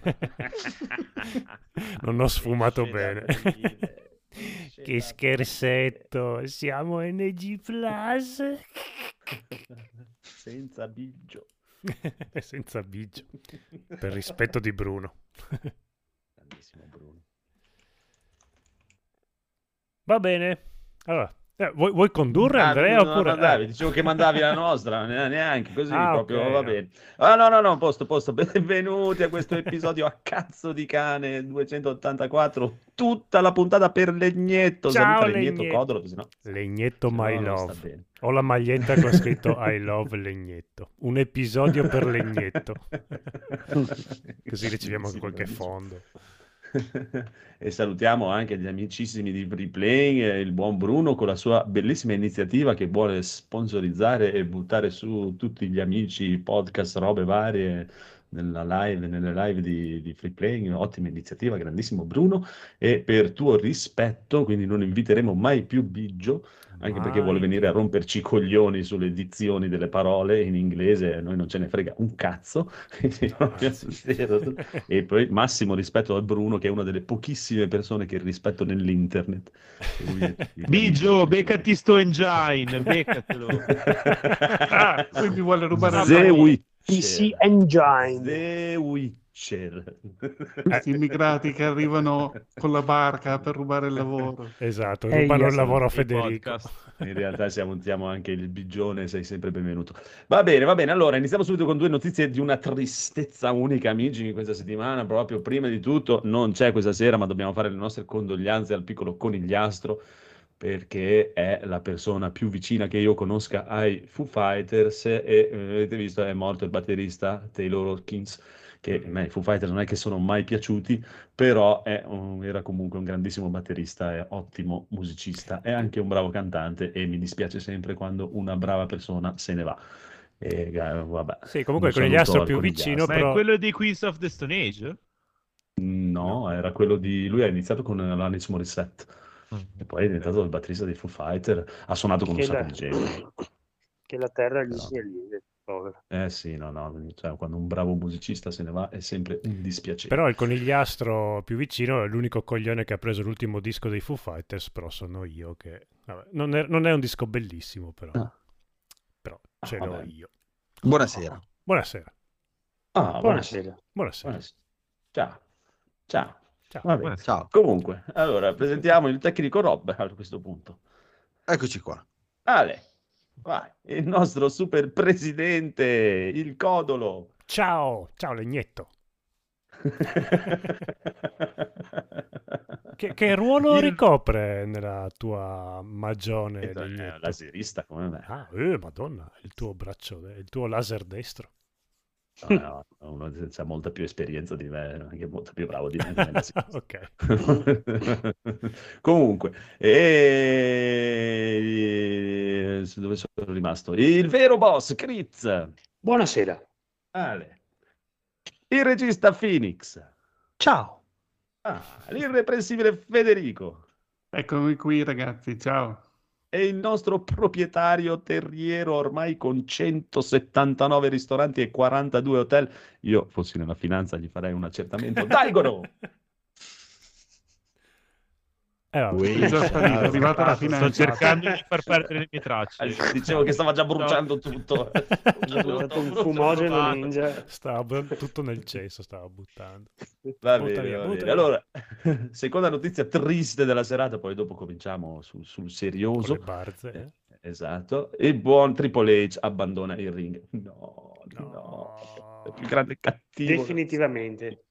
non ho sfumato bene. che scherzetto, siamo NG Plus. Senza biggio. Senza biggio. Per rispetto di Bruno. Grandissimo Bruno. Va bene. Allora, eh, vuoi, vuoi, condurre ah, Andrea? No, oppure... mandavi, eh. dicevo che mandavi la nostra, neanche così ah, proprio okay, va no. bene. Ah no, no, no, posto, posto. Benvenuti a questo episodio a cazzo di cane 284. Tutta la puntata per Legnetto. Ciao, Saluta Legnetto Legnetto. Codolo, sennò... Legnetto sennò My Love. Ho la maglietta con scritto I love Legnetto. Un episodio per Legnetto. Così riceviamo Sì, qualche fondo. e salutiamo anche gli amicissimi di Freeplaying, eh, il buon Bruno con la sua bellissima iniziativa che vuole sponsorizzare e buttare su tutti gli amici, podcast, robe varie live, nelle live di, di Freeplaying. Ottima iniziativa, grandissimo Bruno. E per tuo rispetto, quindi non inviteremo mai più Biggio, anche perché vuole Mai venire a romperci i coglioni sulle dizioni delle parole in inglese, a noi non ce ne frega un cazzo. zero. E poi massimo rispetto a Bruno, che è una delle pochissime persone che rispetto nell'internet. Lui Bigio, beccati sto engine, beccatelo. Ah, quindi vuole rubare lavoro. Witcher. PC Engine. The Witcher. Questi immigrati che arrivano con la barca per rubare il lavoro. Esatto, Ehi, rubano il lavoro a Federico. podcast. In realtà siamo, siamo anche il bigione, sei sempre benvenuto. Va bene, va bene. Allora, iniziamo subito con due notizie di una tristezza unica, amici, questa settimana. Proprio prima di tutto, non c'è questa sera, ma dobbiamo fare le nostre condoglianze al piccolo conigliastro, perché è la persona più vicina che io conosca ai Foo Fighters e, eh, avete visto, è morto il batterista Taylor Hawkins, che a me i Foo Fighters non è che sono mai piaciuti, però è un- era comunque un grandissimo batterista e ottimo musicista, è anche un bravo cantante e mi dispiace sempre quando una brava persona se ne va. E, eh, vabbè, Sì, comunque un il conigliastro più vicino. Ma è quello di Queens of the Stone Age? No, era quello di... Lui ha iniziato con Alanis Morissette e poi è diventato il batterista dei Foo Fighter, ha suonato con un Che sacco la- di gente. Che la terra gli Però- sia lieve, povero. Eh sì, no, no, cioè, quando un bravo musicista se ne va è sempre un dispiacere. Però il conigliastro più vicino è l'unico coglione che ha preso l'ultimo disco dei Foo Fighters, però sono io che... vabbè, non, è, non è un disco bellissimo, però. Ah. Però ce Ah, l'ho vabbè. io. Buonasera. Buonasera. Ah, Buonasera. Buonasera. buonasera. Ciao. Ciao. Ciao. Ciao, Comunque, allora, presentiamo il tecnico Rob a questo punto. eccoci qua. Ale, vai, il nostro super presidente, il Codolo. Ciao, ciao Legnetto. Che, che ruolo Il- ricopre nella tua magione Eh, Legnetto? laserista come me. Ah, eh, madonna, il tuo braccio, il tuo laser destro. No, no, uno ha molta più esperienza di me, anche molto più bravo di me. ok. Comunque, e... dove sono rimasto? Il vero boss, Critz. Buonasera. Ale. Il regista Phoenix. Ciao. Ah, l'irreprensibile Federico. Eccomi qui, ragazzi. Ciao. E il nostro proprietario terriero ormai con 179 ristoranti e 42 hotel. Io fossi nella finanza gli farei un accertamento. Daigono! Eh, vabbè. È già sparito, è arrivata la Sto cercando di far perdere le mie tracce. Dicevo che stava già bruciando tutto. È stato un fumogeno ninja. Stava tutto nel cesso, stava buttando. Va bene, via, va bene. Allora, seconda notizia triste della serata, poi dopo cominciamo sul, sul Con serioso. le barze. eh. Eh, Esatto. Il buon Triple H abbandona il ring. No, no, No. è il più grande cattivo. Definitivamente.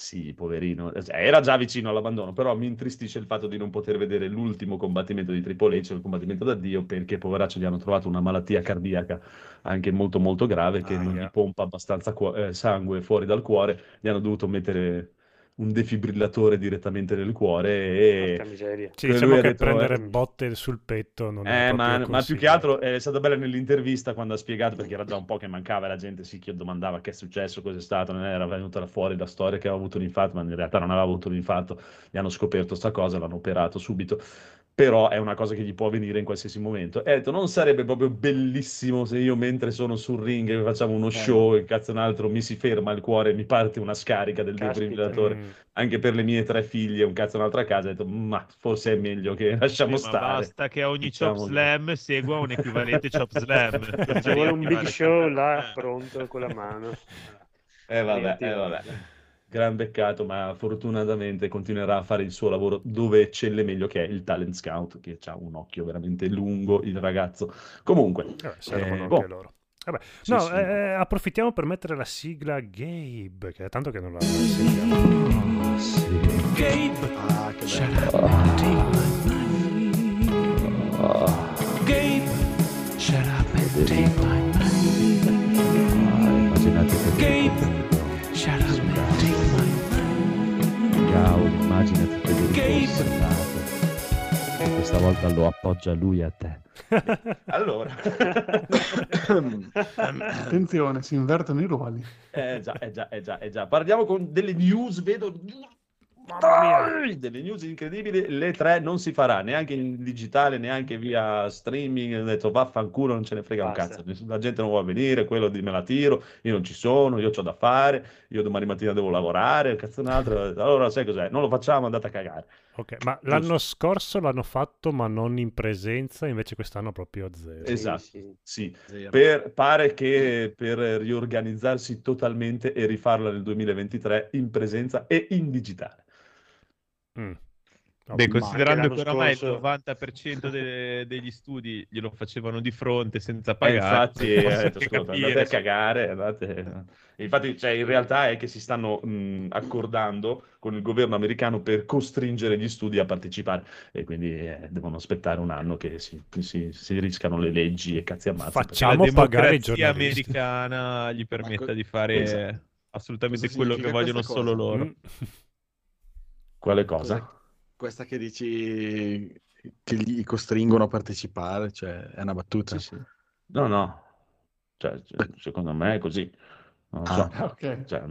Sì, poverino. Cioè, Era già vicino all'abbandono, però mi intristisce il fatto di non poter vedere l'ultimo combattimento di Triple H, il combattimento da Dio, perché poveraccio gli hanno trovato una malattia cardiaca anche molto molto grave che non Aia. gli pompa abbastanza cuo- eh, sangue fuori dal cuore. Gli hanno dovuto mettere un defibrillatore direttamente nel cuore e... Sì, diciamo che detto, prendere eh, botte sul petto non è Eh, ma, proprio ma più che altro è stato bello nell'intervista quando ha spiegato perché era già un po' che mancava la gente si chi- domandava che è successo, cosa è stato, non era venuta fuori la storia che aveva avuto un infarto, ma in realtà non aveva avuto un infarto, gli hanno scoperto sta cosa, l'hanno operato subito. Però è una cosa che gli può venire in qualsiasi momento. E ha detto, non sarebbe proprio bellissimo se io mentre sono sul ring e facciamo uno show e cazzo un altro mi si ferma il cuore e mi parte una scarica del defibrillatore Mm. anche per le mie tre figlie, un cazzo un'altra casa, ho detto, ma forse è meglio che lasciamo Sì, ma stare. basta che a ogni Diciamo chop che- slam segua un equivalente chop slam. Ci vuole un big show là Eh. pronto con la mano. Eh vabbè, eh vabbè. Gran peccato, ma fortunatamente continuerà a fare il suo lavoro dove eccelle meglio, che è il talent scout, che ha un occhio veramente lungo, il ragazzo. Comunque, Vabbè, servono Eh, anche boh. loro. Vabbè, Sì, no, sì, eh, no. approfittiamo per mettere la sigla Gabe, che è tanto che non la sentiamo. Ah, che bello. immaginate Federico Gaul, immaginati Federico osservato. questa volta lo appoggia lui a te allora, Attenzione, si invertono i ruoli. eh già, eh già, eh già, eh già. Parliamo con delle news, vedo... Delle news incredibili, le tre non si farà neanche in digitale, neanche via streaming. Ho detto vaffanculo, non ce ne frega un Basta. cazzo. Ness- La gente non vuole venire, quello di me la tiro, io non ci sono, io ho da fare, io domani mattina devo lavorare, cazzo un altro. Allora, sai cos'è? Non lo facciamo, andate a cagare. Ok, ma l'anno scorso l'hanno fatto, ma non in presenza, invece quest'anno proprio a zero. Sì, Esatto. sì. Sì, Zero. per- pare che per riorganizzarsi totalmente e rifarla nel 2023 in presenza e in digitale. Mm. Beh, considerando che oramai scorso- il 90% de- degli studi glielo facevano di fronte senza Eh, pagare, infatti, eh, posso detto, andate a cagare. andate- Infatti, cioè, in realtà è che si stanno mh, accordando con il governo americano per costringere gli studi a partecipare e quindi eh, devono aspettare un anno che si, si, si riscano le leggi e cazzi ammazza. Facciamo- la pagare i democrazia giornalisti. americana gli permetta co- di fare Esatto. assolutamente quello che vogliono solo loro. Mm. Quale cosa? Questa che dici che li costringono a partecipare, cioè è una battuta. Sì, sì. No, no, cioè, secondo me è così. Non lo so. Ah, ok. Cioè,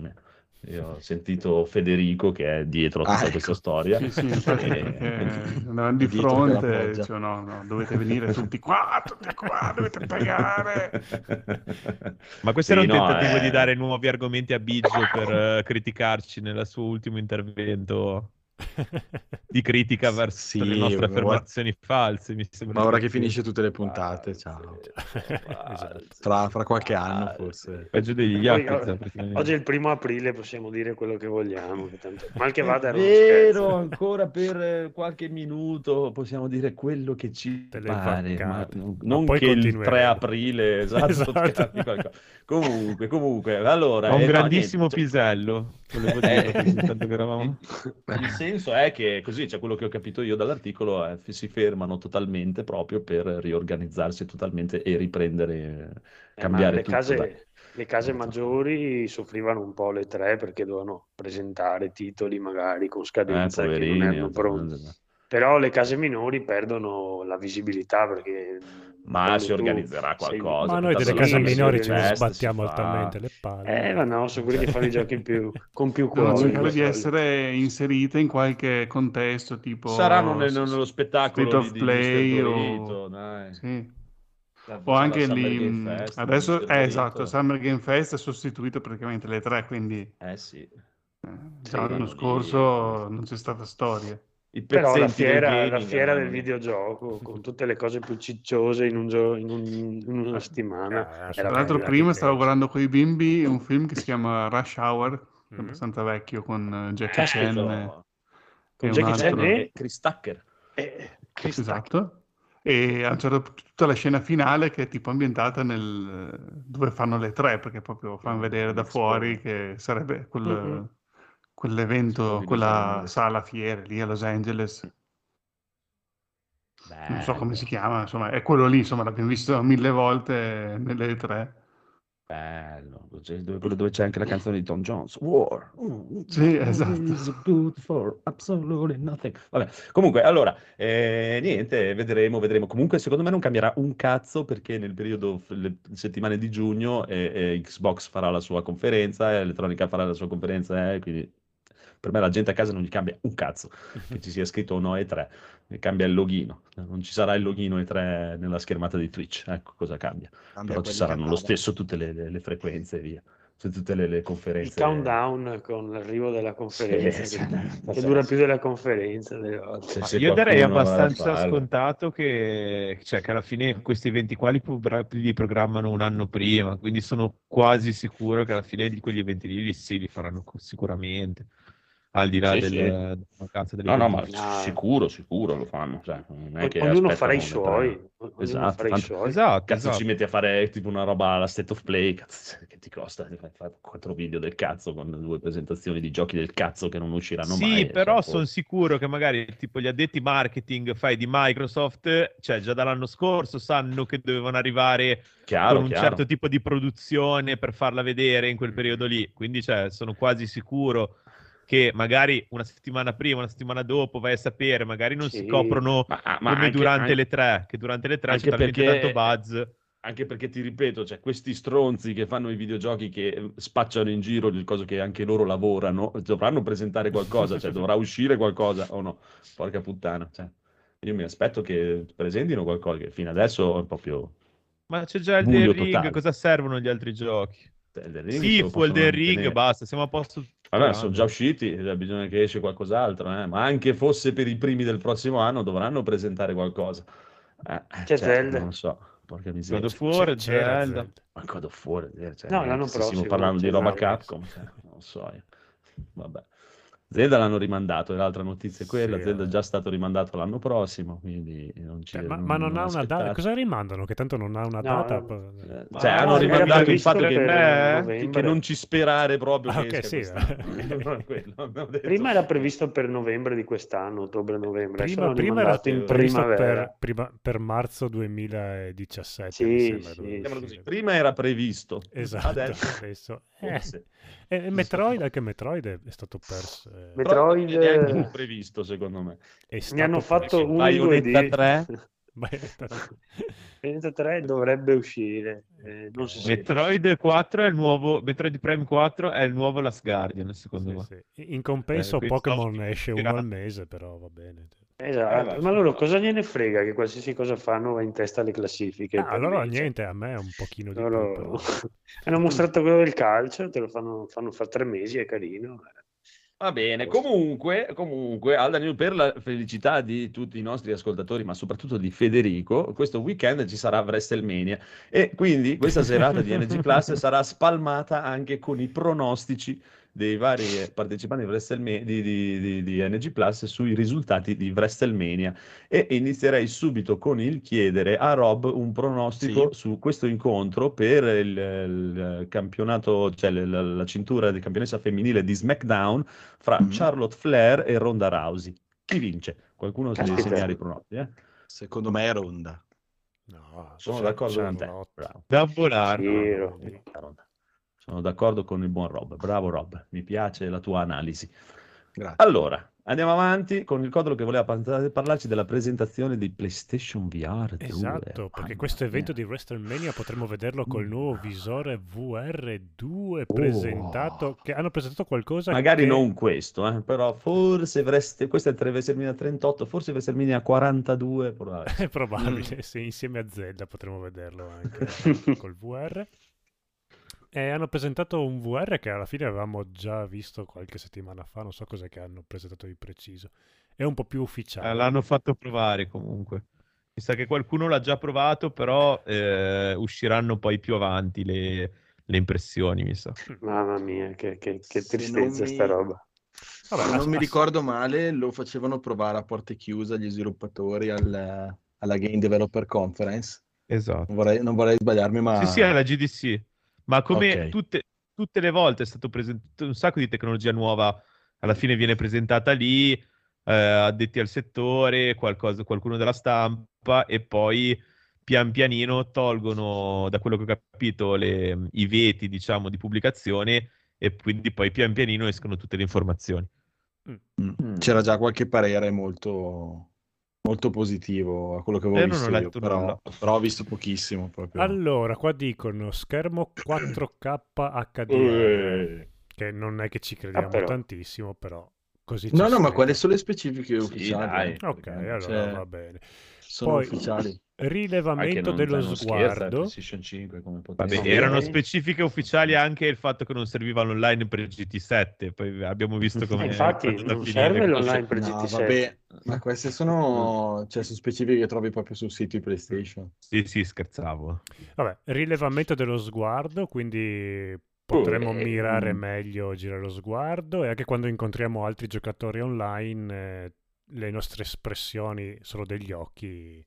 io ho sentito Federico che è dietro a Ah, tutta ecco. questa storia. Sì, sì, infatti, Eh, di fronte, cioè, no, no, dovete venire tutti qua, tutti qua, dovete pagare. Ma questo Sì, era un no, tentativo eh. di dare nuovi argomenti a Biggio per eh, criticarci nel suo ultimo intervento di critica verso Sì, le nostre ora- affermazioni false. Mi sembra Ma ora che finisce tutte le puntate, ciao. esatto. Fra, fra qualche anno forse. Peggio degli Yakuza, oggi è il primo aprile, possiamo dire quello che vogliamo. che tanto- Mal che È vada, uno vero, scherzo. ancora per eh, qualche minuto possiamo dire quello che ci pare, ma non Ma che il continueremo. 3 aprile, esatto, Esatto. Comunque, comunque, allora... Ho un eh, no, grandissimo niente, cioè- pisello, volevo dire, Eh. tanto che eravamo... Il senso è che così, cioè quello che ho capito io dall'articolo è che si fermano totalmente proprio per riorganizzarsi totalmente e riprendere, Eh, cambiare le tutto. case, le case maggiori soffrivano un po' le tre perché dovevano presentare titoli magari con Eh, scadenza che non erano pronti. Però le case minori perdono la visibilità perché Ma quando si tu organizzerà sei- qualcosa. Ma noi delle case minori ce ne sbattiamo fa. altamente le palle. Eh, ma no, sono quelli che fanno i giochi più, con più No, cuore. cercare di solito. essere inserite in qualche contesto, tipo Saranno nel- s- nello spettacolo State di, of di Play Mr. o- Dorito, dai. Sì. La- O anche lì, mh, Fest, adesso, eh, esatto, Summer Game Fest ha sostituito praticamente le tre, quindi Eh sì. eh, l'anno lì- scorso non c'è stata storia. Però la fiera, la gaming fiera del videogioco, con tutte le cose più cicciose in, un gio- in, un- in una settimana, Ah, Tra l'altro prima stavo guardando con i bimbi un film che si chiama Rush Hour, Mhm. abbastanza vecchio, con eh, Jackie Caspita. Chan. e- Con Jackie Chan e- E Chris Tucker. Eh, Chris Tucker. Esatto. E a un certo punto tutta la scena finale che è tipo ambientata nel dove fanno le tre, perché proprio fanno vedere da fuori che sarebbe quel, Mhm. Quell'evento, quella sala fiere lì a Los Angeles. Non so come si chiama, insomma, è quello lì, insomma, l'abbiamo visto mille volte nelle tre. Bello, dove, dove c'è anche la canzone di Tom Jones. War. Sì, esatto. Is good for absolutely nothing. Vabbè, comunque, allora, eh, niente, vedremo, vedremo. Comunque, secondo me non cambierà un cazzo perché nel periodo, le settimane di giugno, eh, eh, Xbox farà la sua conferenza, Electronica farà la sua conferenza, eh, quindi Per me la gente a casa non gli cambia un cazzo che ci sia scritto o no E3, ne cambia il logino. Non ci sarà il logino E3 nella schermata di Twitch, ecco cosa cambia. Cambia Però ci saranno lo stesso tutte le, le- le frequenze e via, su tutte le, le Il conferenze. countdown con l'arrivo della conferenza, Sì, che, sì. che dura più della conferenza. delle volte. Se- Ma se io darei abbastanza scontato che, cioè, che alla fine questi eventi qua li, li programmano un anno prima, quindi sono quasi sicuro che alla fine di quegli eventi lì li, sì, li faranno sicuramente, al di là Sì, del, sì. della mancanza delle No, no, ma No. sicuro, sicuro lo fanno. Cioè, non è che Ognuno farà i le suoi. Esatto, farà i tanto- suoi. Esatto, Cazzo, esatto. ci metti a fare tipo una roba alla state of play, cazzo, che ti costa? Fai fare quattro video del cazzo con due presentazioni di giochi del cazzo che non usciranno Sì, mai. però cioè, sono sicuro che magari tipo gli addetti marketing fai di Microsoft, cioè già dall'anno scorso sanno che dovevano arrivare chiaro, con un chiaro. certo tipo di produzione per farla vedere in quel periodo lì. Quindi cioè, sono quasi sicuro che magari una settimana prima, una settimana dopo vai a sapere, magari non si Sì. coprono Ma, ah, ma come anche- durante anche- le tre, che durante le tre c'è talmente perché- tanto buzz. Anche perché ti ripeto, cioè, questi stronzi che fanno i videogiochi che eh, spacciano in giro il coso che anche loro lavorano, dovranno presentare qualcosa, cioè dovrà uscire qualcosa o no? Porca puttana. Cioè, io mi aspetto che presentino qualcosa che fino adesso è proprio... Ma c'è già il The Ring, totale. cosa servono gli altri giochi? Elden Ring Sì, The Ring, basta, siamo a posto. Vabbè, sono già usciti, cioè, bisogna che esce qualcos'altro, eh. ma anche fosse per i primi del prossimo anno dovranno presentare qualcosa. Eh, C'è cioè, Zelda. Non so, porca God miseria. of War, C'era Zelda. Zelda. Ma God of War, eh, cioè, No, l'anno prossimo, parlando di roba Capcom, cioè, non so io. Vabbè. Zelda l'hanno rimandato, e l'altra notizia è quella, Sì, Zelda è vabbè. già stato rimandato l'anno prossimo, quindi non ci Eh, ma, ma non ha una data. Cosa rimandano? Che tanto non ha una No, data. no. Eh, Cioè, no, hanno era rimandato il fatto che, Eh, che non ci sperare proprio Ah, che ok, esca sì. Non è detto. Prima era previsto per novembre di quest'anno, ottobre-novembre. Prima, prima era in previsto primavera. per, prima- per marzo 2017. Sì, mi sembra, sì. uscire. Prima era previsto, Esatto, adesso adesso. Eh. E e Metroid, anche Metroid è, è stato perso. eh, Metroid- è neanche più previsto, secondo me. è Ne hanno fatto uno Bayonetta 2D. 3? Bayonetta- Bayonetta 3 dovrebbe uscire, eh, non si sa. Metroid 4 è il nuovo Metroid Prime 4 è il nuovo Last Guardian, secondo me. Sì, sì. In compenso Eh, Pokémon esce uno al mese, però va bene. Esatto, Eh, ma loro cosa gliene frega che qualsiasi cosa fanno va in testa alle classifiche? Ah, allora me, cioè, niente, a me è un pochino di loro- più. hanno mostrato quello del calcio, te lo fanno, fanno fare tre mesi, è carino. Va bene, comunque, comunque, Alda New, per la felicità di tutti i nostri ascoltatori, ma soprattutto di Federico, questo weekend ci sarà WrestleMania e quindi questa serata di NG Plus sarà spalmata anche con i pronostici dei vari partecipanti di, di, di- di- di NG Plus sui risultati di WrestleMania e inizierei subito con il chiedere a Rob un pronostico su questo incontro per il, il campionato, cioè la, la- cintura di campionessa femminile di SmackDown fra Mhm. Charlotte Flair e Ronda Rousey. Chi vince? Qualcuno si deve segnare i pronostici? eh? Secondo me è Ronda. No, Sono d'accordo c'è con te. Bravo. Da volare. Sono d'accordo con il buon Rob. Bravo Rob, mi piace la tua analisi. Grazie. Allora, andiamo avanti con il codolo che voleva par- parlarci della presentazione di PlayStation VR 2. Esatto, perché questo evento di WrestleMania potremmo vederlo col nuovo visore VR2 Oh. presentato, che hanno presentato qualcosa Magari che- non questo, eh, però forse Vrest- questo è il 3 WrestleMania 38, forse WrestleMania 42, probabile. È probabile, sì, insieme a Zelda potremmo vederlo anche col VR. E hanno presentato un VR che alla fine avevamo già visto qualche settimana fa, non so cos'è che hanno presentato di preciso. È un po' più ufficiale. Eh, l'hanno fatto provare comunque. Mi sa che qualcuno l'ha già provato, però eh, usciranno poi più avanti le, le impressioni, mi sa. Mamma mia, che, che- che tristezza mi- sta roba. Vabbè, Se ass- non mi ricordo male, lo facevano provare a porte chiuse agli sviluppatori al- alla Game Developer Conference. Esatto. Non vorrei, non vorrei sbagliarmi, ma Sì, sì, è la GDC. Ma come Ok. tutte, tutte le volte è stato presentato un sacco di tecnologia nuova, alla fine viene presentata lì, eh, addetti al settore, qualcosa, qualcuno della stampa, e poi pian pianino tolgono, da quello che ho capito, le- i veti, diciamo, di pubblicazione, e quindi poi pian pianino escono tutte le informazioni. Mm. c'era già qualche parere molto, molto positivo a quello che avevo Eh, visto io, però, però ho visto pochissimo proprio. Allora, qua dicono schermo 4K HDR. Eh, che non è che ci crediamo però. tantissimo, però così ci No, no, ma scrive. quali sono le specifiche Sì, ufficiali? dai. Ok, allora Cioè, va bene. Sono Poi- ufficiali. Rilevamento dello sguardo. PlayStation 5 come Vabbè, erano specifiche ufficiali anche il fatto che non serviva l'online per GT7, poi abbiamo visto come Eh, infatti, non finire. serve l'online per No, GT7. vabbè, ma queste sono, cioè, sono specifiche che trovi proprio sul sito di PlayStation. Sì, sì, scherzavo. Vabbè, rilevamento dello sguardo, quindi potremo mirare mm. meglio, girare lo sguardo e anche quando incontriamo altri giocatori online, eh, le nostre espressioni solo degli occhi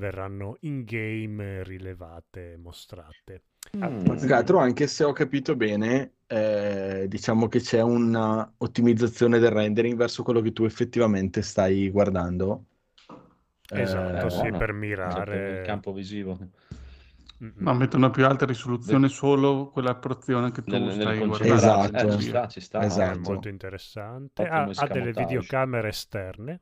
verranno in game rilevate, mostrate. Mm. Ma più che altro, anche se ho capito bene, eh, diciamo che c'è una ottimizzazione del rendering verso quello che tu effettivamente stai guardando. Esatto, Eh, sì, buono. per Esatto, mirare. il campo visivo. No, mettono a più alta risoluzione solo quella porzione che tu Nel, nel stai concentrato. guardando. Esatto. Eh, ci sta, ci sta. È Esatto. molto interessante. Ha, ha delle videocamere esterne.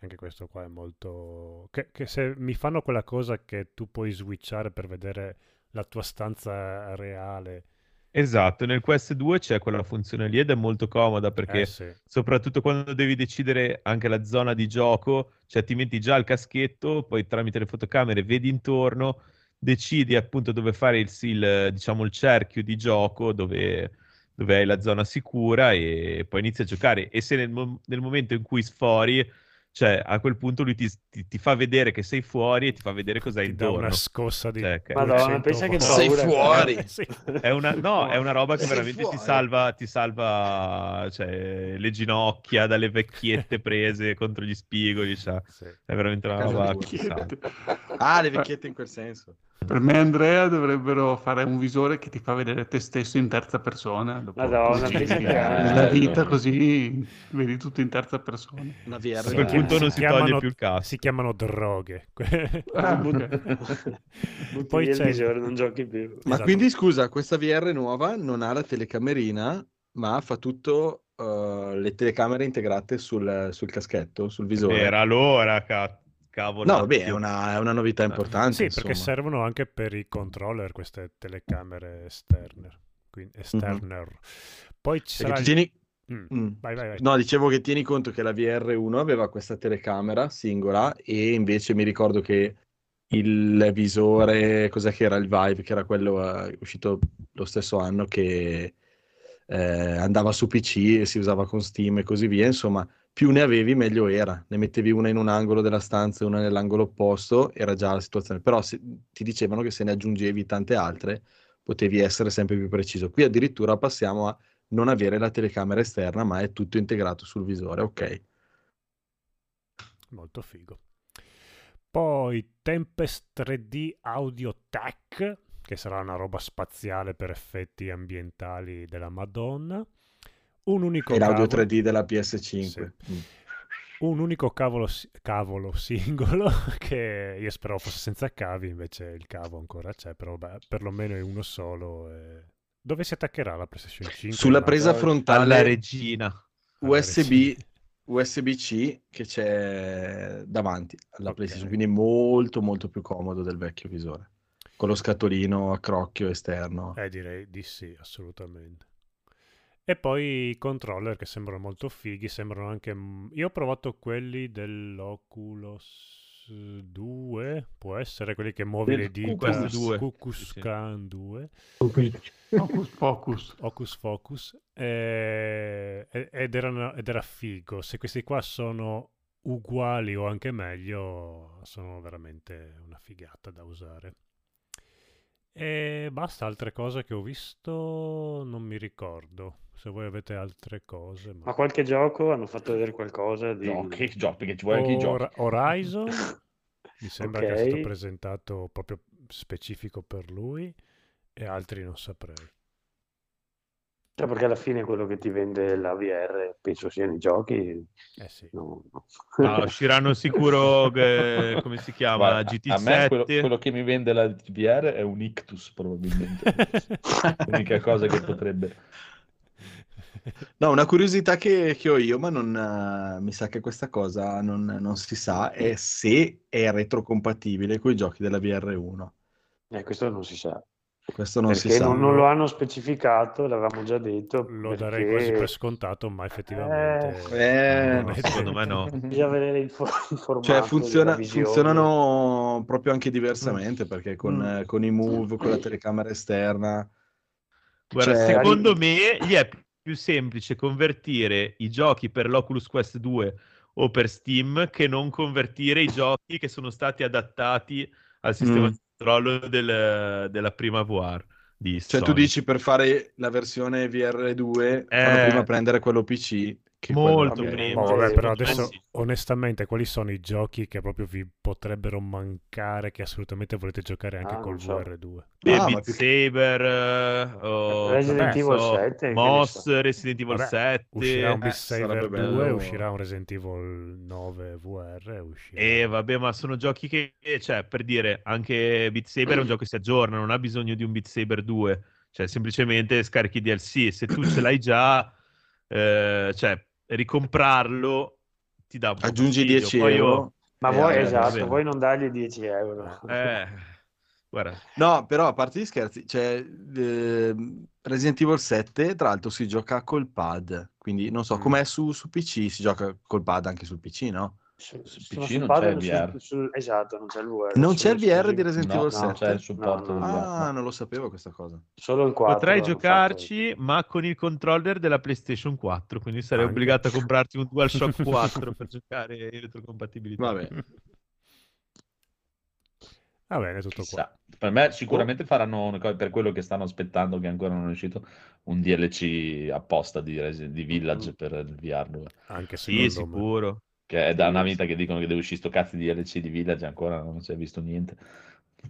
Anche questo qua è molto... Che, che se mi fanno quella cosa che tu puoi switchare per vedere la tua stanza reale. Esatto, nel Quest 2 c'è quella funzione lì ed è molto comoda perché Eh sì. soprattutto quando devi decidere anche la zona di gioco, cioè ti metti già il caschetto, poi tramite le fotocamere vedi intorno, decidi appunto dove fare il, il, diciamo, il cerchio di gioco, dove, dove hai la zona sicura e poi inizi a giocare. E se nel, mo- nel momento in cui sfori, cioè a quel punto lui ti, ti- ti fa vedere che sei fuori e ti fa vedere cosa hai dà intorno. una scossa di Cioè, che- Madonna, 200 pensa che Sei paura. fuori. Sì. È una, no, è una roba che Sei veramente ti fuori. salva, ti salva cioè, le ginocchia dalle vecchiette prese contro gli spigoli. cioè. Sì. È veramente una roba tua. che ti salva. Ah, le vecchiette in quel senso. Per me, Andrea, dovrebbero fare un visore che ti fa vedere te stesso in terza persona. Dopo Madonna, così, nella vita, quindi vedi tutto in terza persona. Una VR. A quel punto non si chiamano- toglie più il casco. Si chiamano droghe. Ah, butti Poi via il c'è- visore, non giochi più. Ma Esatto. quindi scusa, questa VR nuova non ha la telecamerina, ma fa tutto eh, le telecamere integrate sul, sul caschetto, sul visore. Era l'ora, ca- cavolo. No, vabbè, è una, è una novità importante. Sì, perché insomma. servono anche per i controller queste telecamere esterne. Quindi, esterner. Poi ci Perché sarà... tieni- Mm, Mm. Vai, vai, vai. No, dicevo che tieni conto che la VR1 aveva questa telecamera singola e invece mi ricordo che il visore, cos'è che era il Vive, che era quello eh, uscito lo stesso anno che eh, andava su PC e si usava con Steam e così via, insomma, più ne avevi meglio era. Ne mettevi una in un angolo della stanza e una nell'angolo opposto, era già la situazione. Però se- ti dicevano che se ne aggiungevi tante altre potevi essere sempre più preciso. Qui addirittura passiamo a non avere la telecamera esterna, ma è tutto integrato sul visore. Ok. Molto figo. Poi Tempest 3D Audio Tech, che sarà una roba spaziale per effetti ambientali della Madonna. Un unico E l'audio cavolo- 3D della PS5. Sì. Mm. un unico cavolo, cavolo singolo che io speravo fosse senza cavi, invece il cavo ancora c'è, però beh, perlomeno è uno solo. e- Dove si attaccherà la PlayStation 5? Sulla presa Alla frontale Alla regina. USB, regina. USB-C che c'è davanti alla Ok. PlayStation, quindi è molto molto più comodo del vecchio visore. Con lo scatolino a crocchio esterno. Eh, direi di sì, assolutamente. E poi i controller che sembrano molto fighi, sembrano anche... mm, Io ho provato quelli dell'Oculus 2, può essere quelli che muovi Del le dita. Quest 2. Kukulkan 2. Focus, focus. Hocus Focus eh, ed, erano- ed era figo. Se questi qua sono uguali o anche meglio, sono veramente una figata da usare. E basta, altre cose che ho visto non mi ricordo. Se voi avete altre cose, ma... Ma qualche gioco hanno fatto vedere qualcosa di... Giochi, giochi, perché ci vuole anche i giochi. Hor- Horizon mi sembra che sia stato presentato proprio specifico per lui e altri non saprei. Cioè, perché alla fine quello che ti vende la VR penso siano i giochi. Eh sì. No, no. No, usciranno sicuro, eh, come si chiama, Guarda, GT7. A me quello, quello che mi vende la VR è un ictus probabilmente. L'unica cosa che potrebbe... No, una curiosità che, che ho io, ma non, eh, mi sa che questa cosa non, non si sa, è se è retrocompatibile con i giochi della VR1. Eh, questo non si sa. Questo non si perché sa. non, non lo hanno specificato, l'avevamo già detto. Lo darei perché quasi per scontato, ma effettivamente... Eh, non è Secondo me no. Bisogna vedere il, fo- il formato. Cioè, funziona- funzionano proprio anche diversamente perché con, Mm. eh, con i move, con la telecamera esterna. Guarda, Cioè- secondo me gli è più semplice convertire i giochi per l'Oculus Quest 2 o per Steam che non convertire i giochi che sono stati adattati al sistema Mm. di controllo del- della prima VR di Cioè, tu Sony. dici per fare la versione VR2, fanno Eh. prima prendere quello PC. Che Molto quello- prima. Oh, vabbè, però adesso sì. onestamente quali sono i giochi che proprio vi potrebbero mancare che assolutamente volete giocare anche Ah, col so. VR2? E Ah, Saber, eh, o, Resident ne Evil so, 7, che ne Moss. Resident Evil Vabbè, 7. Uscirà un Beat eh, Saber bello. 2, uscirà un Resident Evil 9 VR, uscirà... E vabbè, ma sono giochi che, cioè, per dire, anche Beat Saber è un gioco che si aggiorna, non ha bisogno di un Beat Saber 2, cioè semplicemente scarichi DLC. Se tu ce l'hai già, eh, cioè, ricomprarlo ti dà un po' Aggiungi fastidio. 10 Poi io- euro. Ma Eh, vuoi, vabbè, esatto, vuoi non dargli 10 euro. Eh, guarda, No, però a parte gli scherzi, cioè, ehm, Resident Evil 7, tra l'altro, si gioca col pad. Quindi non so, Mm. com'è su, su PC, si gioca col pad anche sul PC, no? Su, su, PC non c'è il VR. sul- esatto, non c'è il VR. Non c'è il VR di Resident No, Evil no, 7? c'è il supporto No, del no. VR. Ah, non lo sapevo questa cosa. Solo il 4. potrai giocarci, ma con il controller della PlayStation 4, quindi sarei Anche. obbligato a comprarti un DualShock 4 per giocare in retrocompatibilità. Vabbè. Va bene, tutto qua. Chissà. Per me sicuramente faranno una cosa per quello che stanno aspettando, che ancora non è uscito, un DLC apposta di, Resi- di Village per il VR2. Anche Sì, sicuro. Che è da Sì, una sì. vita che dicono che deve uscire sto cazzo di DLC di Village, ancora non si è visto niente.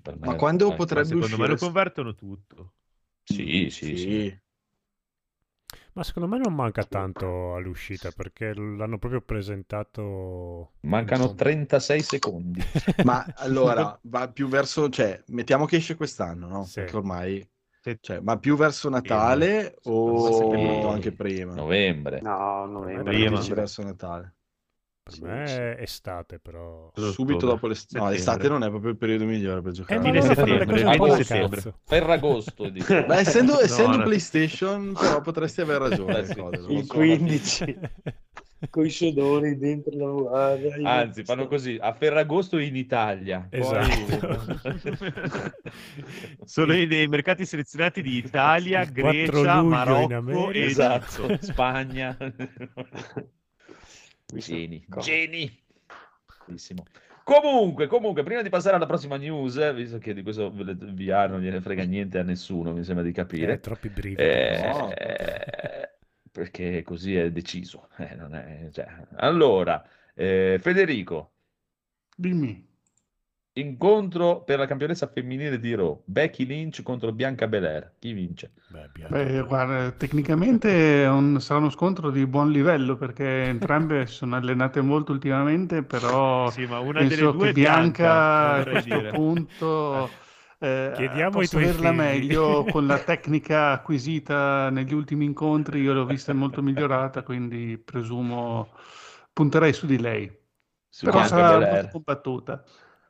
Per Ma me- quando eh, Ma potrebbe secondo me lo uscire? convertono tutto. Sì, sì, sì. Ma secondo me non manca tanto all'uscita perché l'hanno proprio presentato... Mancano insomma. 36 secondi. Ma allora, va più verso, cioè, mettiamo che esce quest'anno, no? Sì. Perché ormai, cioè, ma più verso Natale o Sì. anche prima? Novembre. No, novembre. Prima. Verso Natale. Per me è estate però... Subito ottobre? dopo l'estate. No, l'estate non è proprio il periodo migliore per giocare. Eh, Fine settembre, cose fine settembre. cazzo. Ferragosto, dico. Beh, essendo, essendo no. PlayStation, però potresti aver ragione. Eh sì. Lo Il so. 15 con i sodori dentro la VR. Anzi, fanno così, a Ferragosto in Italia. Poi- Esatto. Solo nei, nei mercati selezionati di Italia, Il 4 Grecia, Marocco Esatto. Spagna. Geni, geni. Bellissimo. Comunque, comunque, prima di passare alla prossima news, eh, visto che di questo VR non gliene frega niente a nessuno, mi sembra di Eh, capire, troppi brividi. eh, no. perché così è deciso. eh, non è- cioè. Allora, eh, Federico, Dimmi. Incontro per la campionessa femminile di Raw, Becky Lynch contro Bianca Belair. Chi vince? Beh, Bianca. Beh, guarda, tecnicamente un- sarà uno scontro di buon livello perché entrambe si sono allenate molto ultimamente, però Sì, ma una penso delle due che è Bianca a questo dire. punto eh, Chiediamo ai possa tuoi averla figli. meglio con la tecnica acquisita negli ultimi incontri, io l'ho vista molto migliorata, quindi presumo punterei su di lei. Su Però Bianca sarà Belair. molto combattuta.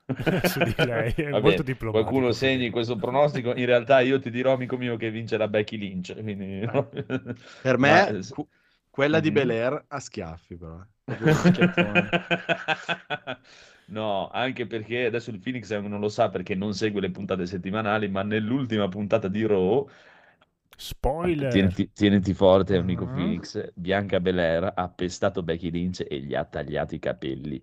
Su di lei, è Va molto bene, diplomatico. Qualcuno segni questo pronostico. In realtà io ti dirò, amico mio, che vincerà Becky Lynch. quindi- Per Ma- me, cu- quella di Mhm. Bel Air a schiaffi, però. eh. No, anche perché adesso il Phoenix non lo sa perché non segue le puntate settimanali, ma nell'ultima puntata di Raw, Spoiler! tieniti, tieniti forte, amico Mhm. Phoenix, Bianca Belair ha pestato Becky Lynch e gli ha tagliato i capelli.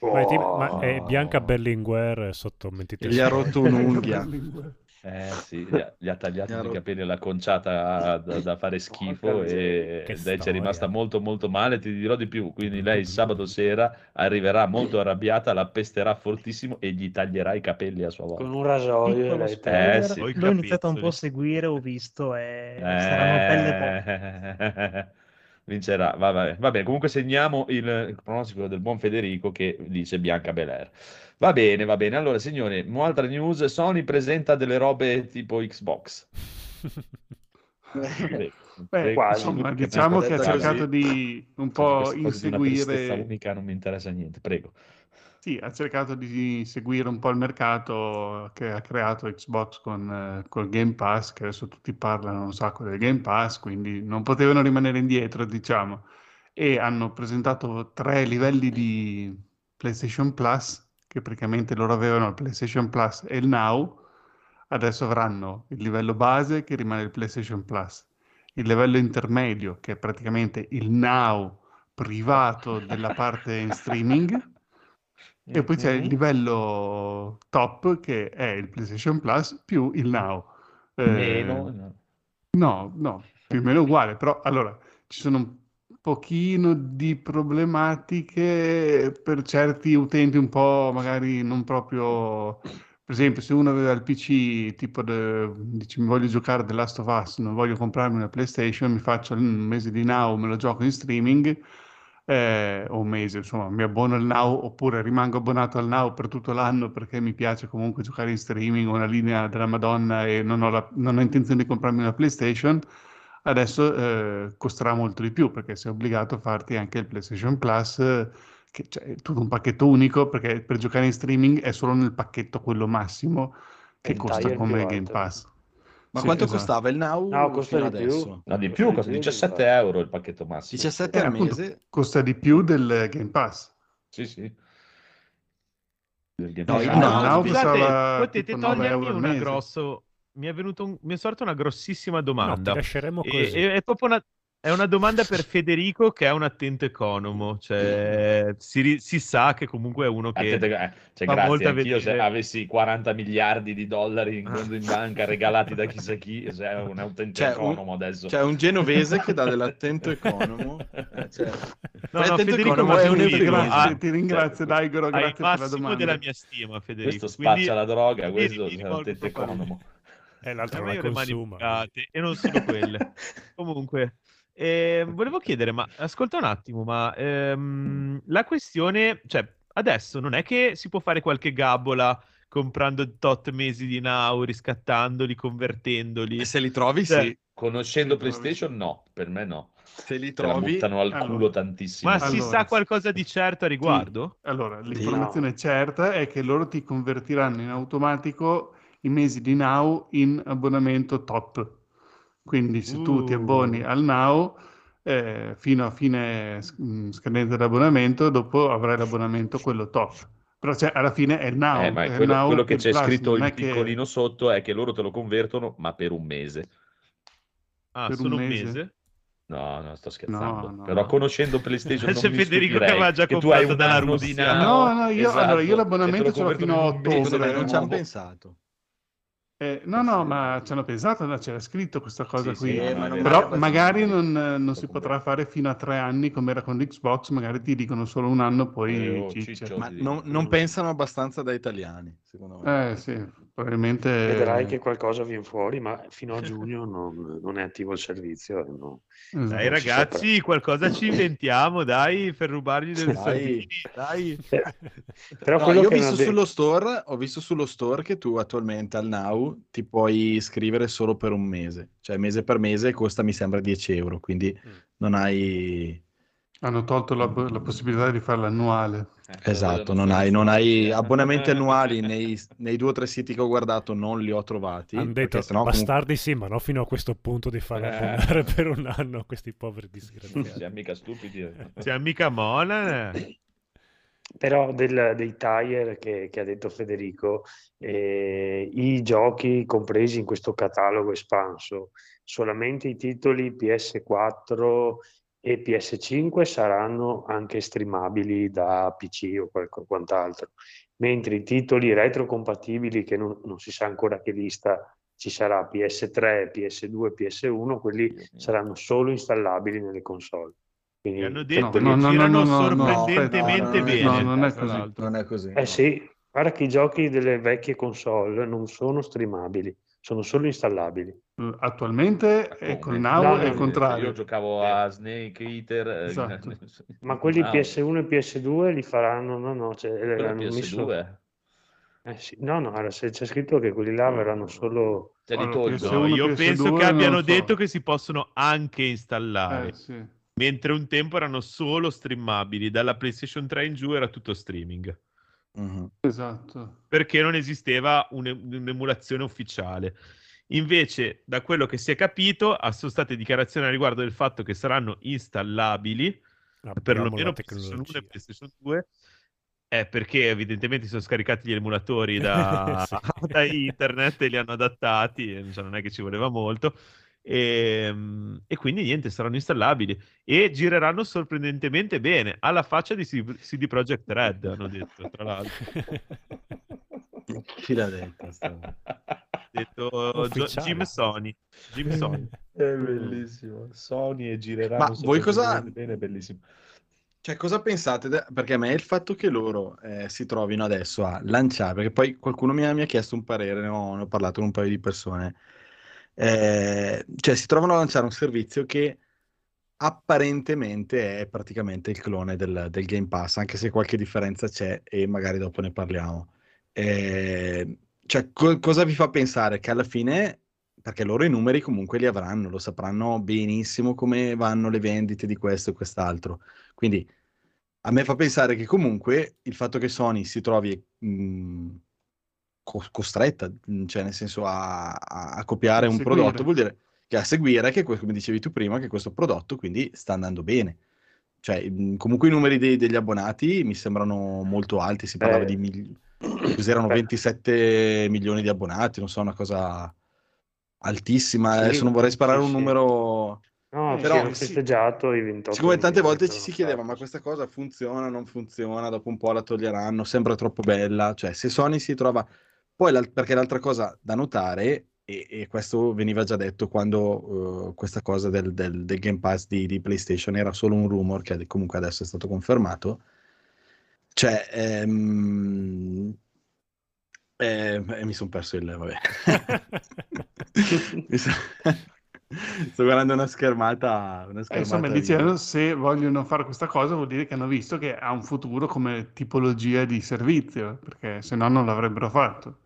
Ma è, tipo- ma è Oh. Bianca Berlinguer sotto mentite gli ha rotto un'unghia. Eh sì, gli ha, gli ha tagliato i rotto- capelli alla conciata da, da fare schifo e lei ci è rimasta molto molto male, ti dirò di più, quindi lei sabato sera arriverà molto arrabbiata, la pesterà fortissimo e gli taglierà i capelli a sua volta. Con un rasoio. Lei- Eh, sì. L'ho iniziato un po' a seguire, ho visto e saranno belle botte. Vincerà, va, va, va bene. Comunque segniamo il, il pronostico del buon Federico che dice Bianca Belair. Va bene, va bene. Allora, signori, un'altra news: Sony presenta delle robe tipo Xbox. Beh, prego. quasi. insomma, diciamo che ha così. cercato di un po' Questa inseguire unica non mi interessa niente, prego. Sì, ha cercato di seguire un po' il mercato che ha creato Xbox con eh, col Game Pass, che adesso tutti parlano un sacco del Game Pass, quindi non potevano rimanere indietro, diciamo. E hanno presentato tre livelli di PlayStation Plus, che praticamente loro avevano il PlayStation Plus e il Now, adesso avranno il livello base che rimane il PlayStation Plus, il livello intermedio che è praticamente il Now privato della parte in streaming e poi c'è il Mhm. livello top che è il PlayStation Plus più il Now. Eh, Meno, no. No, no, più o meno uguale, però allora ci sono un pochino di problematiche per certi utenti un po' magari non proprio, per esempio se uno aveva il PC tipo de- dice mi voglio giocare The Last of Us, non voglio comprarmi una PlayStation, mi faccio un mese di Now, me lo gioco in streaming eh, o un mese, insomma, mi abbono al Now oppure rimango abbonato al Now per tutto l'anno perché mi piace comunque giocare in streaming, ho una linea della Madonna e non ho, la- non ho intenzione di comprarmi una PlayStation, adesso eh, costerà molto di più perché sei obbligato a farti anche il PlayStation Plus, eh, che cioè, è tutto un pacchetto unico perché per giocare in streaming è solo nel pacchetto quello massimo che costa come Game. Pass. Ma Sì, quanto esatto. costava il Now No, costa di più. adesso? No, di Costa più, costa più, 17 infatti. euro il pacchetto massimo. 17 Eh, al mese? costa di più del Game Pass. Sì, sì. Del Game No, Pass. il Ah, Now- il Now scusate, costava potete tipo 9 togliermi euro una mese. grosso... Mi è, venuto un- mi è sorta una grossissima No, ti domanda. lasceremo E- così. e- è proprio una, è una domanda per Federico che è un attento economo, cioè si, si sa che comunque è uno che Attente, eh, cioè, fa grazie, anch'io se avessi 40 miliardi di dollari in conto in banca regalati da chissà chi, sei un autentico C'è un- economo adesso. C'è un genovese che dà dell'attento economo. Eh, cioè, No, no, attento Federico è un Grazie, ti ringrazio, Daigoro, hai grazie il per la domanda. della mia stima, Federico. Questo quindi- spaccia la droga, quindi questo è un attento lui. economo. E l'altro A la consuma. e non solo quelle. Comunque, eh, volevo chiedere, ma ascolta un attimo, ma ehm, la questione, cioè, adesso non è che si può fare qualche gabola comprando tot mesi di now, riscattandoli, convertendoli. E se li trovi, Cioè, sì. Conoscendo Sì, trovi- PlayStation, no, per me no. Se li Te la trovi, buttano al allora. culo tantissimo. Ma si Allora, sa qualcosa di certo a riguardo? Allora, Sì. l'informazione certa è che loro ti convertiranno in automatico i mesi di Now in abbonamento top. Quindi se tu ti abboni al Now eh, fino a fine mh, scadenza dell'abbonamento, dopo avrai l'abbonamento quello top. Però cioè, alla fine è il Now. Eh, ma è quello, Now quello che c'è Plus, scritto in è che piccolino sotto è che loro te lo convertono, ma per un mese. Ah, per un solo un mese? mese? No, no, sto scherzando. No, no, Però no. conoscendo PlayStation non C'è mi Federico che aveva già che tu hai comprato dalla Russia. No, no, io- esatto, allora, io e l'abbonamento ce l'ho fino a ottobre, non ci hanno pensato. Eh, no, no, ma ci hanno pensato, no, c'era scritto questa cosa Sì, qui. sì, Eh, ma non. Però mai magari abbastanza. non, non si potrà fare fino a tre anni come era con l'Xbox, magari ti dicono solo un anno, poi Eh, oh, ciccia. ciccio. Ma Sì. non, non pensano abbastanza da italiani, secondo me. Eh sì, probabilmente... Vedrai che qualcosa viene fuori, ma fino a giugno non, non è attivo il servizio. no. Esatto. Dai ragazzi, qualcosa ci inventiamo, dai, per rubargli delle Dai. dai. Però No, io ho visto, sullo store, ho visto sullo store che tu attualmente al Now ti puoi iscrivere solo per un mese, cioè mese per mese costa mi sembra 10 euro, quindi Mm. non hai... Hanno tolto la, la possibilità di farlo annuale. Eh, Esatto, non hai, non hai abbonamenti annuali nei, nei due o tre siti che ho guardato non li ho trovati. Hanno detto, sennò comunque- bastardi sì, ma non fino a questo punto di farli Eh. per un anno questi poveri disgraziati. Siamo mica stupidi. eh. Siamo mica mona. Però del- dei tire che, che ha detto Federico, eh, i giochi compresi in questo catalogo espanso, solamente i titoli PS4 e PS5 saranno anche streamabili da PC o quant'altro, mentre i titoli retrocompatibili, che non, non si sa ancora che lista ci sarà PS3, PS2, PS1, quelli saranno solo installabili nelle console. Quindi, Mi hanno detto per- che girano no, sorprendentemente no, no, bene. no, non è così. Non è così. Eh sì, guarda che i giochi delle vecchie console non sono streamabili, sono solo installabili. Eh, Attualmente è Come? Now No, è il no, contrario. Io giocavo a Snake Eater. eh, Esatto. Ma quelli Now. PS1 e PS2 li faranno, no, no, cioè, Quello hanno messo- PS2. eh sì, no, no, allora, se c'è scritto che quelli là verranno solo... Li Allora, tolgo. PS1, No, io PS2 penso che abbiano so. detto che si possono anche installare, Eh, sì. mentre un tempo erano solo streamabili, dalla PlayStation 3 in giù era tutto streaming. Mhm. Esatto. perché non esisteva un- un'emulazione ufficiale. Invece, da quello che si è capito, ah, sono state dichiarazioni a riguardo del fatto che saranno installabili Abbiamo perlomeno la PlayStation 1 e. PlayStation 2 è perché evidentemente si sono scaricati gli emulatori da, Sì. da internet e li hanno adattati, e, cioè, non è che ci voleva molto. E, e quindi niente, saranno installabili e gireranno sorprendentemente bene alla faccia di CD Projekt Red, hanno detto, tra l'altro. Chi l'ha detto? Ha detto. Jim Sony. Jim Sony. È bellissimo. Sony e gireranno Ma voi cosa- bene, è bellissimo. Cioè, cosa pensate? de- Perché a me il fatto che loro eh, si trovino adesso a lanciare, perché poi qualcuno mi ha, mi ha chiesto un parere, ne ho, ne ho parlato con un paio di persone, eh, cioè si trovano a lanciare un servizio che apparentemente è praticamente il clone del, del Game Pass, anche se qualche differenza c'è e magari dopo ne parliamo. Eh, cioè, co- cosa vi fa pensare? Che alla fine, perché loro i numeri comunque li avranno, lo sapranno benissimo come vanno le vendite di questo e quest'altro. Quindi a me fa pensare che comunque il fatto che Sony si trovi mh, costretta, mh, cioè nel senso a, a- copiare A un seguire. prodotto, vuol dire che a seguire, che come dicevi tu prima, che questo prodotto quindi sta andando bene. Cioè, mh, comunque i numeri dei- degli abbonati mi sembrano molto alti, si parlava Eh. di mil- Beh. 27 milioni di abbonati, non so, una cosa altissima. Adesso non vorrei sparare un numero No, Eh, però hanno festeggiato i 28 Siccome tante volte ci si chiedeva, ma questa cosa funziona, non funziona, dopo un po' la toglieranno, sembra troppo bella, cioè se Sony si trova... Poi, l'al- perché l'altra cosa da notare, e, e questo veniva già detto quando eh, questa cosa del, del- del Game Pass di, di PlayStation era solo un rumor, che comunque adesso è stato confermato, cioè... ehm, eh, eh, mi sono perso il... vabbè. Sa- Sto guardando una schermata, una Eh, schermata insomma, video. dicevano se vogliono fare questa cosa vuol dire che hanno visto che ha un futuro come tipologia di servizio, perché se no non l'avrebbero fatto.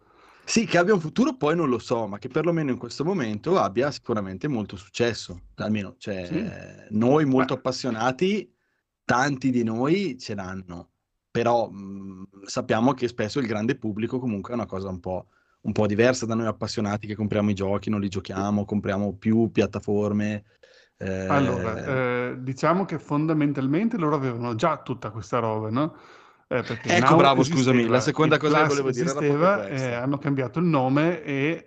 Sì, che abbia un futuro poi non lo so, ma che perlomeno in questo momento abbia sicuramente molto successo. Almeno, cioè, Sì. noi molto appassionati, tanti di noi ce l'hanno, però mh, sappiamo che spesso il grande pubblico comunque è una cosa un po', un po' diversa da noi appassionati che compriamo i giochi, non li giochiamo, compriamo più piattaforme. eh, Allora, eh, diciamo che fondamentalmente loro avevano già tutta questa roba, no? Eh, perché Ecco, Now bravo, scusami, esisteva, la seconda il cosa che volevo dire era esisteva, proprio eh, hanno cambiato il nome e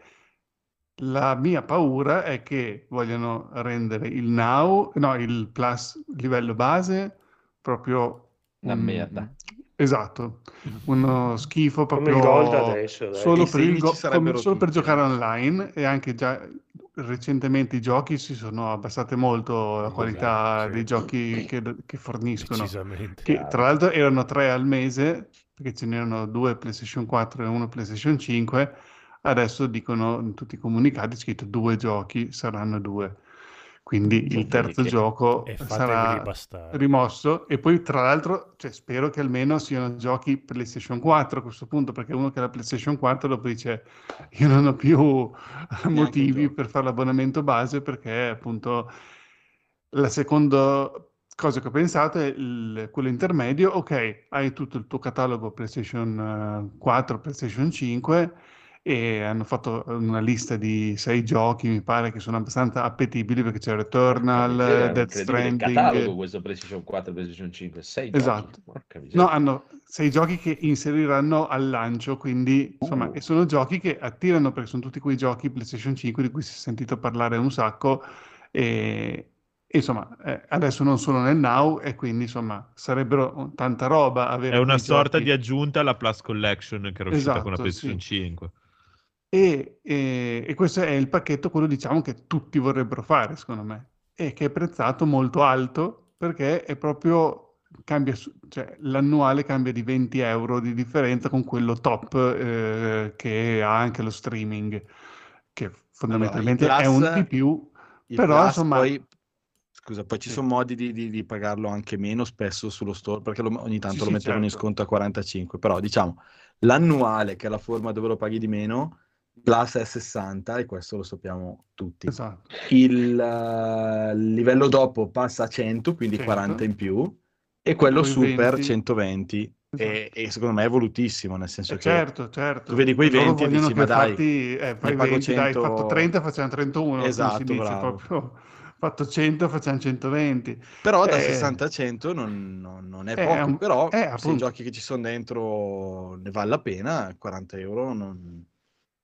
la mia paura è che vogliono rendere il Now, no, il Plus livello base proprio Una un- merda. Esatto, uno schifo Come proprio il Gold adesso, dai. solo per, go- solo per giocare eh. online e anche già recentemente i giochi si sono abbassate molto la qualità Esatto, sì. dei giochi che, che forniscono. Decisamente. Che tra l'altro erano tre al mese, perché ce n'erano due PlayStation 4 e uno PlayStation 5. Adesso dicono in tutti i comunicati, scritto due giochi, saranno due. Quindi il terzo E- gioco sarà rimosso. E poi, tra l'altro, cioè, spero che almeno siano giochi PlayStation 4 a questo punto, perché uno che ha la PlayStation 4 dopo dice io non ho più motivi per fare l'abbonamento base perché appunto la seconda cosa che ho pensato è il- quello intermedio, ok, hai tutto il tuo catalogo PlayStation eh, 4, PlayStation 5 e hanno fatto una lista di sei giochi, mi pare che sono abbastanza appetibili perché c'è Returnal, miseria, Death Stranding. catalogo questo PlayStation 4 e PlayStation 5 sei giochi. Esatto. Miseria. No, hanno sei giochi che inseriranno al lancio, quindi insomma, Uh. e sono giochi che attirano perché sono tutti quei giochi PlayStation 5 di cui si è sentito parlare un sacco e, insomma, eh, adesso non sono nel now e quindi insomma sarebbero tanta roba avere È una sorta giochi. di aggiunta alla Plus Collection che era uscita con la Esatto, PlayStation sì. 5. E, e- e questo è il pacchetto, quello diciamo che tutti vorrebbero fare, secondo me, e che è prezzato molto alto perché è proprio, cambia, cioè l'annuale cambia di 20 euro di differenza con quello top eh, che ha anche lo streaming, che fondamentalmente Allora, è il un Plus- di più, però Plus insomma... poi, scusa, poi ci sono modi di, di- di pagarlo anche meno spesso sullo store, perché lo- ogni tanto Sì, lo sì, mettevano in certo. sconto a 45, però diciamo l'annuale, che è la forma dove lo paghi di meno, Plus è 60 e questo lo sappiamo tutti. Esatto. Il eh, livello dopo passa a 100, quindi 100. 40 in più, e quello poi super 20. 120 e, e secondo me è volutissimo, nel senso Eh, che certo, certo. tu vedi quei Loro 20 e dici, ma dai, fatti, eh, fai ne pago 20, dai, 100 fatto 30 facciamo 31, come Esatto, si proprio fatto 100 facciamo 120. Però da Eh, 60 a 100 non, non- non è eh, poco, un- però eh, se i giochi che ci sono dentro ne vale la pena, 40 euro non...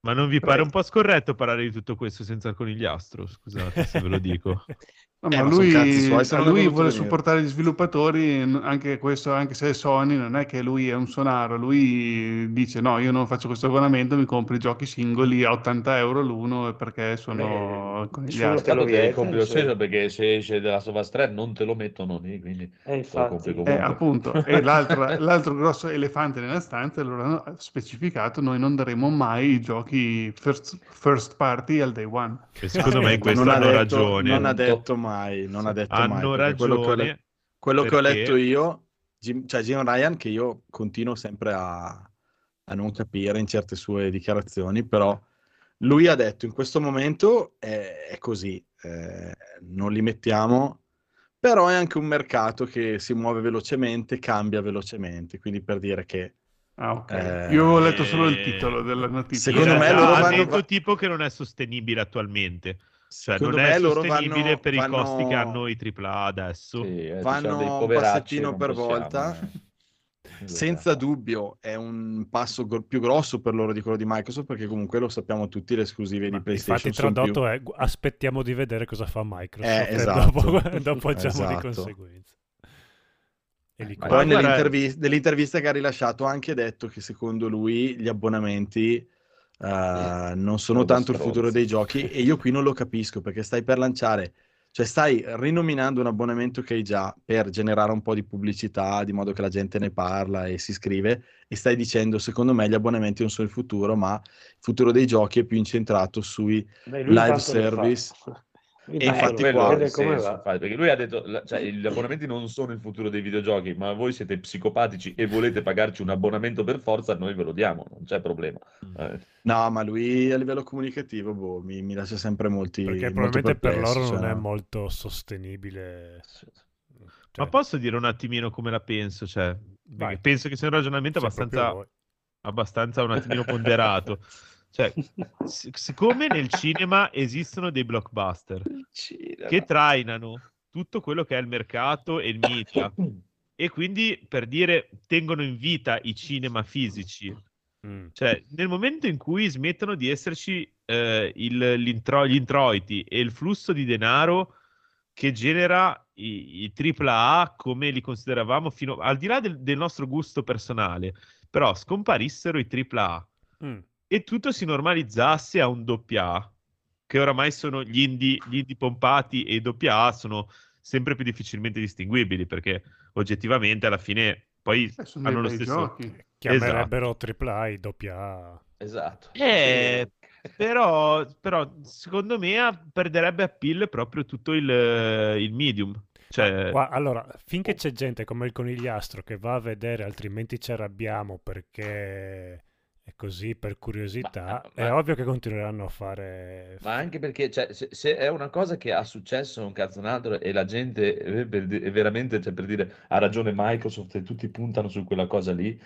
Ma non vi pare un po' scorretto parlare di tutto questo senza il conigliastro? Scusate se ve lo dico. No, Eh, ma lui, suoi, a lui vuole supportare gli sviluppatori, anche questo, anche se è Sony, non è che lui è un sonaro, lui dice no, io non faccio questo abbonamento, mi compro i giochi singoli a 80 euro l'uno perché sono Eh, con gli altri. te lo che vietano, compri lo stesso perché se esce della Us 3 non te lo mettono lì, quindi Eh, lo Eh, appunto, e l'altro grosso elefante nella stanza, loro hanno specificato, noi non daremo mai i giochi first, first party al day one. E secondo me in Eh, questo non ha hanno detto, ragione. Non ha detto mai, non ha detto mai. hanno perché quello che ho ragione. letto- Quello che ho perché- letto io, Jim, cioè Jim Ryan, che io continuo sempre a, a non capire in certe sue dichiarazioni, però lui ha detto in questo momento è, è così, eh, non li mettiamo, però è anche un mercato che si muove velocemente, cambia velocemente, quindi per dire che Ah, ok. Eh, Io ho letto solo il titolo della notizia. Secondo me loro ha vanno- detto tipo che non è sostenibile attualmente. Cioè, secondo non è loro sostenibile vanno, per i vanno- costi che hanno i AAA adesso. Sì, eh, dei un passettino per possiamo, volta. eh. Senza dubbio è un passo gro- più grosso per loro di quello di Microsoft perché comunque lo sappiamo tutti le esclusive Ma di PlayStation infatti sono più... tradotto è aspettiamo di vedere cosa fa Microsoft Eh, esatto. dopo, dopo agiamo di Esatto. conseguenza. Li Ma Poi guarda- nell'intervis- nell'intervista che ha rilasciato ha anche detto che secondo lui gli abbonamenti eh, non sono tanto il futuro dei giochi e io qui non lo capisco perché stai per lanciare, cioè stai rinominando un abbonamento che hai già per generare un po' di pubblicità di modo che la gente ne parla e si iscrive e stai dicendo secondo me gli abbonamenti non sono il futuro ma il futuro dei giochi è più incentrato sui Beh, live fa. E infatti qua- senso, infatti, perché lui ha detto cioè, gli abbonamenti non sono il futuro dei videogiochi ma voi siete psicopatici e volete pagarci un abbonamento per forza noi ve lo diamo non c'è problema Eh, No, ma lui a livello comunicativo boh, mi, mi lascia sempre molti Perché probabilmente per loro non cioè. è molto sostenibile. Ma Cioè, posso dire un attimino come la penso? Cioè, penso che sia un ragionamento proprio abbastanza, abbastanza un attimino ponderato. Cioè, s- siccome nel cinema esistono dei blockbuster che trainano tutto quello che è il mercato e il media e quindi per dire tengono in vita i cinema fisici Mm. cioè nel momento in cui smettono di esserci eh, il- l'intro- gli introiti e il flusso di denaro che genera i, i AAA come li consideravamo fino al di là del, del nostro gusto personale però scomparissero i AAA Mm. E tutto si normalizzasse a un doppia A, che oramai sono gli indie, gli indie pompati e i doppia A sono sempre più difficilmente distinguibili perché oggettivamente alla fine poi Eh, sono hanno lo stesso giochi. Chiamerebbero AAA i doppia A. esatto Eh, però, però secondo me ah, perderebbe appeal proprio tutto il, il medium cioè Gua- allora, finché c'è gente come il conigliastro che va a vedere, altrimenti ci arrabbiamo perché è così per curiosità, Ma- ma- è ovvio che continueranno a fare... Ma anche perché cioè, se, se è una cosa che ha successo un cazzo un altro e la gente eh, per di- veramente, cioè, per dire, ha ragione Microsoft e tutti puntano su quella cosa lì,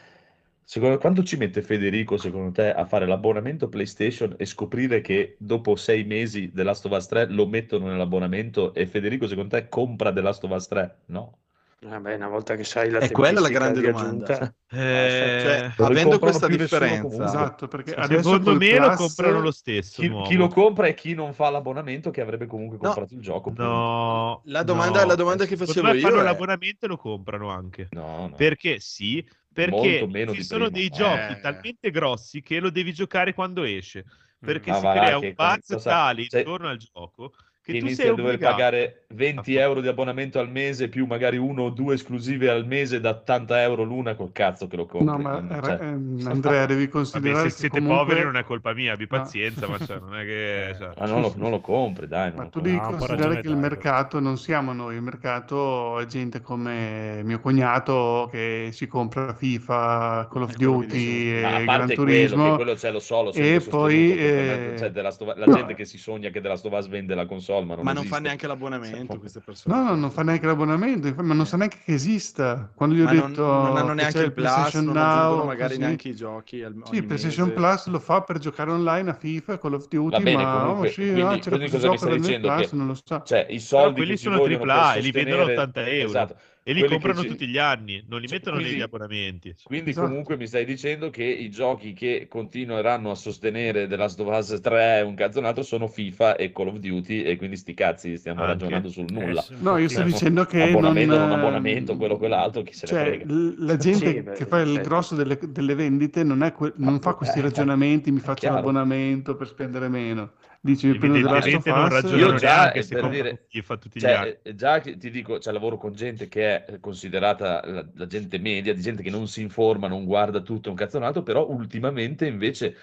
secondo, quanto ci mette Federico, secondo te, a fare l'abbonamento PlayStation e scoprire che dopo sei mesi The Last of Us 3 lo mettono nell'abbonamento e Federico, secondo te, compra The Last of Us 3? No. Vabbè, una volta che sai la È quella la grande domanda. aggiunta, eh, Cioè, Lo avendo comprano questa differenza. Esatto, perché adesso secondo me lo Plus- comprano lo stesso Chi, chi lo compra e chi non fa l'abbonamento che avrebbe comunque No. comprato il gioco. No, La domanda- no. la domanda che facevo me io fanno è- l'abbonamento e lo comprano anche. No, no. Perché sì, perché ci sono prima. dei giochi Eh. talmente grossi che lo devi giocare quando esce. Perché Ma si va crea un buzz tale cioè, intorno al gioco che tu inizi sei a dover obbligato. pagare 20 a- euro di abbonamento al mese più magari uno o due esclusive al mese da 80 euro l'una col cazzo che lo compri. No, ma quindi, eh, cioè, ehm, Andrea, devi Vabbè, considerare se che siete comunque... poveri non è colpa mia, abbi No. pazienza, ma cioè, non è che... cioè, ma non lo, non lo compri, dai. non Ma lo tu compri. devi No, considerare che il mercato non siamo noi, il mercato è gente come mio cognato che si compra FIFA, Call of che Duty e a Gran parte quello, Turismo. che quello c'è lo so, l'ho sempre e poi, eh, Sto- la no. gente che si sogna che della Stovaz vende la console console, ma non Ma non fa neanche l'abbonamento queste persone. No, no, non fa neanche l'abbonamento, ma non sa neanche che esista. Quando gli ho Ma non, detto non hanno che neanche il Plus, PlayStation non Now, magari così. neanche i giochi al, Sì, PlayStation mese. Plus lo fa per giocare online a FIFA, Call of Duty, Va bene, ma comunque, oh, sì, quindi, no, c'è quindi questo cosa mi stai dicendo? Plus, Che, non lo sa. cioè, i Però soldi quelli che ci sono AAA e li vendono a sostenere... 80 euro. Esatto. E li che comprano ci- tutti gli anni, non li Cioè, mettono negli quindi- abbonamenti. Quindi Esatto. comunque mi stai dicendo che i giochi che continueranno a sostenere The Last of Us 3 e un cazzo un altro sono FIFA e Call of Duty e quindi sti cazzi stiamo Anche. ragionando sul Eh, nulla. sì, un No, io sto dicendo che abbonamento, non... non abbonamento, quello quell'altro, chi se ne Cioè, frega. l- la gente Sì, che beh, fa il certo. grosso delle, delle vendite non, è que- non fa questi eh, ragionamenti, mi faccio l'abbonamento per spendere meno. Dici, Evidentemente non ragionano Io già, neanche eh, se per comprano dire- FIFA tutti gli anni. Cioè, eh, già che ti dico, cioè, lavoro con gente che è considerata la, la gente media, di gente che non si informa, non guarda tutto, un cazzo un altro, però ultimamente invece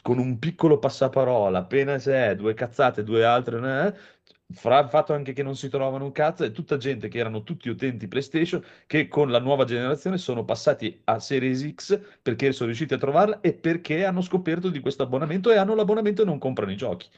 con un piccolo passaparola, appena c'è due cazzate, due altre, eh, fra il fatto anche che non si trovano un cazzo, è tutta gente che erano tutti utenti PlayStation che con la nuova generazione sono passati a Series X perché sono riusciti a trovarla e perché hanno scoperto di questo abbonamento e hanno l'abbonamento e non comprano i giochi.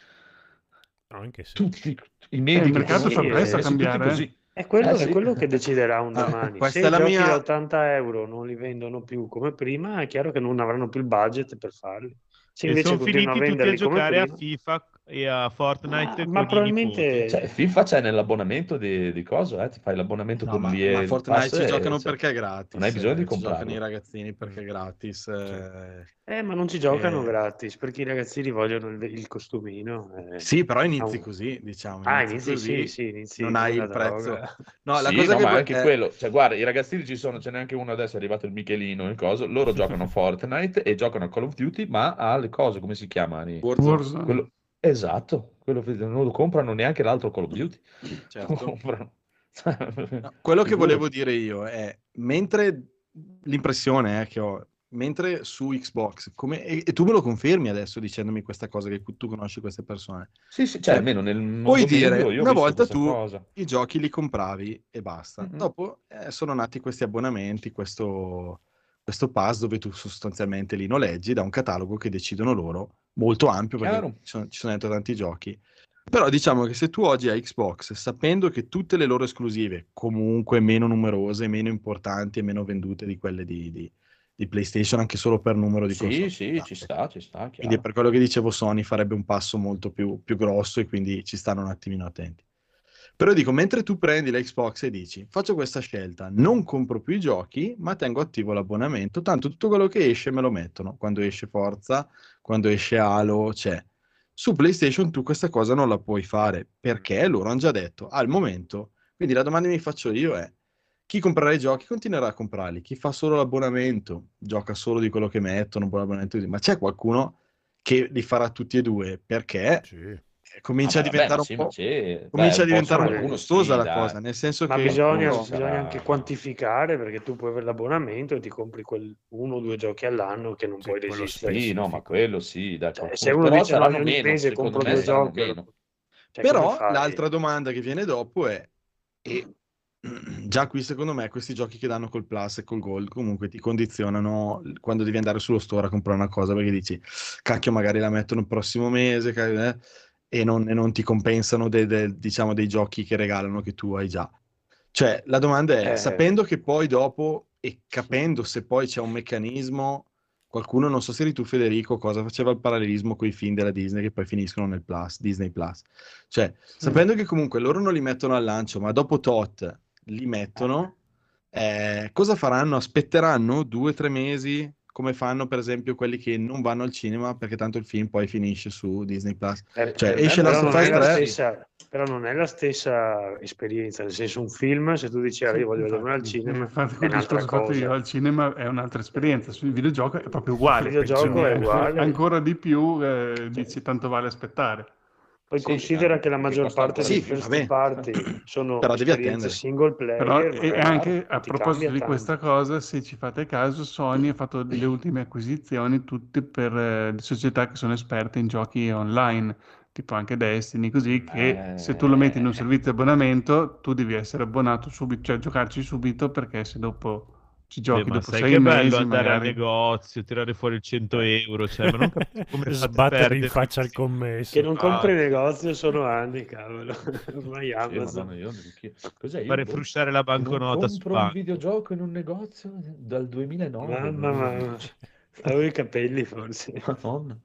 Anche sì. Tutti i Eh, media il che mercato presto a cambiare, eh. così. È quello, Eh, è sì. quello che deciderà un Ah, domani. questa Se è i la mia- da 80 euro non li vendono più come prima, è chiaro che non avranno più il budget per farli. Se E invece sono continuano finiti a tutti a giocare a prima, FIFA e a Fortnite Ma- con ma probabilmente-. Cioè, FIFA c'è nell'abbonamento di, di cosa? Eh? Ti fai l'abbonamento No, con ma, l'IE ma Fortnite ci e- giocano cioè, perché è gratis. Non hai bisogno di eh, ci giocano i ragazzini perché è gratis. eh. eh, ma non ci giocano Eh. gratis perché i ragazzini vogliono il, il costumino. eh. Sì, però inizi Ah, così, diciamo. Ah, inizi inizi, così, sì, sì, inizi non hai il prezzo. droga. No, la Sì, cosa no, che ma anche eh, quello, cioè guarda, i ragazzini ci sono, ce n'è anche uno adesso, è arrivato il Michelino, il coso, loro giocano a Fortnite e giocano a Call of Duty, ma alle cose, come si chiamano? Warzone, Warzone. Quello- Esatto, quello non lo comprano neanche l'altro Call of Duty. certo. No, quello che volevo dire io è, mentre l'impressione è che ho, mentre su Xbox, come, e, e tu me lo confermi adesso dicendomi questa cosa, che tu conosci queste persone, Sì, sì, cioè, Cioè, almeno nel mondo puoi dire, una volta tu cosa. i giochi li compravi e basta. Mhm. Dopo eh, sono nati questi abbonamenti, questo, questo pass dove tu sostanzialmente li noleggi da un catalogo che decidono loro, molto ampio perché Chiaro. ci sono, ci sono dentro tanti giochi. Però diciamo che se tu oggi hai Xbox, sapendo che tutte le loro esclusive, comunque meno numerose, meno importanti e meno vendute di quelle di, di- di PlayStation, anche solo per numero di Sì, console, sì, ci sta, ci sta, quindi chiaro. per quello che dicevo Sony farebbe un passo molto più, più grosso e quindi ci stanno un attimino attenti. Però dico, mentre tu prendi la Xbox e dici, faccio questa scelta, non compro più i giochi, ma tengo attivo l'abbonamento, tanto tutto quello che esce me lo mettono. Quando esce Forza, quando esce Halo, c'è. Su PlayStation tu questa cosa non la puoi fare, perché loro hanno già detto, al momento, quindi la domanda che mi faccio io è, chi comprerà i giochi continuerà a comprarli, chi fa solo l'abbonamento gioca solo di quello che mettono, ma c'è qualcuno che li farà tutti e due perché Sì. Comincia Vabbè, a diventare vabbè, sì, un ma po', c'è- comincia beh, a diventare un po' costosa sì, la dai. cosa, nel senso Ma che bisogna, qualcuno bisogna sarà- anche quantificare perché tu puoi avere l'abbonamento e ti compri quel uno o due giochi all'anno che non Sì, puoi resistere. Sì, no, ma quello sì, dai, Cioè, se uno dice no, ogni meno, mese compro me due giochi, meno. cioè, Però l'altra domanda che viene dopo è, e già qui secondo me questi giochi che danno col plus e col gold comunque ti condizionano quando devi andare sullo store a comprare una cosa perché dici, cacchio magari la mettono il prossimo mese eh, e, non, e non ti compensano de- de- diciamo dei giochi che regalano che tu hai già. Cioè la domanda è, Eh. sapendo che poi dopo e capendo se poi c'è un meccanismo, qualcuno, non so se eri tu Federico, cosa faceva il parallelismo con i film della Disney che poi finiscono nel Plus, Disney Plus. Cioè, sapendo che comunque loro non li mettono al lancio, ma dopo tot li mettono, eh, cosa faranno? Aspetteranno due o tre mesi, come fanno per esempio quelli che non vanno al cinema perché tanto il film poi finisce su Disney Plus. Eh, Cioè, eh, esce però Last of non Us è la 3. stessa- però non è la stessa esperienza, nel senso un film, se tu dici "Ah, io voglio vederlo al cinema, infatti è un'altra fatto io cosa. al cinema è un'altra esperienza, sul videogioco è proprio uguale. Il videogioco è uguale. Ancora di più eh, dici tanto vale aspettare. Poi Sì, considera che la maggior parte dei Sì, first party sono Però devi esperienze attendere. single player, Però, e anche a proposito di tanto. questa cosa, se ci fate caso, Sony ha fatto le ultime acquisizioni tutte per eh, le società che sono esperte in giochi online, tipo anche Destiny, così che Eh. se tu lo metti in un servizio di abbonamento, tu devi essere abbonato subito, cioè giocarci subito, perché se dopo ci giochi Beh, dopo sai sei che mesi bello andare magari. al negozio, tirare fuori il 100 euro, cioè, ma non come Sbattere in faccia al commesso. Che non compri Ah. negozio sono anni, cavolo. Ormai Amazon. madonna, io non- chi- Cos'è? Fare boh, frusciare la banconota su compro un banco. videogioco in un negozio dal 2009. Mamma, mamma. Avevo i capelli forse. Madonna.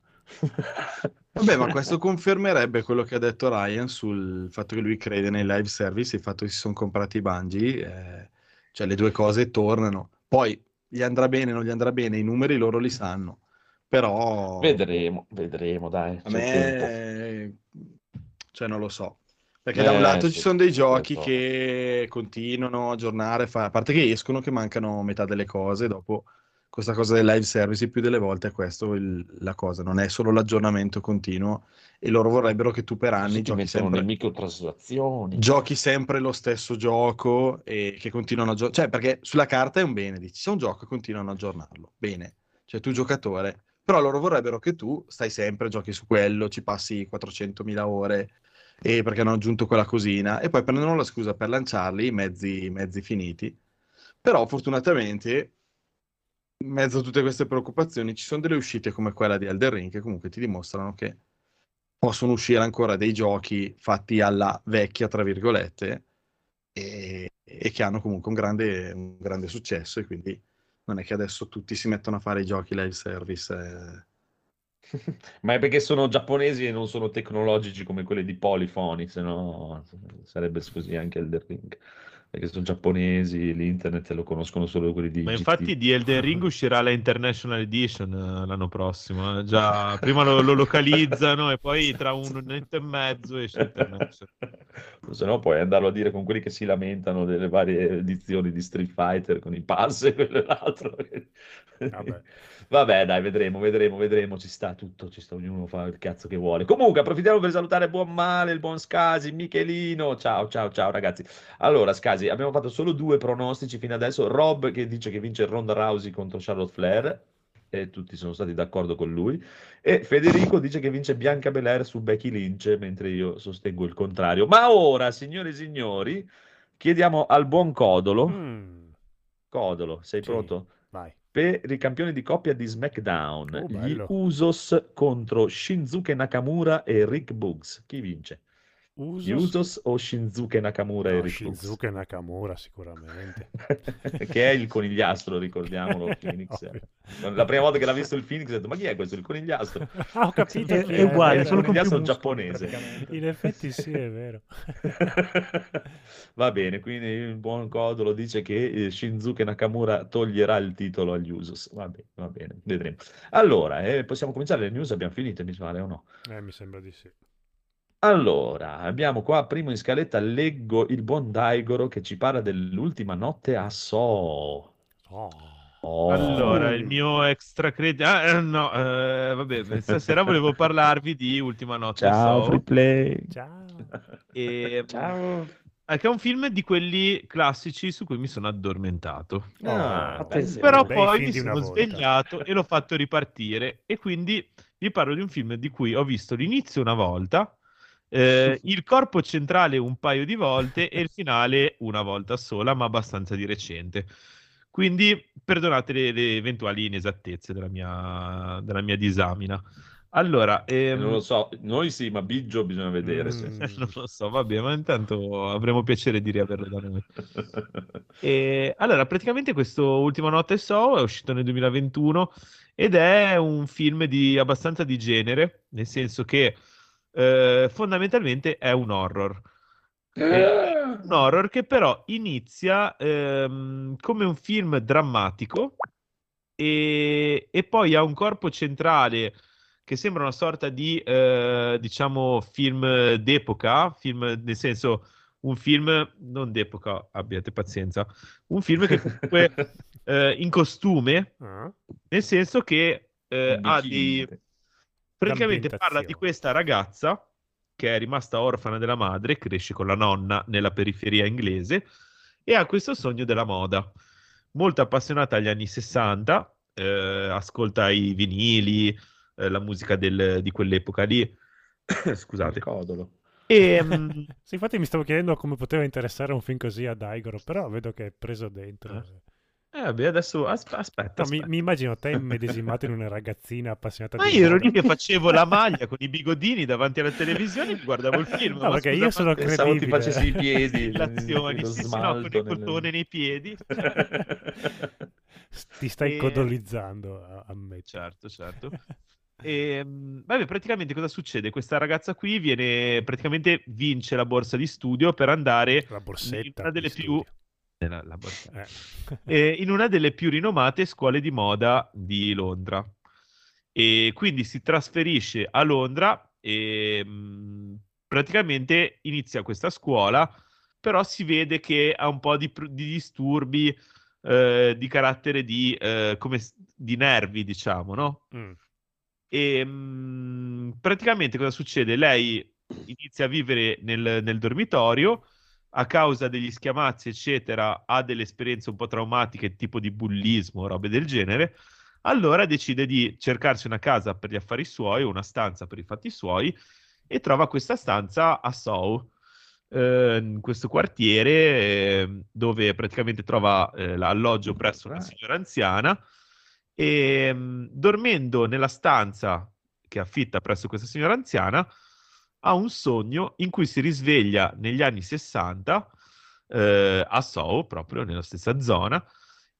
Vabbè, ma questo confermerebbe quello che ha detto Ryan sul fatto che lui crede nei live service, il fatto che si sono comprati i Bungie, eh, cioè le due cose tornano. Poi gli andrà bene, non gli andrà bene, i numeri loro li sanno. Però Vedremo, vedremo, dai. a me, cioè non lo so. Perché da un Eh, lato sì, ci sono dei giochi che continuano a aggiornare, fa- a parte che escono che mancano metà delle cose, dopo questa cosa del live service più delle volte è questo il- la cosa, non è solo l'aggiornamento continuo e loro vorrebbero che tu per anni Sì, ti giochi sempre, le microtransazioni. giochi sempre lo stesso gioco e che continuano a giocare, cioè perché sulla carta è un bene, dici c'è un gioco e continuano a aggiornarlo, bene, cioè tu giocatore, però loro vorrebbero che tu stai sempre, giochi su quello, ci passi 400.000 ore e perché hanno aggiunto quella cosina e poi prendono la scusa per lanciarli mezzi, mezzi finiti. Però fortunatamente, in mezzo a tutte queste preoccupazioni, ci sono delle uscite come quella di Elden Ring che comunque ti dimostrano che possono uscire ancora dei giochi fatti alla vecchia, tra virgolette, e, e che hanno comunque un grande, un grande successo e quindi non è che adesso tutti si mettono a fare i giochi live service. eh. Ma è perché sono giapponesi e non sono tecnologici come quelli di Polyphony, se no sarebbe così anche Elden Ring. Perché sono giapponesi, l'internet lo conoscono solo quelli di Ma GT. infatti di Elden Ring uscirà la International Edition eh, l'anno prossimo. eh. Già, prima lo, lo localizzano e poi tra un annetto e mezzo esce International. Se no puoi andarlo a dire con quelli che si lamentano delle varie edizioni di Street Fighter con i pass e quello e l'altro. Vabbè. Vabbè, dai, vedremo, vedremo, vedremo. Ci sta tutto, ci sta, ognuno fa il cazzo che vuole. Comunque, approfittiamo per salutare Buon Male, il buon Scasi, Michelino. Ciao, ciao, ciao, ragazzi. Allora, Scasi, abbiamo fatto solo due pronostici fino adesso. Rob che dice che vince Ronda Rousey contro Charlotte Flair. E tutti sono stati d'accordo con lui. E Federico dice che vince Bianca Belair su Becky Lynch, mentre io sostengo il contrario. Ma ora, signore e signori, chiediamo al buon Codolo. Mm, Codolo, sei Sì. pronto? vai. Per i campioni di coppia di SmackDown, Oh, gli. Usos contro Shinzuke Nakamura e Rick Boogs. Chi vince? Usos, Usos o Shinzuke Nakamura e no, Rick Boogs? Shinzuke Nakamura sicuramente. che è il conigliastro, ricordiamolo. Phoenix. La prima volta che l'ha visto il Phoenix, ho detto: Ma chi è questo? Il conigliastro? Ah, ho capito. È- è uguale, È il solo conigliastro muscoli, giapponese. In effetti sì, è vero. Va bene, quindi il buon Codolo dice che eh, Shinzuke Nakamura toglierà il titolo agli Usos. Va bene, va bene, vedremo. Allora, eh, possiamo cominciare le news? Abbiamo finito, mi pare o no? Eh, mi sembra di sì. Allora, abbiamo qua primo in scaletta, leggo il buon Daigoro che ci parla dell'ultima notte a So. Oh. Oh. Allora, il mio extra credit... Ah, eh, no, eh, vabbè, stasera volevo parlarvi di Ultima Notte Ciao, So, Free Play. Ciao. e... Ciao. eh, che è un film di quelli classici su cui mi sono addormentato. Ah, attenzione. Però poi mi sono volta. svegliato e l'ho fatto ripartire e quindi vi parlo di un film di cui ho visto l'inizio una volta, eh, il corpo centrale un paio di volte e il finale una volta sola, ma abbastanza di recente. Quindi perdonate le, le eventuali inesattezze della mia, della mia disamina. Allora, Eh, ehm, Non lo so, noi sì, ma Biggio bisogna vedere. se- Mm. non lo so, vabbè, ma intanto avremo piacere di riaverlo da noi. E, allora, praticamente questo Ultima Notte So è uscito nel 2021 ed è un film di abbastanza di genere, nel senso che eh, fondamentalmente è un horror. È un horror che però inizia ehm, come un film drammatico e, e poi ha un corpo centrale che sembra una sorta di, eh, diciamo, film d'epoca, film nel senso un film non d'epoca, abbiate pazienza, un film che comunque eh, in costume, Ah, nel senso che eh, ha dei... Praticamente parla di questa ragazza che è rimasta orfana della madre, cresce con la nonna nella periferia inglese e ha questo sogno della moda. Molto appassionata agli anni 60, eh, ascolta i vinili, eh, la musica del- di quell'epoca lì. Scusate. Codolo. E, mm, Sì, infatti mi stavo chiedendo come poteva interessare un film così a Daigoro, però vedo che è preso dentro. Eh. Eh, vabbè, adesso asp- aspetta. No, mi, aspetta. mi immagino te immedesimato in una ragazzina appassionata Ma di io ero lì che facevo la maglia con i bigodini davanti alla televisione e guardavo il film. No, ma perché scusa, io sono ma- Pensavo ti credibile. facessi i piedi. le azioni, lo sì, sì, no, con il nelle- cotone nei piedi. Ti stai E- codolizzando, a- ammetti. Certo, certo. E, mh, vabbè, praticamente cosa succede? Questa ragazza qui viene, praticamente vince la borsa di studio per andare La in borsetta. una delle più... la borsa. Eh. in una delle più rinomate scuole di moda di Londra. E quindi si trasferisce a Londra e mh, praticamente inizia questa scuola, però si vede che ha un po' di, di disturbi eh, di carattere di, eh, come di nervi, diciamo, no? Mm. E mh, praticamente cosa succede? Lei inizia a vivere nel, nel dormitorio a causa degli schiamazzi, eccetera, ha delle esperienze un po' traumatiche, tipo di bullismo, robe del genere. Allora decide di cercarsi una casa per gli affari suoi, una stanza per i fatti suoi, e trova questa stanza a Soho, eh, in questo quartiere eh, dove praticamente trova eh, l'alloggio presso una signora anziana e mh, dormendo nella stanza che affitta presso questa signora anziana ha un sogno in cui si risveglia negli anni 60 eh, a Soho, proprio nella stessa zona,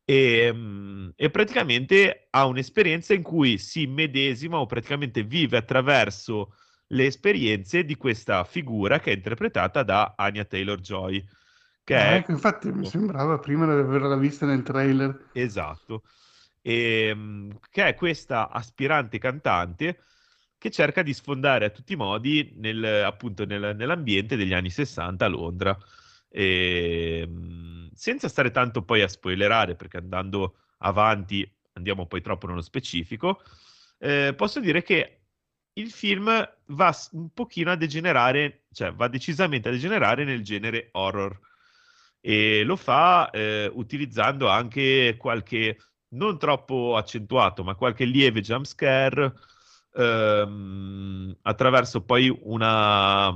e, mh, e praticamente ha un'esperienza in cui si medesima o praticamente vive attraverso le esperienze di questa figura che è interpretata da Anya Taylor-Joy, che Ah, è ecco, infatti mi sembrava prima di averla vista nel trailer. Esatto. Ehm, che è questa aspirante cantante che cerca di sfondare a tutti i modi nel, appunto nel- nell'ambiente degli anni 60 a Londra. Ehm, senza stare tanto poi a spoilerare, perché andando avanti andiamo poi troppo nello specifico, eh, posso dire che il film va un pochino a degenerare, cioè va decisamente a degenerare nel genere horror e lo fa eh, utilizzando anche qualche non troppo accentuato, ma qualche lieve jump scare ehm, attraverso poi una,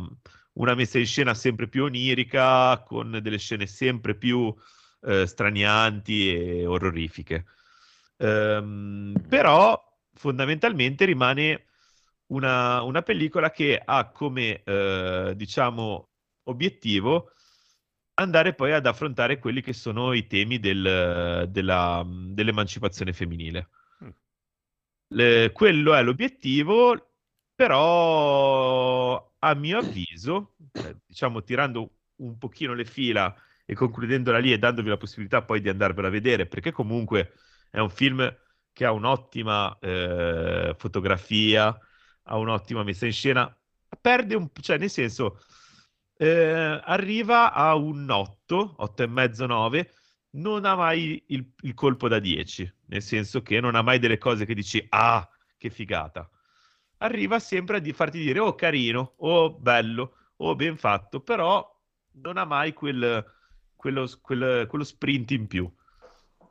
una messa in scena sempre più onirica, con delle scene sempre più eh, stranianti e orrorifiche. Ehm, però fondamentalmente rimane una, una pellicola che ha come eh, diciamo obiettivo andare poi ad affrontare quelli che sono i temi del- della- dell'emancipazione femminile. Le- quello è l'obiettivo, però a mio avviso, eh, diciamo tirando un pochino le fila e concludendola lì e dandovi la possibilità poi di andarvela a vedere, perché comunque è un film che ha un'ottima eh, fotografia, ha un'ottima messa in scena, perde un... cioè nel senso eh, arriva a un 8, 8 e mezzo, 9, non ha mai il, il colpo da 10, nel senso che non ha mai delle cose che dici, ah, che figata. Arriva sempre a di- farti dire, oh, carino, oh, bello, oh, ben fatto, però non ha mai quel, quello, quel- quello sprint in più.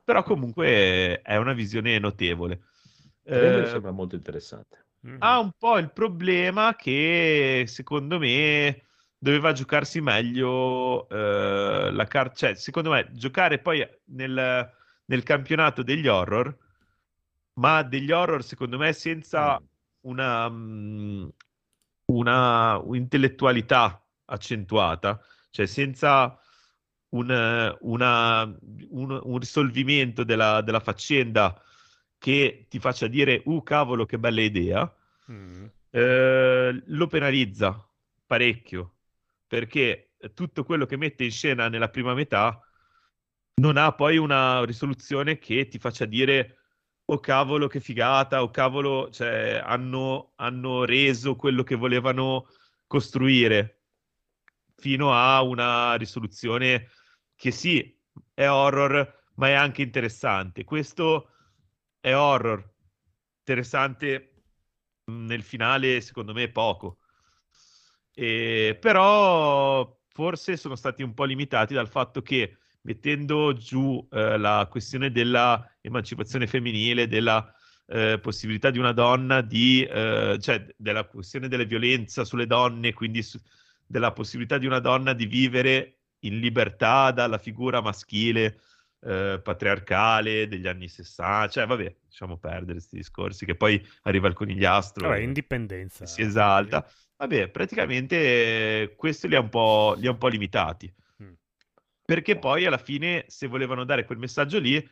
Però comunque è una visione notevole. Eh, sembra molto interessante. Mhm. ha un po' il problema che secondo me doveva giocarsi meglio eh, la carta, cioè secondo me giocare poi nel, nel campionato degli horror, ma degli horror secondo me senza Mm. una, mm, una intellettualità accentuata, cioè senza un, una- un- un risolvimento della, della faccenda che ti faccia dire, uh cavolo, che bella idea, Mm. eh, lo penalizza parecchio perché tutto quello che mette in scena nella prima metà non ha poi una risoluzione che ti faccia dire oh cavolo che figata, oh cavolo, cioè hanno, hanno reso quello che volevano costruire fino a una risoluzione che sì, è horror, ma è anche interessante. Questo è horror, interessante mh, nel finale, secondo me, poco. E, però forse sono stati un po' limitati dal fatto che mettendo giù eh, la questione della emancipazione femminile, della eh, possibilità di una donna di, eh, cioè della questione della violenza sulle donne, quindi su- della possibilità di una donna di vivere in libertà dalla figura maschile eh, patriarcale degli anni 60, cioè vabbè, lasciamo perdere questi discorsi, che poi arriva il conigliastro Vabbè, indipendenza. si esalta. Vabbè, praticamente eh, questo li ha un po', li ha un po' limitati. Mm. Perché poi alla fine, se volevano dare quel messaggio lì,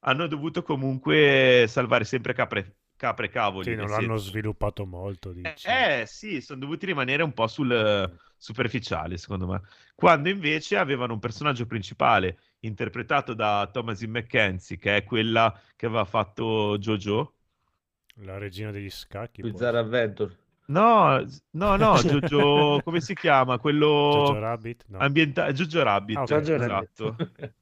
hanno dovuto comunque salvare sempre capre, capre cavoli. Sì, non l'hanno senso- sviluppato molto, dici. eh, sì, sono dovuti rimanere un po' sul superficiale, secondo me. Quando invece avevano un personaggio principale interpretato da Thomasin McKenzie, che è quella che aveva fatto JoJo. La regina degli scacchi. Bizarre Adventure. No, no, no, JoJo, come si chiama? Quello Jojo Rabbit? No. ambienta- JoJo Rabbit, Ah, ok. Jojo Rabbit. esatto.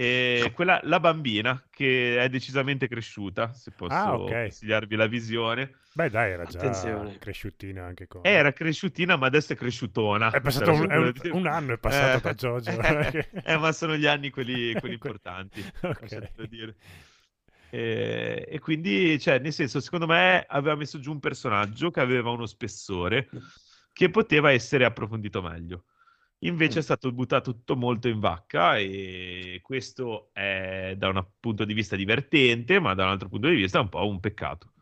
E quella, la bambina che è decisamente cresciuta, se posso Ah, ok. consigliarvi la visione. Beh, dai, era già Attenzione. cresciutina anche con... Era cresciutina, ma adesso è cresciutona. È passato Cioè, un, è un- un anno è passato Eh, da Jojo. eh, eh, ma sono gli anni quelli, quelli importanti. Ok. lasciate dire. E, e quindi, cioè, nel senso, secondo me aveva messo giù un personaggio che aveva uno spessore che poteva essere approfondito meglio. Invece è stato buttato tutto molto in vacca e questo è da un punto di vista divertente, ma da un altro punto di vista è un po' un peccato.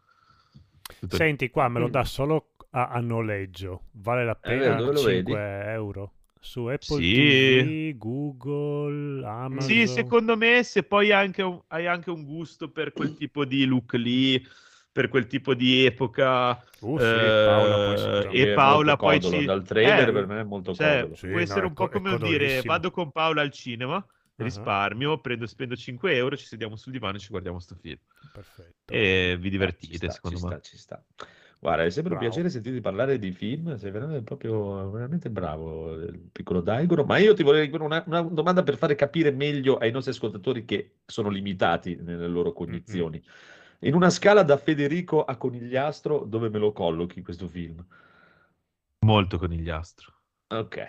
Tutto. Senti, qua me lo dà solo a, a noleggio. Vale la pena lo 5 vedi? euro? Su Apple Sì. TV, Google, Amazon. Sì, secondo me se poi hai anche un, hai anche un gusto per quel tipo di look lì, per quel tipo di epoca, Uh, sì, eh, Paola poi e Paola poi comodo, ci- Dal trailer eh, per me è molto cioè, comodo. Sì, può no, essere è un po' come dire vado con Paola al cinema, Ah. risparmio, prendo, spendo 5 euro, ci sediamo sul divano e ci guardiamo sto film. Perfetto. E vi Eh, divertite, ci sta, secondo ci me. sta, ci sta. Guarda, è sempre un Bravo. piacere sentirti parlare di film, sei veramente proprio veramente bravo, il piccolo Daigoro. Ma io ti vorrei una, una domanda per fare capire meglio ai nostri ascoltatori che sono limitati nelle loro cognizioni. In una scala da Federico a Conigliastro, dove me lo collochi questo film? Molto conigliastro. Ok,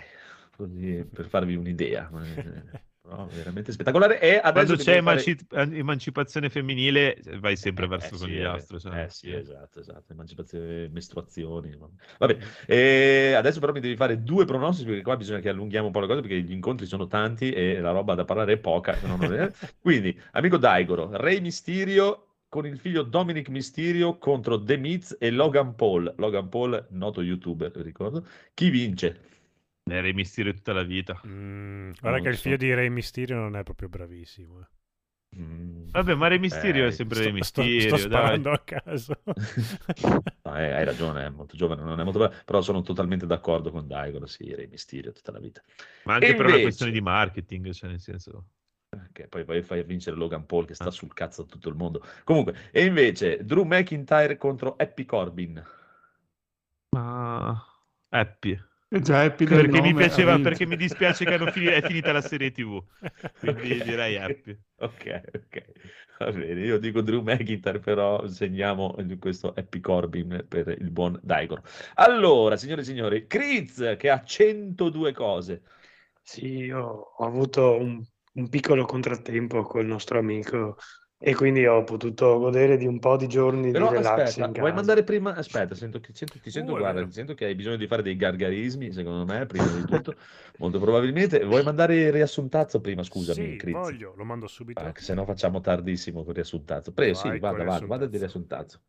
così per farvi un'idea. Eh, però veramente spettacolare. E Quando c'è devo fare- emanci- emancipazione femminile vai sempre Eh, verso eh, sì, eh, cioè, eh, sì, esatto, esatto, emancipazione, mestruazioni. Vabbè, e adesso però mi devi fare due pronostici perché qua bisogna che allunghiamo un po' le cose perché gli incontri sono tanti e la roba da parlare è poca. no è- Quindi, amico Daigoro, Re Mysterio con il figlio Dominic Mysterio contro The Miz e Logan Paul. Logan Paul, noto youtuber, ricordo. Chi vince? Ne Re Mysterio tutta la vita. Mm, guarda Non che il so. figlio di Rey Mysterio non è proprio bravissimo. eh. Mm, Vabbè, ma Re Mysterio eh, è sempre Sto, Re sto- Mysterio, sto dai. sparando a caso. No, eh, hai ragione, è molto giovane, non è molto bravo, però sono totalmente d'accordo con Daigoro, sì, Re Mysterio tutta la vita. Ma anche E per una invece- questione di marketing, cioè nel senso... Che poi vai fai vincere Logan Paul che sta Ah. sul cazzo a tutto il mondo. Comunque, e invece Drew McIntyre contro Happy Corbin. Ma... Happy. È già happy del Perché mi piaceva, perché mi dispiace che hanno fini- è finita la serie TV. Quindi Ok. direi happy. Ok, ok. Va bene, io dico Drew McIntyre, però segniamo questo Happy Corbin per il buon Daigoro. Allora, signore e signori, Kriz che ha 102 cose. Sì, io ho avuto un, un piccolo contrattempo col nostro amico e quindi ho potuto godere di un po' di giorni Però di relax aspetta, in vuoi casa. mandare prima? Aspetta, sento che, sento, ti sento, Uh, guarda, vero. sento che hai bisogno di fare dei gargarismi, secondo me, prima di tutto, molto probabilmente. Vuoi mandare il riassuntazzo prima, scusami, sì, Kriz? voglio, lo mando subito. Ah, se no facciamo tardissimo con il riassuntazzo. Prego, sì, Vai col vada, vada di riassuntazzo. riassuntazzo.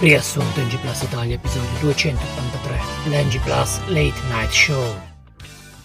Riassunto NG Plus Italia, episodio 283, l'NG Plus Late Night Show.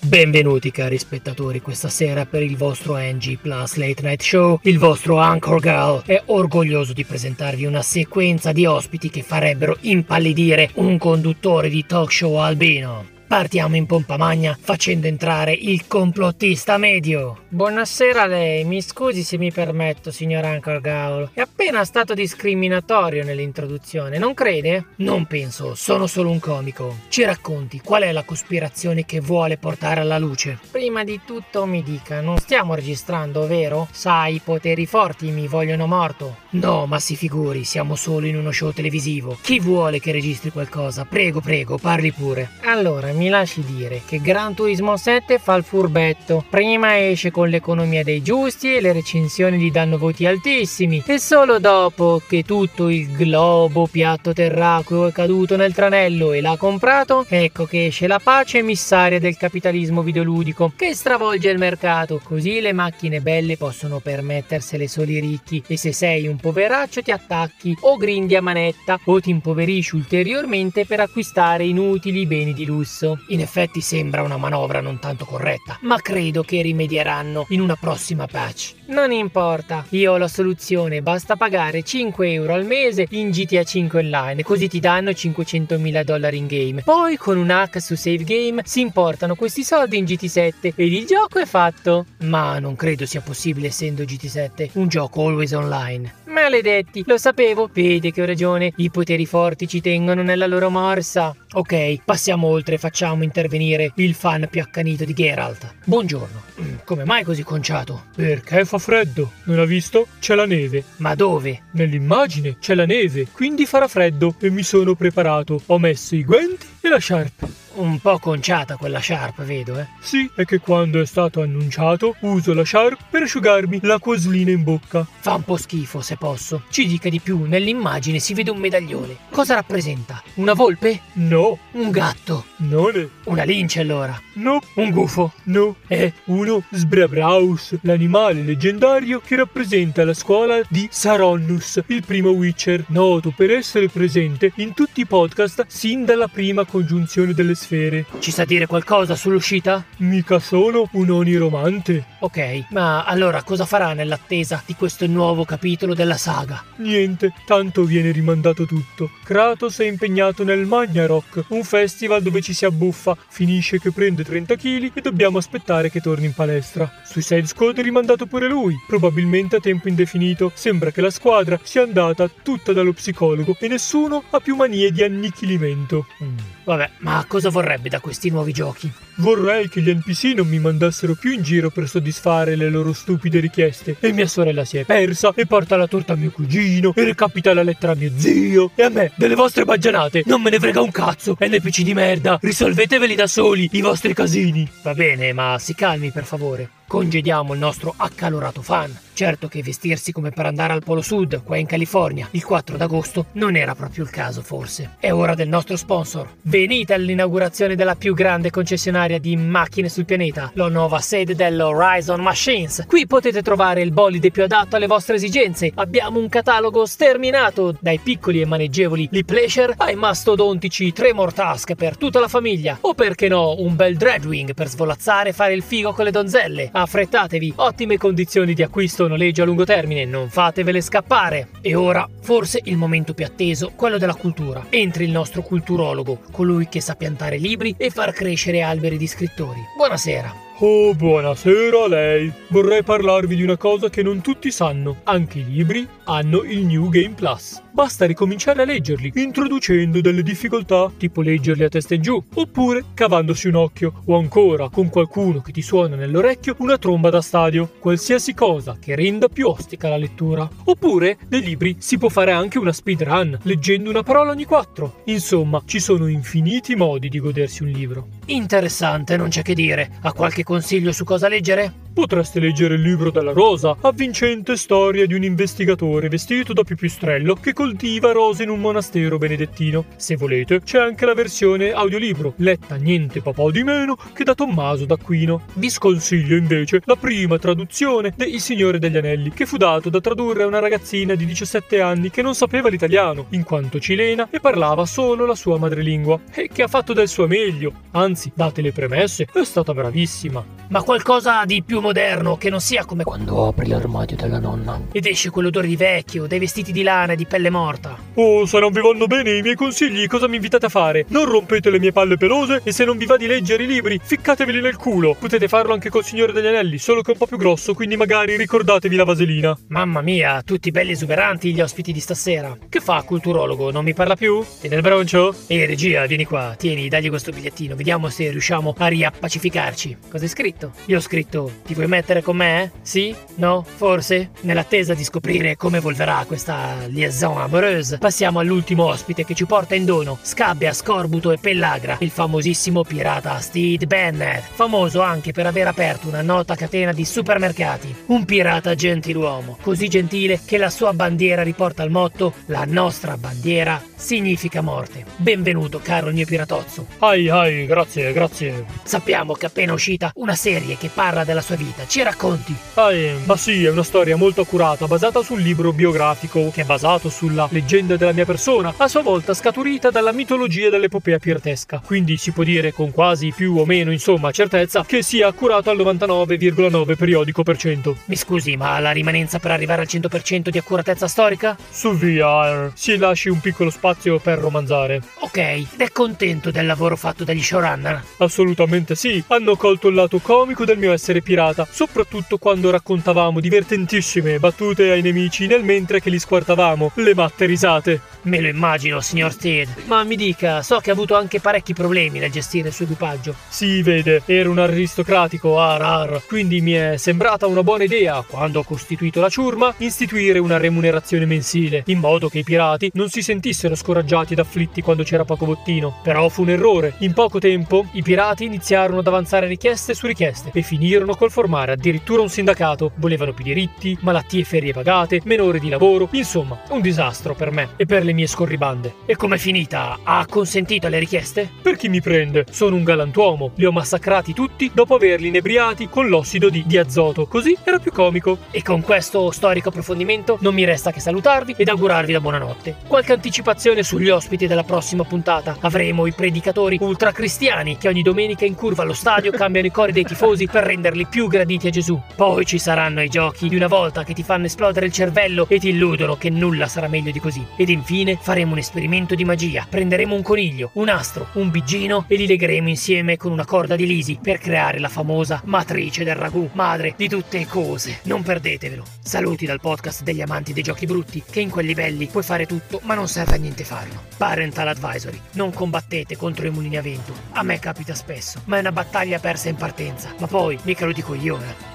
Benvenuti cari spettatori questa sera per il vostro NG Plus Late Night Show. Il vostro Anchor Girl è orgoglioso di presentarvi una sequenza di ospiti che farebbero impallidire un conduttore di talk show albino. Partiamo in pompa magna facendo entrare il complottista medio. Buonasera a lei, mi scusi se mi permetto, signor Anchor Gaul. È appena stato discriminatorio nell'introduzione, non crede? Non penso, sono solo un comico. Ci racconti qual è la cospirazione che vuole portare alla luce? Prima di tutto mi dica, non stiamo registrando, vero? Sai, i poteri forti mi vogliono morto. No, ma si figuri, siamo solo in uno show televisivo. Chi vuole che registri qualcosa? Prego, prego, parli pure. Allora, mi mi lasci dire che Gran Turismo 7 fa il furbetto. Prima esce con l'economia dei giusti e le recensioni gli danno voti altissimi. E solo dopo che tutto il globo piatto terracqueo è caduto nel tranello e l'ha comprato, ecco che esce la pace emissaria del capitalismo videoludico che stravolge il mercato. Così le macchine belle possono permettersele solo i ricchi. E se sei un poveraccio ti attacchi o grindi a manetta o ti impoverisci ulteriormente per acquistare inutili beni di lusso. In effetti sembra una manovra non tanto corretta, ma credo che rimedieranno in una prossima patch. Non importa, io ho la soluzione, basta pagare 5 euro al mese in GTA 5 online, così ti danno 500.000 dollari in game. Poi con un hack su Save Game si importano questi soldi in GT7 ed il gioco è fatto. Ma non credo sia possibile essendo GT7 un gioco always online. Maledetti, lo sapevo, vedi che ho ragione, i poteri forti ci tengono nella loro morsa. Ok, passiamo oltre e facciamo intervenire il fan più accanito di Geralt. Buongiorno. Mm, Come mai così conciato? Perché fa freddo? Non ha visto? C'è la neve. Ma dove? Nell'immagine c'è la neve, quindi farà freddo e mi sono preparato. Ho messo i guanti e la sciarpa. Un po' conciata quella sciarpa, vedo, eh. Sì, è che quando è stato annunciato uso la sciarpa per asciugarmi l'acquaslina in bocca. Fa un po' schifo, se posso. Ci dica di più, nell'immagine si vede un medaglione. Cosa rappresenta? Una volpe? No, Un gatto? non è. Una lince allora? No, Un gufo? no, è uno Sbrabraus, l'animale leggendario che rappresenta la scuola di Saronnus, il primo Witcher, noto per essere presente in tutti i podcast sin dalla prima congiunzione delle sfere. Ci sa dire qualcosa sull'uscita? Mica sono un oniromante. Ok, ma allora cosa farà nell'attesa di questo nuovo capitolo della saga? Niente, tanto viene rimandato tutto. Kratos è impegnato nel Magnarok, un festival dove ci si abbuffa, finisce che prende 30 kg e dobbiamo aspettare che torni in palestra. Suicide Squad è rimandato pure lui, probabilmente a tempo indefinito. Sembra che la squadra sia andata tutta dallo psicologo e nessuno ha più manie di annichilimento. Mm. Vabbè, ma cosa vorrebbe da questi nuovi giochi? Vorrei che gli NPC non mi mandassero più in giro per soddisfare le loro stupide richieste. E mia sorella si è persa e porta la torta a mio cugino e recapita la lettera a mio zio. E a me, delle vostre baggianate, non me ne frega un cazzo. NPC di merda, risolveteveli da soli i vostri casini. Va bene, ma si calmi per favore. Congediamo il nostro accalorato fan. Certo che vestirsi come per andare al Polo Sud, qua in California, il 4 d'agosto, non era proprio il caso forse. È ora del nostro sponsor. Venite all'inaugurazione della più grande concessionaria di macchine sul pianeta, la nuova sede dell'Horizon Machines. Qui potete trovare il bolide più adatto alle vostre esigenze. Abbiamo un catalogo sterminato, dai piccoli e maneggevoli Lee Pleasure ai mastodontici Tremor Task per tutta la famiglia. O perché no, un bel Dreadwing per svolazzare e fare il figo con le donzelle. Affrettatevi, ottime condizioni di acquisto e noleggio a lungo termine, non fatevele scappare. E ora, forse il momento più atteso, quello della cultura. Entri il nostro culturologo, colui che sa piantare libri e far crescere alberi di scrittori. Buonasera. Oh, buonasera a lei. Vorrei parlarvi di una cosa che non tutti sanno. Anche i libri hanno il New Game Plus. Basta ricominciare a leggerli, introducendo delle difficoltà, tipo leggerli a testa in giù, oppure cavandosi un occhio, o ancora con qualcuno che ti suona nell'orecchio una tromba da stadio. Qualsiasi cosa che renda più ostica la lettura. Oppure, nei libri si può fare anche una speedrun, leggendo una parola ogni quattro. Insomma, ci sono infiniti modi di godersi un libro. Interessante, non c'è che dire. Ha qualche consiglio su cosa leggere? Potreste leggere il libro della rosa, avvincente storia di un investigatore vestito da pipistrello che coltiva rose in un monastero benedettino. Se volete, c'è anche la versione audiolibro, letta niente papà di meno che da Tommaso d'Aquino. Vi sconsiglio invece la prima traduzione de Il Signore degli Anelli, che fu dato da tradurre a una ragazzina di 17 anni che non sapeva l'italiano, in quanto cilena e parlava solo la sua madrelingua, e che ha fatto del suo meglio. Anzi, date le premesse, è stata bravissima. Ma qualcosa di più moderno, che non sia come quando apri l'armadio della nonna ed esce quell'odore di vecchio, dei vestiti di lana e di pelle morta. Oh, se non vi vanno bene i miei consigli, cosa mi invitate a fare? Non rompete le mie palle pelose e se non vi va di leggere i libri, ficcateveli nel culo. Potete farlo anche col Signore degli Anelli, solo che è un po' più grosso, quindi magari ricordatevi la vaselina. Mamma mia, tutti belli esuberanti gli ospiti di stasera. Che fa, culturologo? Non mi parla più? E nel broncio? Ehi, regia, vieni qua, tieni, dagli questo bigliettino, vediamo se riusciamo a riappacificarci. Cosa hai scritto? Io ho scritto, ti vuoi mettere con me? Sì? No? Forse? Nell'attesa di scoprire come evolverà questa liaison amoureuse, passiamo all'ultimo ospite che ci porta in dono, Scabbia, Scorbuto e Pellagra, il famosissimo pirata Steve Bennett, famoso anche per aver aperto una nota catena di supermercati. Un pirata gentiluomo, così gentile che la sua bandiera riporta al motto La nostra bandiera significa morte. Benvenuto, caro il mio piratozzo. Ai ai, grazie, grazie. Sappiamo che appena uscita una serie che parla della sua vita. Ci racconti? Ai, ma sì, è una storia molto accurata, basata sul libro biografico, che è basato sulla leggenda della mia persona, a sua volta scaturita dalla mitologia dell'epopea piratesca. Quindi si può dire con quasi più o meno, insomma, certezza che sia accurato al 99,9 periodico per cento. Mi scusi, ma la rimanenza per arrivare al 100% di accuratezza storica? Su VR, si lasci un piccolo spazio per romanzare. Ok, ed è contento del lavoro fatto dagli showrunner? Assolutamente sì, hanno colto il lato comico del mio essere pirata, soprattutto quando raccontavamo divertentissime battute ai nemici nel mentre che li squartavamo, le matte risate. Me lo immagino, signor Steed. Ma mi dica, so che ha avuto anche parecchi problemi nel gestire il suo equipaggio. Si vede, era un aristocratico ar ar, quindi mi è sembrata una buona idea, quando ho costituito la ciurma, istituire una remunerazione mensile, in modo che i pirati non si sentissero scoraggiati ed afflitti quando c'era poco bottino. Però fu un errore. In poco tempo i pirati iniziarono ad avanzare richieste su richieste e finirono col formare addirittura un sindacato. Volevano più diritti, malattie e ferie pagate, meno ore di lavoro, insomma, un disastro per me e per le mie scorribande. E com'è finita? Ha consentito alle richieste? Per chi mi prende? Sono un galantuomo. Li ho massacrati tutti dopo averli inebriati con l'ossido di, di azoto. Così era più comico. E con questo storico approfondimento non mi resta che salutarvi ed augurarvi la buonanotte. Qualche anticipazione sugli ospiti della prossima puntata. Avremo i predicatori ultracristiani che ogni domenica in curva allo stadio cambiano i cori dei tifosi per renderli più graditi a Gesù. Poi ci saranno i giochi di una volta che ti fanno esplodere il cervello e ti illudono che nulla sarà meglio di così. Ed infine faremo un esperimento di magia. Prenderemo un coniglio, un astro, un biggino e li legheremo insieme con una corda di lisi per creare la famosa matrice del ragù, madre di tutte cose. Non perdetevelo. Saluti dal podcast degli amanti dei giochi brutti, che in quelli belli puoi fare tutto, ma non serve a niente farlo. Parental Advisory. Non combattete contro i mulini a vento. A me capita spesso, ma è una battaglia persa in partenza. Ma poi, mica lo dico io, eh.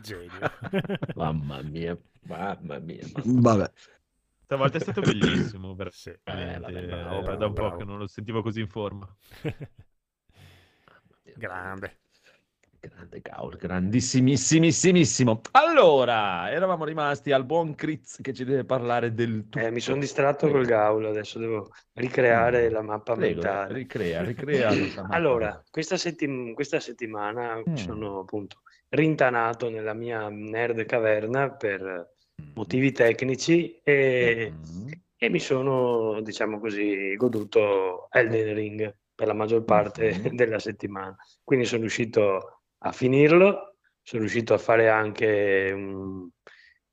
Genio. Mamma mia, mamma mia. Vabbè. Stavolta è stato bellissimo, veramente. Eh, vabbè, Eh, bravo, era da bravo, un po' bravo. che non lo sentivo così in forma. Grande. Grande Gaul, grandissimissimo. Allora, eravamo rimasti al buon Critz che ci deve parlare del tutto. Eh, mi sono distratto Prego. col Gaul, adesso devo ricreare la mappa Prego, mentale. ricrea, ricrea. Allora, questa, settim- questa settimana Mm. sono appunto rintanato nella mia nerd caverna per motivi tecnici e, Mm. e mi sono, diciamo così, goduto Elden Ring per la maggior parte Mhm. della settimana. Quindi sono riuscito a finirlo, sono riuscito a fare anche un,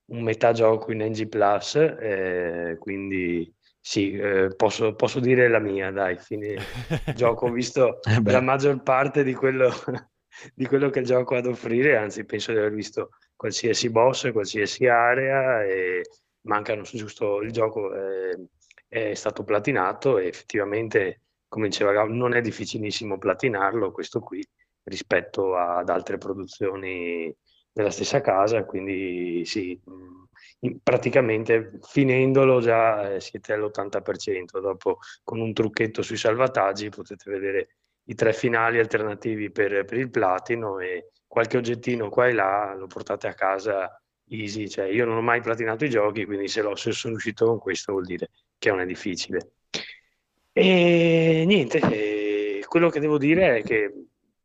un metà gioco in NG Plus, eh, quindi sì, eh, posso, posso dire la mia, dai, fine gioco, ho visto Eh la maggior parte di quello, di quello che il gioco ha ad offrire, anzi penso di aver visto qualsiasi boss, qualsiasi area e mancano giusto il gioco eh, è stato platinato e effettivamente, come diceva Gab, non è difficilissimo platinarlo questo qui rispetto ad altre produzioni della stessa casa, quindi sì, praticamente finendolo già eh, siete all'80%, dopo con un trucchetto sui salvataggi potete vedere i tre finali alternativi per, per il platino e qualche oggettino qua e là lo portate a casa easy, cioè io non ho mai platinato i giochi, quindi se, l'ho, se sono uscito con questo vuol dire che non è difficile. E niente, eh, quello che devo dire è che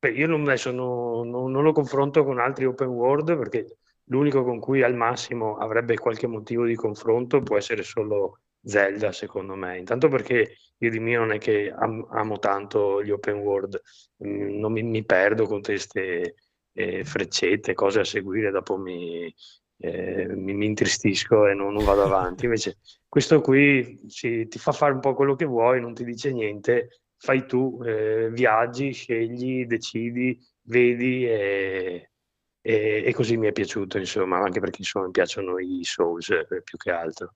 beh, io non, adesso non- non- lo confronto con altri open world perché l'unico con cui al massimo avrebbe qualche motivo di confronto può essere solo Zelda, secondo me. Intanto perché io di mio non è che am- amo tanto gli open world, mm, non mi, mi perdo con queste eh, freccette, cose a seguire, dopo mi, eh, mi, mi intristisco e non, non vado avanti. Invece questo qui sì, ti fa fare un po' quello che vuoi, non ti dice niente, fai tu, eh, viaggi, scegli, decidi, vedi e, e- e così mi è piaciuto, insomma, anche perché insomma, mi piacciono i Souls eh, più che altro.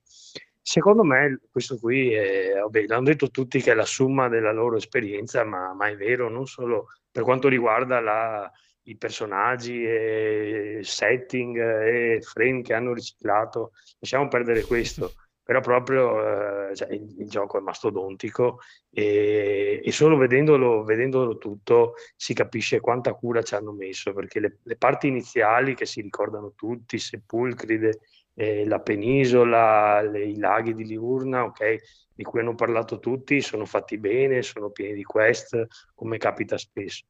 Secondo me questo qui è, vabbè, l'hanno detto tutti che è la somma della loro esperienza, ma, ma è vero, non solo per quanto riguarda la, i personaggi e setting e frame che hanno riciclato, lasciamo perdere questo, però proprio eh, cioè, il, il, gioco è mastodontico e, e solo vedendolo, vedendolo, tutto si capisce quanta cura ci hanno messo, perché le, le parti iniziali che si ricordano tutti, Sepulcride, eh, la penisola, le, i laghi di Liurna, ok, di cui hanno parlato tutti, sono fatti bene, sono pieni di quest, come capita spesso.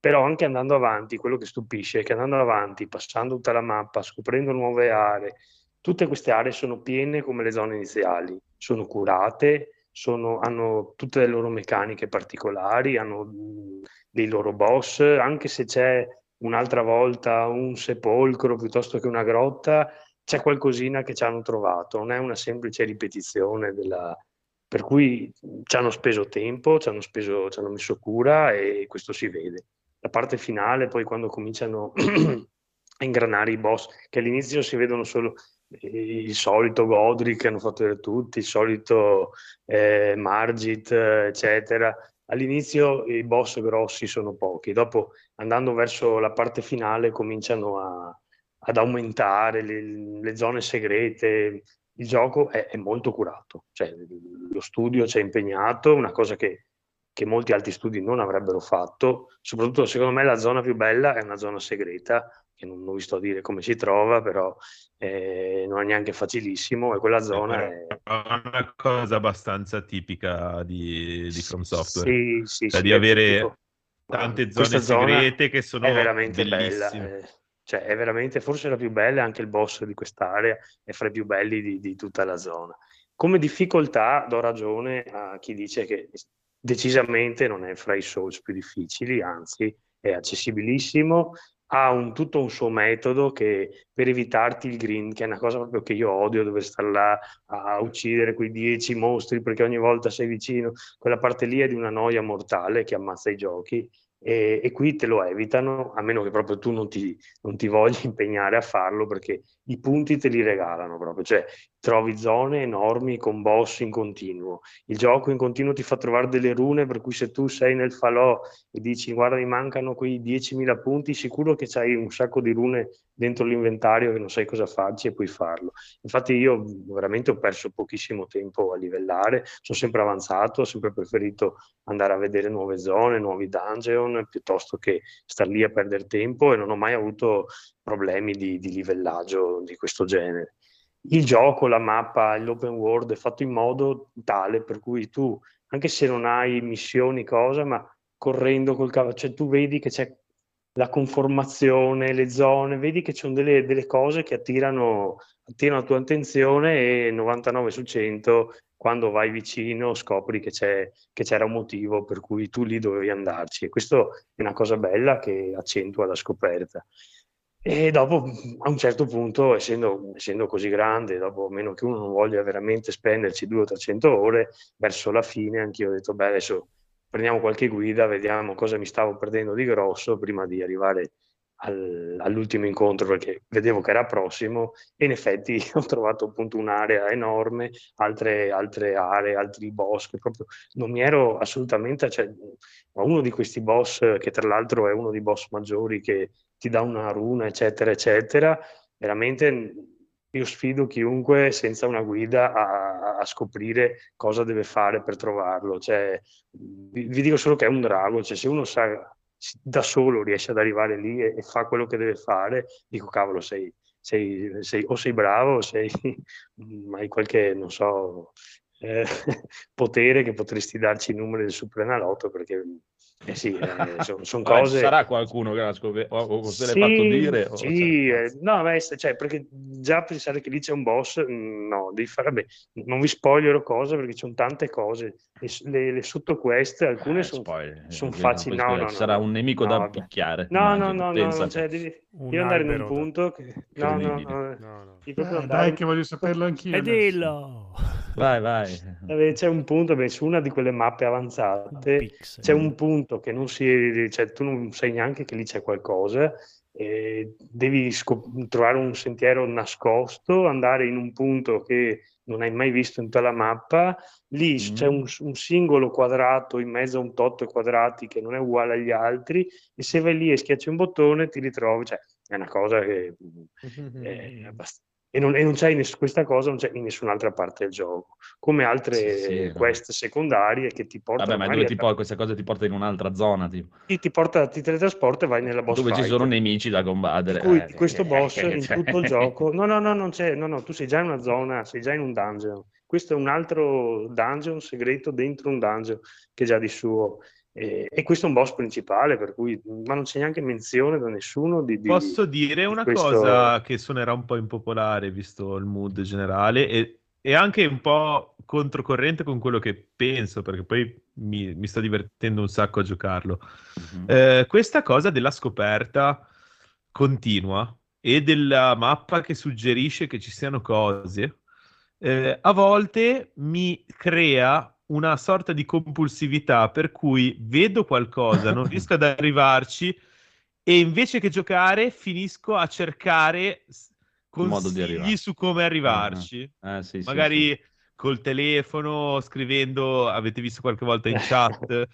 Però anche andando avanti, quello che stupisce è che andando avanti, passando tutta la mappa, scoprendo nuove aree, tutte queste aree sono piene come le zone iniziali, sono curate, sono, hanno tutte le loro meccaniche particolari, hanno dei loro boss, anche se c'è un'altra volta un sepolcro piuttosto che una grotta, c'è qualcosina che ci hanno trovato, non è una semplice ripetizione della... Per cui ci hanno speso tempo, ci hanno, speso, ci hanno messo cura e questo si vede. La parte finale, poi quando cominciano a ingranare i boss, che all'inizio si vedono solo il solito Godric che hanno fatto vedere tutti, il solito eh, Margit, eccetera. All'inizio i boss grossi sono pochi, dopo andando verso la parte finale cominciano a, ad aumentare le, le, zone segrete. Il gioco è, è molto curato, cioè, lo studio ci ha impegnato, una cosa che che molti altri studi non avrebbero fatto. Soprattutto, secondo me, la zona più bella è una zona segreta, che non, non vi sto a dire come si trova, però eh, non è neanche facilissimo. E quella zona è... è una cosa abbastanza tipica di, di From Software. Sì, sì, cioè sì, di avere tipo, tante zone segrete che sono è veramente bellissime. bella. Eh, cioè, è veramente forse la più bella, anche il boss di quest'area è fra i più belli di, di tutta la zona. Come difficoltà do ragione a chi dice che decisamente non è fra i Souls più difficili, anzi è accessibilissimo, ha un, tutto un suo metodo che per evitarti il grind, che è una cosa proprio che io odio, dover stare là a uccidere quei dieci mostri perché ogni volta sei vicino, quella parte lì è di una noia mortale che ammazza i giochi e, e, qui te lo evitano, a meno che proprio tu non ti, non ti, voglia impegnare a farlo, perché i punti te li regalano proprio, cioè trovi zone enormi con boss in continuo. Il gioco in continuo ti fa trovare delle rune, per cui se tu sei nel falò e dici guarda mi mancano quei 10.000 punti, sicuro che c'hai un sacco di rune dentro l'inventario che non sai cosa farci e puoi farlo. Infatti io veramente ho perso pochissimo tempo a livellare, sono sempre avanzato, ho sempre preferito andare a vedere nuove zone, nuovi dungeon, piuttosto che star lì a perdere tempo e non ho mai avuto problemi di, di livellaggio di questo genere. Il gioco, la mappa, l'open world è fatto in modo tale per cui tu, anche se non hai missioni, cosa, ma correndo col cavallo, cioè tu vedi che c'è la conformazione, le zone, vedi che ci sono delle, delle cose che attirano, attirano, la tua attenzione e 99 su 100 quando vai vicino scopri che, che c'era un motivo per cui tu lì dovevi andarci e questo è una cosa bella che accentua la scoperta. E dopo, a un certo punto, essendo, essendo così grande, dopo meno che uno non voglia veramente spenderci 200 o 300 ore, verso la fine anch'io ho detto, beh, adesso prendiamo qualche guida, vediamo cosa mi stavo perdendo di grosso prima di arrivare al, all'ultimo incontro perché vedevo che era prossimo e in effetti ho trovato appunto un'area enorme, altre, altre aree, altri boss proprio non mi ero assolutamente, cioè uno di questi boss che tra l'altro è uno dei boss maggiori che ti dà una runa eccetera eccetera, veramente io sfido chiunque senza una guida a, a, scoprire cosa deve fare per trovarlo. Cioè, vi, vi, dico solo che è un drago, cioè, se uno sa da solo riesce ad arrivare lì e, e fa quello che deve fare, dico cavolo, sei, sei, sei, o sei bravo o sei, hai qualche, non so, eh, potere che potresti darci i numeri del Superenalotto perché eh sì, eh, sono son cose... sarà qualcuno che l'ha scoperto o se sì, l'hai fatto dire? Sì, eh, no, beh, cioè, perché già pensare che lì c'è un boss, mm, no, devi fare, beh, non vi spoilerò cose perché ci sono tante cose, le, le, le sottoquest, alcune eh, sono son facili, no, no, no, Sarà un nemico no, da vabbè. picchiare. No, no, no, no, no, cioè, devi, devi andare in un punto che... No, no, no, no. Eh, dai che voglio saperlo anch'io. E dillo! Vai, vai. Vabbè, C'è un punto, beh, su una di quelle mappe avanzate, Pixel. c'è un punto che non si, cioè tu non sai neanche che lì c'è qualcosa devi scop- trovare un sentiero nascosto, andare in un punto che non hai mai visto in tutta la mappa, lì Mm. c'è un, un singolo quadrato in mezzo a un tot quadrati che non è uguale agli altri e se vai lì e schiacci un bottone ti ritrovi, cioè è una cosa che è abbast- e non, e non c'è ness- questa cosa non c'è in nessun'altra parte del gioco, come altre Sì, sì, quest secondarie che ti portano Vabbè, ma dove ti a- po- questa cosa ti porta in un'altra zona, tipo, ti, ti porta, ti teletrasporta e vai nella boss dove ci fight. sono nemici da combattere. Cui Eh, questo eh, boss eh, in cioè. tutto il gioco, no, no, no, non c'è, no, no, tu sei già in una zona, sei già in un dungeon. Questo è un altro dungeon segreto dentro un dungeon che già di suo. E, e questo è un boss principale, per cui, ma non c'è neanche menzione da nessuno di. di- Posso dire di una questo- cosa che suonerà un po' impopolare visto il mood generale e, e anche un po' controcorrente con quello che penso, perché poi mi, mi sto divertendo un sacco a giocarlo. Mhm. Eh, questa cosa della scoperta continua e della mappa che suggerisce che ci siano cose, eh, a volte mi crea una sorta di compulsività per cui vedo qualcosa, non riesco ad arrivarci e invece che giocare finisco a cercare consigli su come arrivarci. Eh, sì, sì, Magari sì. col telefono, scrivendo, avete visto qualche volta in chat.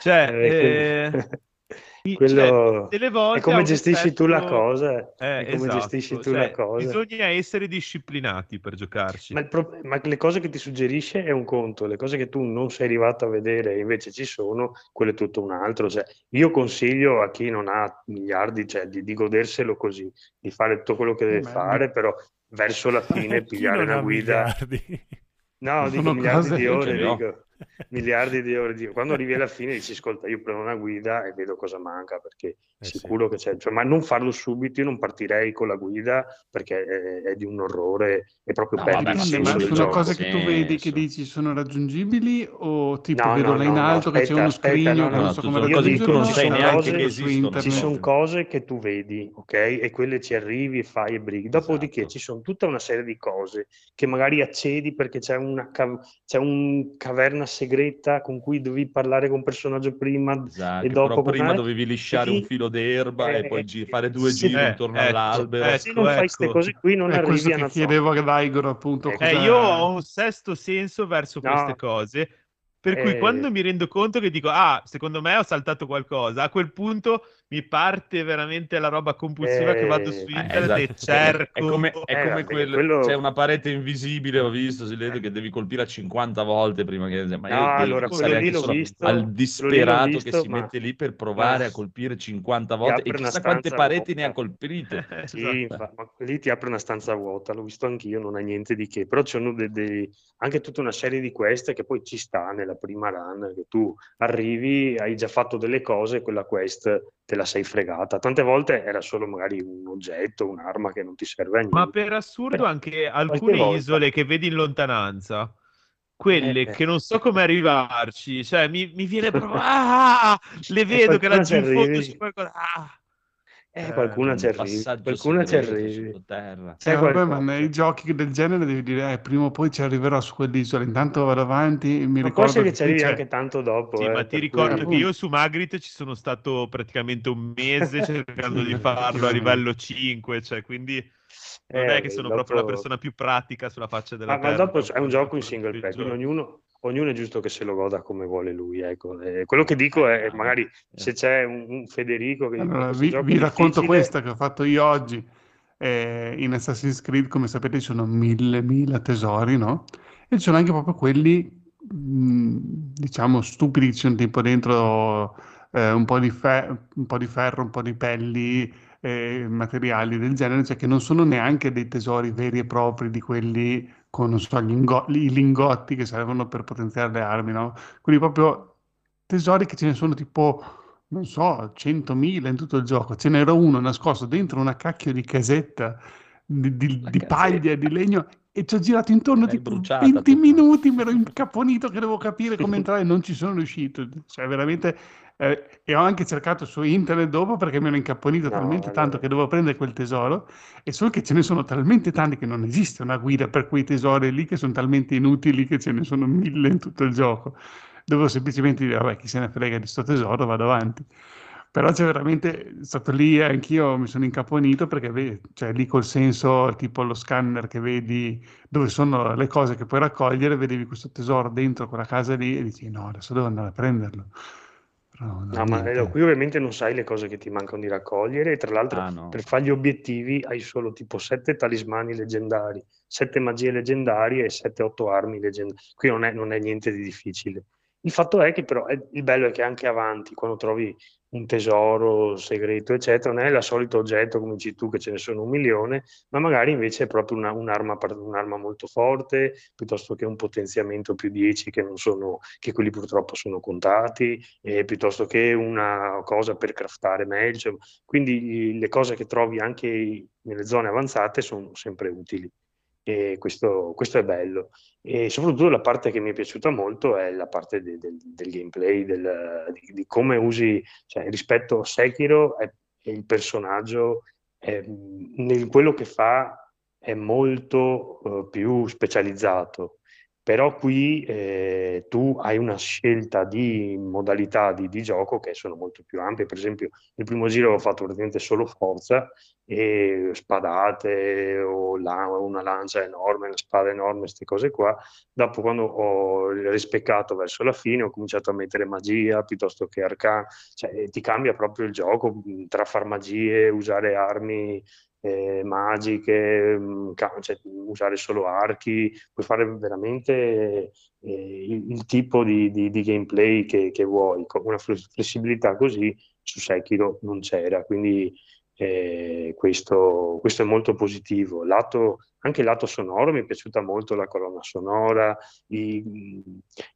Cioè, eh, quello- mi- quello- cioè, delle volte è come gestisci tu la effetto- cosa, Eh, è come esatto, gestisci tu cioè, la cosa. Bisogna essere disciplinati per giocarci. Ma, il pro- ma le cose che ti suggerisce è un conto, le cose che tu non sei arrivato a vedere e invece ci sono, quello è tutto un altro. Cioè, io consiglio a chi non ha miliardi cioè, di, di goderselo così, di fare tutto quello che deve Beh, fare, però verso la fine pigliare una guida. miliardi? No, dico Sono miliardi di ore, dico. Miliardi di ore. Dico. Quando arrivi alla fine dici, ascolta, io prendo una guida e vedo cosa manca, perché Eh sì. sicuro che c'è. Cioè, ma non farlo subito, io non partirei con la guida perché è, è di un orrore, è proprio No, vabbè, ma sì, sì, sono gioco. cose che tu vedi che dici sono raggiungibili o tipo No, vedo no, là in alto che c'è aspetta, uno aspetta, scrigno no, che no, non so come tu non ci sai sono neanche cose- che esistono. Ci sono cose che tu vedi, ok? E quelle ci arrivi e fai e brighi. Dopodiché Esatto. ci sono tutta una serie di cose che magari accedi perché c'è una c'è un caverna segreta con cui devi parlare con un personaggio prima Esatto, e dopo però prima com'è? dovevi lisciare Sì. un filo d'erba Eh, e poi gi- fare due sì. giri Eh, intorno ecco, all'albero. ecco. Se non fai queste ecco. cose qui non È questo arrivi a zona. chiedevo a Daigoro appunto Eh, Eh, io ho un sesto senso verso No. queste cose, per cui Eh. quando mi rendo conto che dico, ah, secondo me ho saltato qualcosa, a quel punto mi parte veramente la roba compulsiva che vado su Eh, Eh, internet e esatto. cerco. È come, è Eh, come vabbè, quel- quello- c'è una parete invisibile, ho visto, si vede che devi colpire a 50 volte prima che... Ma io No, allora, quello lì l'ho visto, al quello disperato che visto, si ma- mette lì per provare ma- a colpire 50 ti volte e chissà quante pareti ne ha vuota. colpite. Sì, Esatto. ma lì ti apre una stanza vuota, l'ho visto anch'io, non ha niente di che, però c'è anche tutta una serie di quest che poi ci sta nella prima run, che tu arrivi, hai già fatto delle cose e quella quest te la sei fregata. Tante volte era solo magari un oggetto, un'arma che non ti serve a niente. Ma per assurdo Però, anche alcune isole che vedi in lontananza, quelle Eh. che non so come arrivarci, cioè mi, mi viene proprio... Ah! Le vedo che qualcuna laggiù in fondo arrivi. c'è qualcosa... Ah! Eh, Eh, qualcuna ci passaggio qualcuna ci. C'è Eh, vabbè, ma nei giochi del genere devi dire, eh, prima o poi ci arriverò su quell'isola, intanto vado avanti, mi Ma ricordo essere che che ci arrivi c'è- anche tanto dopo. Sì, eh, ma ti ricordo cui- che io su Magritte ci sono stato praticamente un mese cercando di farlo a livello 5, cioè quindi non Eh, è che sono proprio la dopo- persona più pratica sulla faccia della Ma, ma terra. dopo è un gioco in single player, ognuno, ognuno è giusto che se lo goda come vuole lui. Ecco. Eh, quello che dico è Eh, magari eh. se c'è un, un Federico che Allora, vi, vi racconto difficile", questa che ho fatto io oggi. Eh, in Assassin's Creed, come sapete, ci sono mille, mille tesori, no? E ci sono anche proprio quelli, mh, diciamo, stupidi, che ci sono tipo dentro eh, un po' di, fe- un po' di ferro, un po' di pelli, eh, materiali del genere, cioè che non sono neanche dei tesori veri e propri di quelli con, non so, ingo- i lingotti che servono per potenziare le armi, no? Quelli proprio tesori che ce ne sono tipo non so, 100.000 in tutto il gioco. Ce n'era uno nascosto dentro una cacchio di casetta di, di- di casetta. paglia, di legno e ci ho girato intorno L'hai tipo bruciata 20 tutta. minuti, mi ero incaponito che devo capire come entrare e non ci sono riuscito. Cioè, veramente... eh, e ho anche cercato su internet dopo perché mi ero incapponito No, talmente no. tanto che dovevo prendere quel tesoro e solo che ce ne sono talmente tanti che non esiste una guida per quei tesori lì che sono talmente inutili che ce ne sono mille in tutto il gioco. Dovevo semplicemente dire, vabbè, chi se ne frega di sto tesoro, vado avanti. Però c'è veramente stato lì, eh, anch'io mi sono incaponito perché vedi, cioè lì col senso, tipo lo scanner che vedi dove sono le cose che puoi raccogliere, vedevi questo tesoro dentro quella casa lì e dici no, adesso devo andare a prenderlo. No, No, ma niente. eh, qui ovviamente non sai le cose che ti mancano di raccogliere e tra l'altro Ah, no. per fare gli obiettivi hai solo tipo sette talismani leggendari, sette magie leggendarie e sette, otto armi leggendarie. Qui non è, non è niente di difficile. Il fatto è che però è- il bello è che anche avanti, quando trovi un tesoro segreto, eccetera, non è il solito oggetto, come dici tu, che ce ne sono un milione, ma magari invece è proprio una- un'arma, un'arma molto forte, piuttosto che un potenziamento più 10 che non sono, che quelli purtroppo sono contati, eh, piuttosto che una cosa per craftare meglio. Quindi le cose che trovi anche nelle zone avanzate sono sempre utili. E questo, questo è bello. E soprattutto la parte che mi è piaciuta molto è la parte de- del, del gameplay, del- di, di come usi, cioè rispetto a Sekiro, è, è il personaggio, è, nel quello che fa è molto eh, più specializzato. Però qui eh, tu hai una scelta di modalità di, di gioco che sono molto più ampie. Per esempio, il primo giro ho fatto praticamente solo forza e spadate o la- una lancia enorme, una spada enorme, queste cose qua. Dopo, quando ho rispeccato verso la fine, ho cominciato a mettere magia piuttosto che arcana, cioè ti cambia proprio il gioco mh, tra far magie, usare armi eh, magiche, ca- cioè, usare solo archi, puoi fare veramente eh, il, il tipo di, di- di gameplay che, che vuoi, con una fles- flessibilità così su Sekiro non c'era, quindi eh, questo, questo è molto positivo. Lato, anche il lato sonoro mi è piaciuta molto la colonna sonora, i,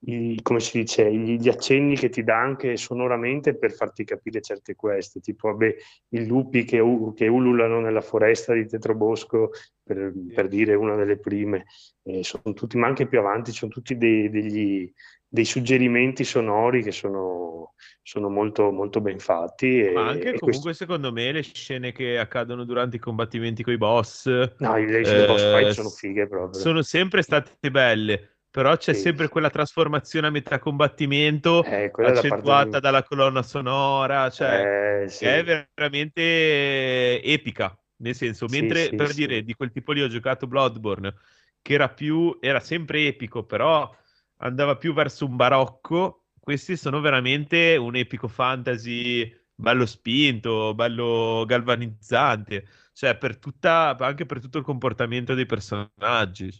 i- come si dice, gli, gli accenni che ti dà anche sonoramente per farti capire certe queste, tipo vabbè, i lupi che, che ululano nella foresta di Tetrobosco, per, per dire una delle prime, eh, sono tutti, ma anche più avanti, sono tutti dei, degli- dei suggerimenti sonori che sono, sono molto, molto ben fatti. E, Ma anche comunque, secondo me, le scene che accadono durante i combattimenti con i boss No, le- le boss fight eh, sono fighe proprio. sono sempre state belle, però c'è Sì, sempre quella trasformazione a metà combattimento Eh, accentuata di- dalla colonna sonora, cioè Eh, sì. è veramente epica. Nel senso, mentre sì, per dire di quel tipo lì ho giocato Bloodborne, che era più, era sempre epico, però andava più verso un barocco. Questi sono veramente un epico fantasy bello spinto, bello galvanizzante, cioè per tutta, anche per tutto il comportamento dei personaggi.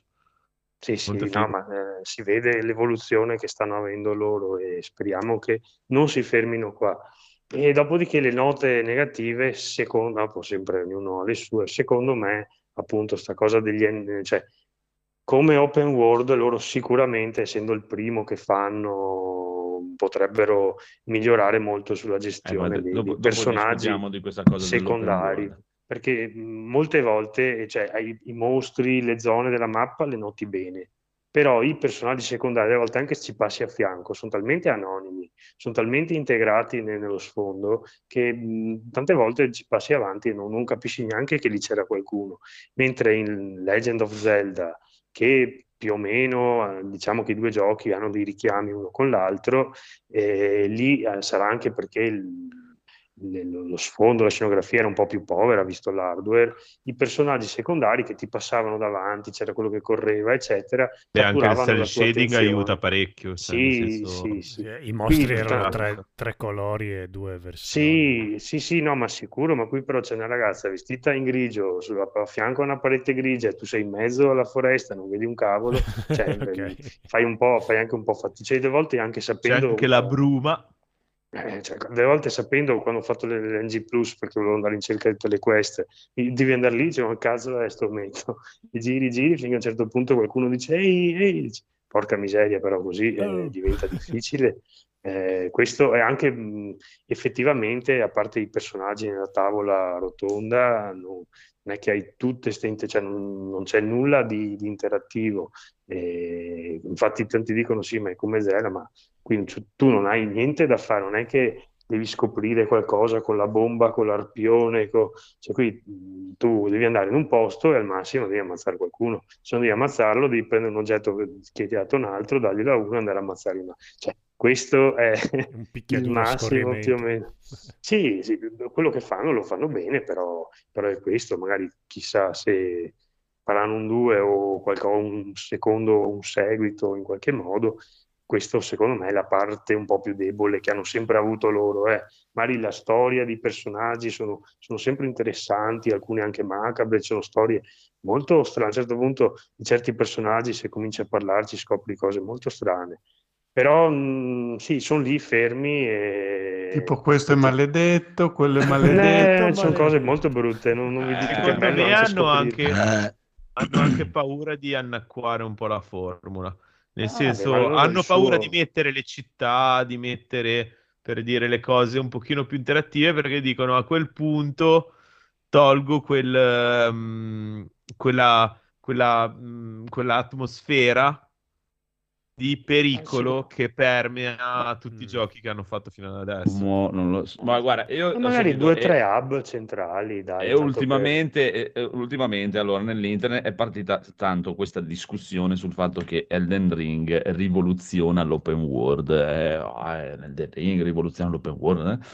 Sì, sì, no, ma eh, si vede l'evoluzione che stanno avendo loro e speriamo che non si fermino qua. E dopodiché le note negative, secondo, sempre ognuno ha le sue, secondo me, appunto, sta cosa degli, cioè, come open world, loro sicuramente, essendo il primo che fanno, potrebbero migliorare molto sulla Eh, gestione d- dei, dopo, dei personaggi secondari. Perché molte volte, cioè, hai i mostri, le zone della mappa le noti bene, però i personaggi secondari, a volte anche se ci passi a fianco, sono talmente anonimi, sono talmente integrati ne- nello sfondo che mh, tante volte ci passi avanti e non, non capisci neanche che lì c'era qualcuno. Mentre in Legend of Zelda, che più o meno, eh, diciamo che i due giochi hanno dei richiami uno con l'altro, eh, lì eh, sarà anche perché il- lo sfondo, la scenografia era un po' più povera, visto l'hardware, i personaggi secondari che ti passavano davanti, c'era quello che correva, eccetera, Beh, anche il cell shading aiuta parecchio. Sì, senso- sì, sì. Sì, I mostri Qui, erano tra- tre, tre colori e due versioni. Sì, sì, sì, no, ma sicuro, ma qui però c'è una ragazza vestita in grigio, sulla- a fianco a una parete grigia, e tu sei in mezzo alla foresta, non vedi un cavolo, cioè, Ok. fai un po', fai anche un po' fatica, cioè, delle volte anche C'è sapendo... anche la bruma. Eh, cioè, delle volte sapendo quando ho fatto le- l'NG Plus perché volevo andare in cerca di tutte le quest, mi- devi andare lì, dicevo, ma cazzo è sto metto? E giri, giri, finché a un certo punto qualcuno dice, ehi, ehi, porca miseria, però così eh, Oh. diventa difficile. Eh, questo è anche mh, effettivamente, a parte i personaggi nella tavola rotonda, non, non è che hai tutte queste, cioè non, non c'è nulla di, di interattivo. Eh, infatti tanti dicono sì, ma è come Zelda, ma quindi tu- tu non hai niente da fare, non è che devi scoprire qualcosa con la bomba, con l'arpione, co- cioè qui mh, tu devi andare in un posto e al massimo devi ammazzare qualcuno. Se non devi ammazzarlo, devi prendere un oggetto che ti ha dato un altro, darglielo a uno e andare a ammazzare una. Cioè, questo è il massimo più o meno. Sì, sì, quello che fanno lo fanno bene, però, però è questo, magari chissà se faranno un 2 o qualco- un secondo, un seguito in qualche modo. Questo secondo me è la parte un po' più debole che hanno sempre avuto loro. Eh. Magari la storia di personaggi sono, sono sempre interessanti, alcune anche macabre, ci sono storie molto strane. A un certo punto di certi personaggi, se cominci a parlarci, scopri cose molto strane. Però mh, sì, sono lì fermi e... Tipo questo è maledetto, quello è Eh, maledetto. sono male- cose molto brutte, non, non vi dico che anche hanno anche, scoprirle. hanno anche paura di annacquare un po' la formula. Nel Ah, senso, beh, hanno paura suo- di mettere le città, di mettere, per dire, le cose un pochino più interattive, perché dicono a quel punto tolgo quel, ehm, quella, quella, mm, quell'atmosfera di pericolo che permea tutti i Mm. giochi che hanno fatto fino ad adesso. Mo- non lo so. Ma guarda, io magari due o tre hub centrali, dai. E ultimamente, e- e ultimamente, allora, nell'internet è partita tanto questa discussione sul fatto che Elden Ring rivoluziona l'open world. Eh, ah, Elden Ring rivoluziona l'open world. eh.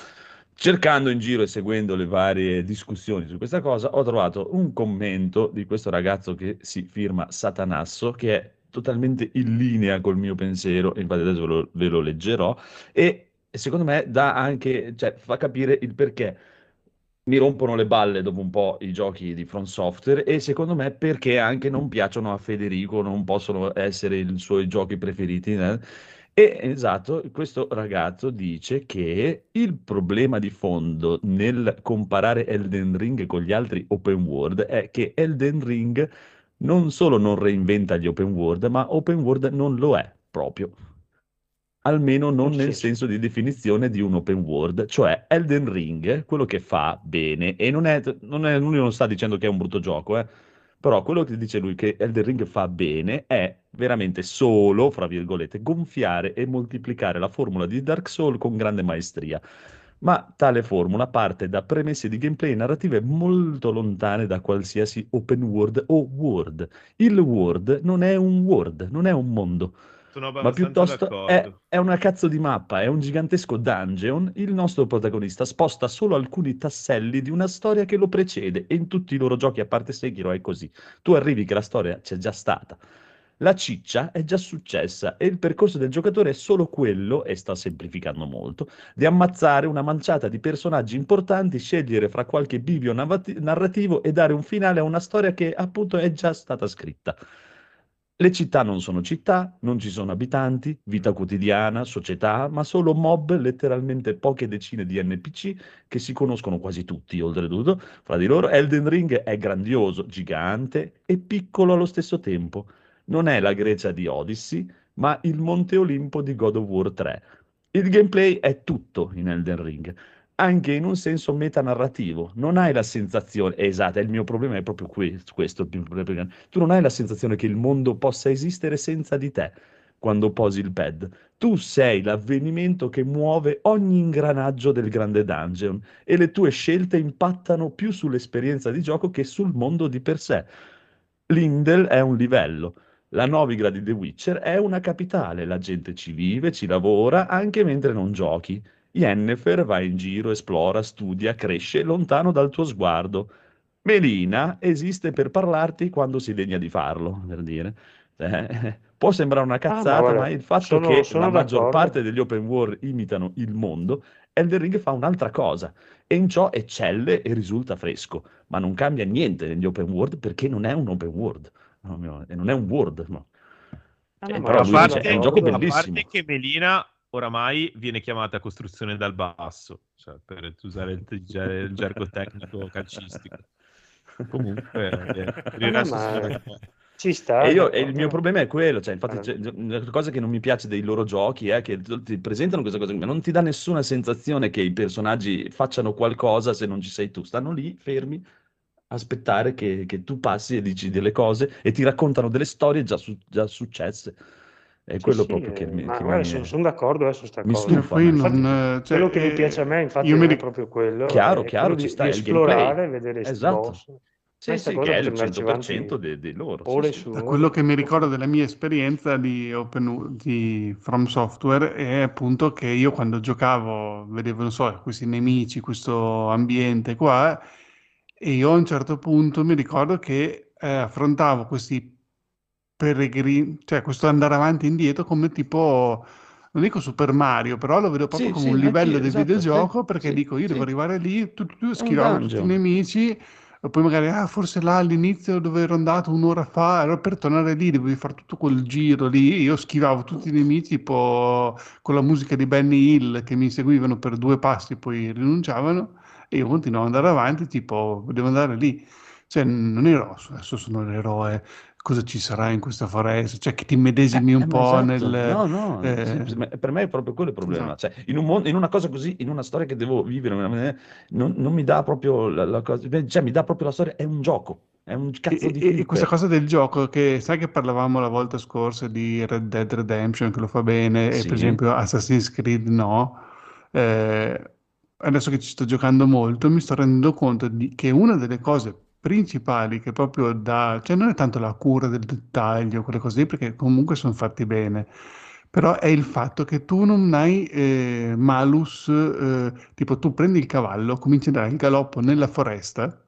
Cercando in giro e seguendo le varie discussioni su questa cosa, ho trovato un commento di questo ragazzo che si firma Satanasso, che è totalmente in linea col mio pensiero, infatti adesso ve lo, ve lo leggerò, e secondo me dà anche, cioè, fa capire il perché mi rompono le balle dopo un po' i giochi di From Software e secondo me perché anche non piacciono a Federico, non possono essere i suoi giochi preferiti. eh. E esatto, questo ragazzo dice che il problema di fondo nel comparare Elden Ring con gli altri open world è che Elden Ring non solo non reinventa gli open world, ma open world non lo è proprio almeno non Nel senso di definizione di un open world, cioè Elden Ring, quello che fa bene, e non è, non è, lui non sta dicendo che è un brutto gioco, eh, però quello che dice lui che Elden Ring fa bene è veramente solo, fra virgolette, gonfiare e moltiplicare la formula di Dark Souls con grande maestria. Ma tale formula parte da premesse di gameplay narrative molto lontane da qualsiasi open world o world. Il world non è un world, non è un mondo ma piuttosto è, è una cazzo di mappa, è un gigantesco dungeon. Il nostro protagonista sposta solo alcuni tasselli di una storia che lo precede e in tutti i loro giochi, a parte Sekiro, è così. Tu arrivi che la storia c'è già stata. La ciccia è già successa e il percorso del giocatore è solo quello, e sta semplificando molto, di ammazzare una manciata di personaggi importanti, scegliere fra qualche bivio narrativo e dare un finale a una storia che appunto è già stata scritta. Le città non sono città, non ci sono abitanti, vita quotidiana, società, ma solo mob, letteralmente poche decine di NPC che si conoscono quasi tutti, oltretutto, fra di loro. Elden Ring è grandioso, gigante e piccolo allo stesso tempo. Non è la Grecia di Odyssey, ma il Monte Olimpo di God of War 3. Il gameplay è tutto in Elden Ring, anche in un senso metanarrativo. Non hai la sensazione, esatto, il mio problema è proprio questo, questo. Tu non hai la sensazione che il mondo possa esistere senza di te quando posi il pad. Tu sei l'avvenimento che muove ogni ingranaggio del grande dungeon e le tue scelte impattano più sull'esperienza di gioco che sul mondo di per sé. Lindel è un livello. La Novigrad di The Witcher è una capitale, la gente ci vive, ci lavora anche mentre non giochi. Yennefer va in giro, esplora, studia, cresce lontano dal tuo sguardo. Melina esiste per parlarti quando si degna di farlo, per dire. Eh, può sembrare una Ah, ma cazzata, guarda, ma il fatto sono, che sono la maggior d'accordo. parte degli open world imitano il mondo, Elden Ring fa un'altra cosa e in ciò eccelle e risulta fresco, ma non cambia niente negli open world perché non è un open world, no, no, e non è un world. no. Ah, Eh, però a parte, è un gioco d'accordo. a bellissimo. parte che Melina oramai viene chiamata costruzione dal basso, cioè per usare il, il gergo tecnico calcistico. Comunque, eh, Ah, no, sono ma ci sta, E, io, e il mio problema è quello, cioè, infatti, Ah, la cosa che non mi piace dei loro giochi è che ti presentano questa cosa, ma non ti dà nessuna sensazione che i personaggi facciano qualcosa se non ci sei tu. Stanno lì fermi, aspettare che, che tu passi e dici delle cose e ti raccontano delle storie già, su- già successe. È Sì, quello sì, proprio che eh, mi, ma che guarda, sono, sono d'accordo eh, su sta mi cosa. stufa. Infatti, non, cioè, quello che mi eh, piace a me, infatti, io mi è proprio quello, Chiaro, chiaro, quello ci di, sta, di gameplay. esplorare, vedere Esatto. Sì, sì, che è il potrebbe andarci 100% avanti di, di loro. Sì, sì. Da quello che mi ricordo della mia esperienza di, open, di From Software è appunto che io quando giocavo vedevo, non so, questi nemici, questo ambiente qua, e io a un certo punto mi ricordo che eh, affrontavo questi peregrini, cioè questo andare avanti e indietro come tipo, non dico Super Mario, però lo vedo proprio Sì, come sì, un livello del esatto, videogioco sì, perché dico io devo arrivare lì, tu, tu, schivavo tutti i nemici e poi magari, ah, forse là all'inizio dove ero andato un'ora fa, allora per tornare lì dovevi fare tutto quel giro lì. Io schivavo tutti i nemici, tipo con la musica di Benny Hill che mi seguivano per due passi, poi rinunciavano e io continuavo ad andare avanti, tipo, devo andare lì. Cioè, non ero, adesso sono l'eroe, cosa ci sarà in questa foresta? Cioè, che ti medesimi un eh, ma po' esatto. nel... No, no, eh, sì, per me è proprio quello il problema. esatto. Cioè, in un mondo, in una cosa così, in una storia che devo vivere, non, non mi dà proprio la, la cosa, cioè mi dà proprio la storia, è un gioco, è un cazzo E, di e- e film. questa cosa del gioco, che sai che parlavamo la volta scorsa di Red Dead Redemption, che lo fa bene, e per Sì, esempio Assassin's Creed no, eh, adesso che ci sto giocando molto, mi sto rendendo conto di- che una delle cose principali che proprio dà, cioè non è tanto la cura del dettaglio, quelle cose lì, perché comunque sono fatti bene, però è il fatto che tu non hai eh, malus, eh, tipo tu prendi il cavallo, cominci a dare il galoppo nella foresta,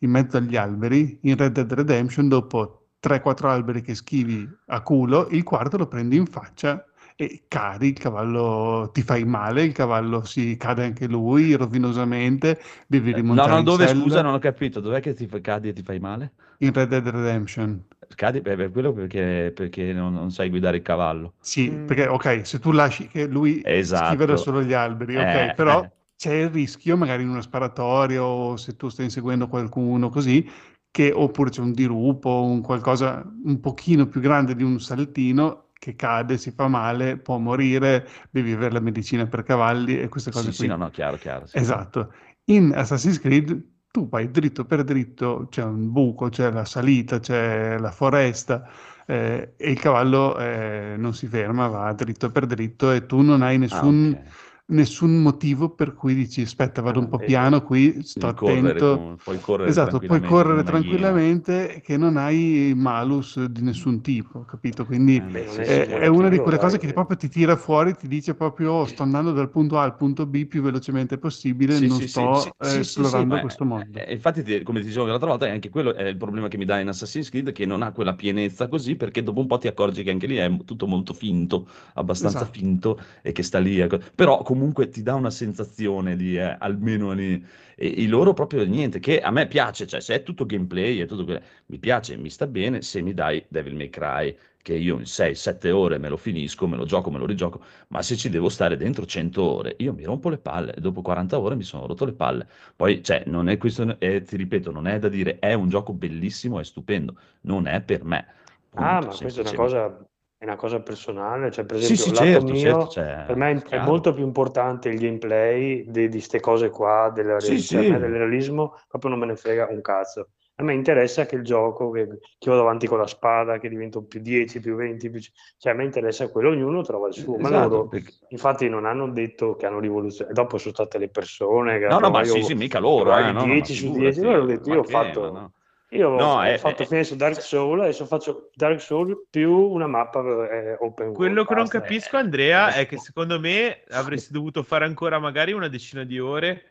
in mezzo agli alberi, in Red Dead Redemption, dopo 3-4 alberi che schivi a culo, il quarto lo prendi in faccia e cadi, il cavallo ti fai male, il cavallo si cade anche lui rovinosamente, devi No, rimontare no, in dove sella. scusa, non ho capito, dov'è che ti cadi e ti fai male? In Red Dead Redemption. Cadi per, per quello perché, perché non, non sai guidare il cavallo. Sì, Mm. perché ok, se tu lasci che lui Esatto. solo gli alberi, ok, Eh, però eh. c'è il rischio, magari in una sparatoria o se tu stai inseguendo qualcuno così, che oppure c'è un dirupo, un qualcosa un pochino più grande di un saltino che cade, si fa male, può morire, devi avere la medicina per cavalli e queste cose Sì, qui. sì, no, no, chiaro, chiaro. sì. Esatto. In Assassin's Creed tu vai dritto per dritto, c'è un buco, c'è la salita, c'è la foresta eh, e il cavallo eh, non si ferma, va dritto per dritto e tu non hai Ah, nessun, ok. Nessun motivo per cui dici aspetta, vado Ah, un po' piano qui, sto correre, attento. con- puoi correre Esatto, puoi correre tranquillamente che non hai malus di nessun tipo, capito? Quindi Eh, Beh, è è, una di quelle cose che proprio ti tira fuori, ti dice proprio "Oh, sto andando dal punto A al punto B più velocemente possibile, Sì, non sì, sto sì, eh, esplorando questo mondo. eh, infatti, ti- come ti dicevo l'altra volta, è anche quello è il problema che mi dà in Assassin's Creed, che non ha quella pienezza così, perché dopo un po' ti accorgi che anche lì è tutto molto finto, abbastanza Esatto. finto, e che sta lì. ecco. Però comunque ti dà una sensazione di, eh, almeno lì, e, i loro proprio niente, che a me piace, cioè se è tutto gameplay, è tutto quello- mi piace, mi sta bene, se mi dai Devil May Cry, che io in 6-7 ore me lo finisco, me lo gioco, me lo rigioco, ma se ci devo stare dentro 100 ore, io mi rompo le palle, e dopo 40 ore mi sono rotto le palle. Poi, cioè, non è questo, eh, ti ripeto, non è da dire, è un gioco bellissimo, è stupendo, non è per me. Ah, Punto, ma questa è una cosa, è una cosa personale, cioè per Sì, esempio sì, lato certo, mio, certo, cioè, per me è, è molto più importante il gameplay di queste cose qua, della Sì, cioè, sì. del realismo proprio non me ne frega un cazzo. A me interessa che il gioco, che, che vado avanti con la spada, che divento più 10, più 20, più... cioè a me interessa quello, ognuno trova il suo, ma Esatto, loro perché- infatti non hanno detto che hanno rivoluzionato, dopo sono state le persone che No, no, ma io sì, sì, mica loro, eh, no, no, ma 10 su 10, figurati, loro hanno detto io ho fatto... no. Io ho, No, ho è- fatto è- fine su Dark Souls, adesso faccio Dark Souls più una mappa eh, open Quello world. che non capisco, Andrea, Eh, è che secondo me avresti dovuto fare ancora magari una decina di ore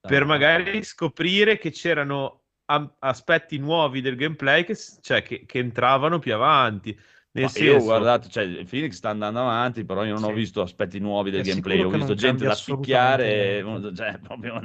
per magari scoprire che c'erano aspetti nuovi del gameplay che, cioè, che, che entravano più avanti. Nel Ma io ho senso, guardato, cioè il Phoenix sta andando avanti, però io non ho Sì. visto aspetti nuovi del È gameplay, ho visto gente da niente. cioè proprio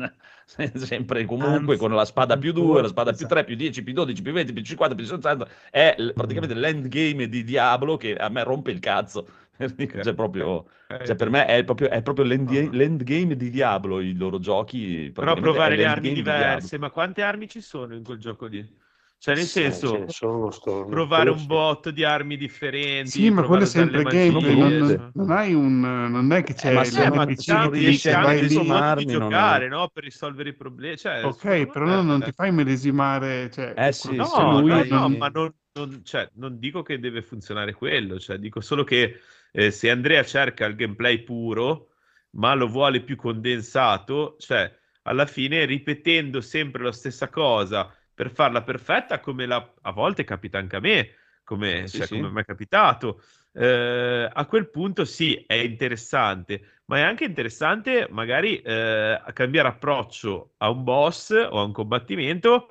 sempre comunque Anzi, con la spada più 2, la spada più esatto. 3, più 10, più 12, più 20, più 50, più 60, è praticamente l'endgame di Diablo che a me rompe il cazzo. Cioè, proprio, eh, cioè, per me è proprio, è proprio l'endgame, Ah. l'endgame di Diablo, i loro giochi. però provare le armi l'endgame di diverse, ma quante armi ci sono in quel gioco lì? Cioè, nel sì, senso, stormo, provare un sì. botto di armi differenti, Sì, ma quello è sempre gameplay, non, sì. non- hai un, non è che c'è ma sì, Eh, ma NPC l'NPC non che ti riesci dice a vai lì, medesimarmi, di è- giocare, no? Per risolvere i problemi. Cioè, ok, però me- non, non ti fai medesimare, cioè, Eh sì, sì, dice No, lui no, no, ma non, non, cioè, non dico che deve funzionare quello, cioè, dico solo che eh, se Andrea cerca il gameplay puro, ma lo vuole più condensato, cioè alla fine ripetendo sempre la stessa cosa per farla perfetta, come la, a volte capita anche a me, come, Sì, cioè, sì. come mi è capitato. eh, a quel punto sì, è interessante, ma è anche interessante magari eh, a cambiare approccio a un boss o a un combattimento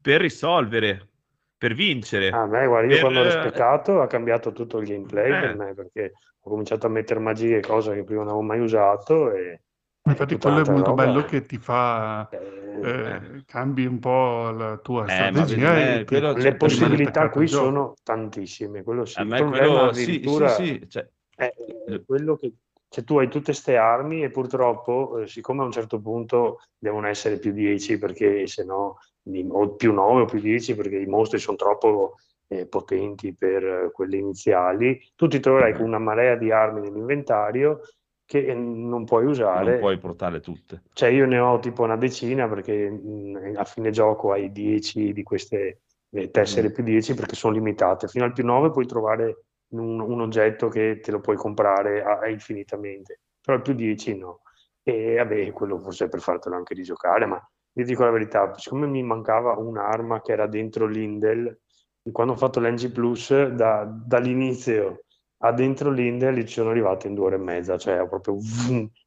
per risolvere, per vincere. A me, guarda, io Per- quando l'ho rispettato ha cambiato tutto il gameplay Eh. per me perché ho cominciato a mettere magie e cose che prima non avevo mai usato e Infatti quello è molto roba. bello che ti fa, eh, eh, cambi un po' la tua Eh, strategia e eh, ti- quello- le possibilità qui sono tantissime, quello sì. A me problema quello, sì, addirittura sì, sì, cioè, è è quello che cioè, tu hai tutte ste armi e purtroppo, eh, siccome a un certo punto devono essere più 10 perché se no, o più 9 o più 10 perché i mostri sono troppo eh, potenti per eh, quelle iniziali, tu ti troverai con una marea di armi nell'inventario che eh, non puoi usare. non puoi portarle tutte. Cioè io ne ho tipo una decina perché mh, a fine gioco hai 10 di queste eh, tessere Mm. più 10 perché sono limitate. Fino al più 9 puoi trovare un, un oggetto che te lo puoi comprare a- a infinitamente, però il più 10 no. E vabbè, quello forse è per fartelo anche rigiocare, ma io dico la verità, siccome mi mancava un'arma che era dentro l'Indel, quando ho fatto l'NG Plus da- dall'inizio a dentro l'Indel ci sono arrivato in due ore e mezza, cioè proprio.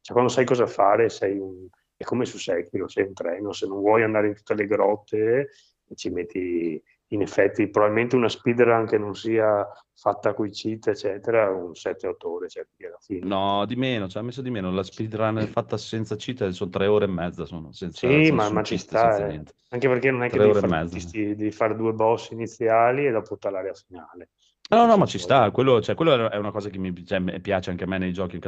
Cioè, quando sai cosa fare sei un... è come su Sekiro, sei un treno, se non vuoi andare in tutte le grotte ci metti in effetti probabilmente una speedrun che non sia fatta coi cheat eccetera, un 7-8 ore, cioè quindi alla fine. No, di meno, ci ha messo di meno. La speedrun fatta senza cheat sono tre ore e mezza, sono senza, Sì, ma, ma ci sta, eh. anche perché non è che devi fare, devi fare due boss iniziali e dopo tutta l'area finale. No, no, ma ci sta, quello, cioè, quello è una cosa che mi cioè, mi piace anche a me nei giochi,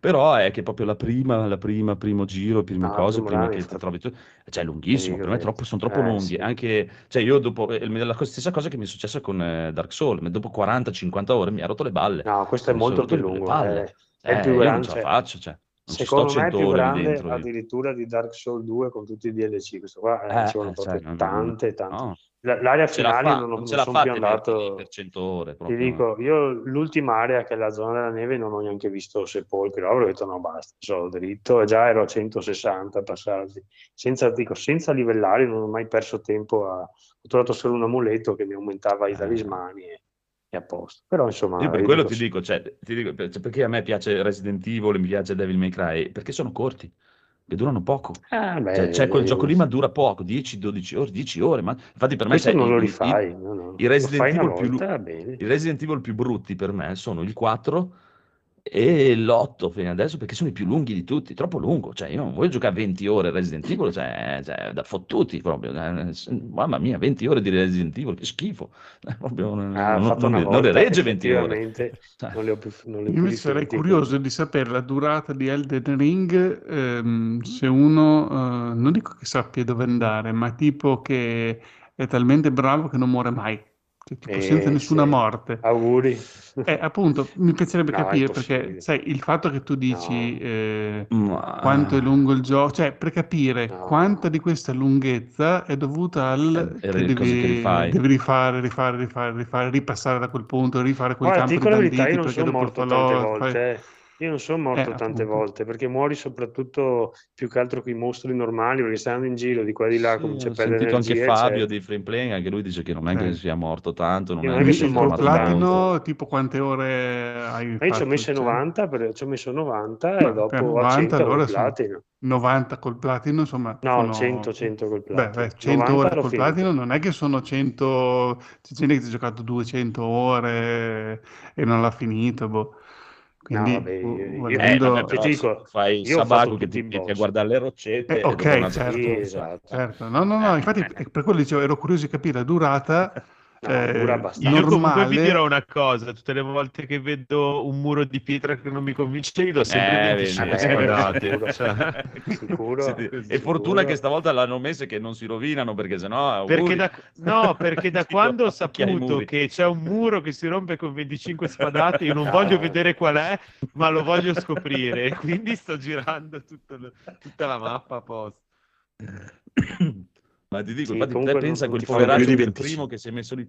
però è che proprio la prima, la prima, primo giro, prime No, cose, prima che ti trovi tu, cioè è lunghissimo, per me troppo- sono troppo Eh, lunghi, sì. anche, cioè io dopo, eh, la stessa cosa che mi è successa con eh, Dark Souls, dopo 40-50 ore mi ha rotto le balle, No, questo è Mi sono molto più lungo. eh. È Eh, più io non grande. ce la faccio, cioè, non ci sto Secondo me è 100 più grande dentro. io. addirittura di Dark Souls 2 con tutti i DLC. Questo qua eh, Eh, ci vogliono proprio cioè, tante, tante. no. La- L'area finale non, non non ce sono più andato. per 100 ore Ti proprio. dico, io l'ultima area che è la zona della neve non ho neanche visto sepolcro, avrò detto no basta, sono dritto e già ero a 160 passaggi, senza, dico, senza livellare, non ho mai perso tempo a... Ho trovato solo un amuleto che mi aumentava i Eh. talismani e, e a posto. Però insomma... Io per quello dico, ti dico, cioè, ti dico, cioè, perché a me piace Resident Evil mi piace Devil May Cry, perché sono corti, che durano poco. Ah, beh, Cioè, c'è quel gioco lì, ma dura poco, 10-12 ore, 10 ore, ma infatti per me non lo rifai, i, no, no. i Resident lo più volta, i Resident Evil più brutti per me sono il 4 e l'8 fino adesso, perché sono i più lunghi di tutti, troppo lungo, cioè io non voglio giocare 20 ore Resident Evil, cioè, cioè, da fottuti proprio, eh, mamma mia, 20 ore di Resident Evil, che schifo, Eh, proprio, non, Ah, non- non le- non le volta, regge 20 ore. Cioè. non le ho più, non le ho Io più mi sarei curioso di sapere la durata di Elden Ring, ehm, se uno, eh, non dico che sappia dove andare, ma tipo che è talmente bravo che non muore mai, tipo Eh, senza nessuna sì. morte. Auguri. Eh, appunto, mi piacerebbe No, capire perché, sai, il fatto che tu dici No. eh, Ma- quanto è lungo il gioco, cioè per capire No. quanta di questa lunghezza è dovuta al Eh, che cose che devi, rifai. devi rifare, rifare, rifare, rifare, ripassare da quel punto, rifare quel Guarda, campo di verità, banditi non perché dopo il morto tante falò fai- volte. eh. Io non sono morto Eh, tante appunto. volte perché muori soprattutto più che altro con i mostri normali perché stai andando in giro di qua e di là, Sì, cominci a ho perdere sentito anche. Fabio eccetera. di Frame Playing, anche lui dice che non è che Eh. sia morto tanto, non Io è che sono col morto tanto. platino, tipo quante ore hai Ma io ci ho messo Cioè, 90, per- ci ho messo 90 Beh, e dopo a 90 100 allora col sono platino. 90 col platino, insomma, No, sono... 100, 100 col Beh, platino. beh, 100 90 ore col finito. platino non è che sono 100... C'è gente che si è giocato 200 ore e non l'ha finito, boh. Quindi, vabbè, vo- io- io- Eh, volendo... vabbè, Ti dico, fai il sabaco che ti metti a guardare le roccette Eh, e ok, un altro certo. Esatto. Certo, no, no, no, infatti è per quello dicevo, ero curioso di capire la durata No, eh. Io comunque vi dirò una cosa, tutte le volte che vedo un muro di pietra che non mi convince, io do sempre Eh, 25 vedi. spadate. Sicuro. Cioè, Sicuro. Sì, E sicuro. fortuna che stavolta l'hanno messo e che non si rovinano perché sennò perché da, no, perché da quando ho saputo che c'è un muro che si rompe con 25 spadate, io non No. voglio vedere qual è, ma lo voglio scoprire. Quindi sto girando tutto lo- tutta la mappa apposta. ma ti dico, sì, infatti, pensa a quel poveraccio del 25. primo che si è messo lì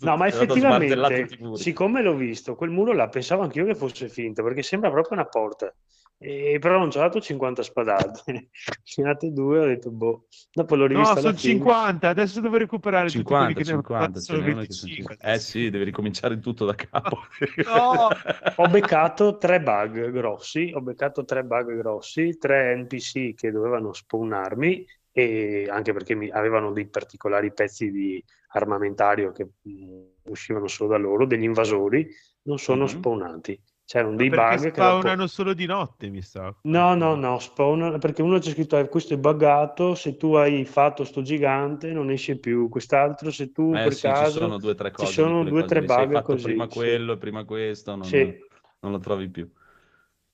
No, ma effettivamente, siccome l'ho visto, quel muro là pensavo anch'io che fosse finto, perché sembra proprio una porta. E, però non ci ho dato 50 spadate. Finate due, ho detto, boh. Dopo l'ho No, rivista alla sono fine. 50, adesso devo recuperare tutti quelli 50, che ne hanno 50, fatto ce solo n'è uno che sono 25. 50. Eh sì, devi ricominciare tutto da capo. No! Ho beccato tre bug grossi, ho beccato tre bug grossi, tre NPC che dovevano spawnarmi, e anche perché mi, avevano dei particolari pezzi di armamentario che mh, uscivano solo da loro, degli invasori, non sono Mhm. spawnati. C'erano Ma dei perché bug che dopo- spawnano solo di notte, mi sa. No, no, no, spawn perché uno c'è scritto eh, questo è buggato, se tu hai fatto sto gigante non esce più, quest'altro se tu Eh per sì, ci caso sono due o tre cose. ci sono due o cose tre bug fatto così. prima sì. quello e prima questo, non, Sì. non lo trovi più.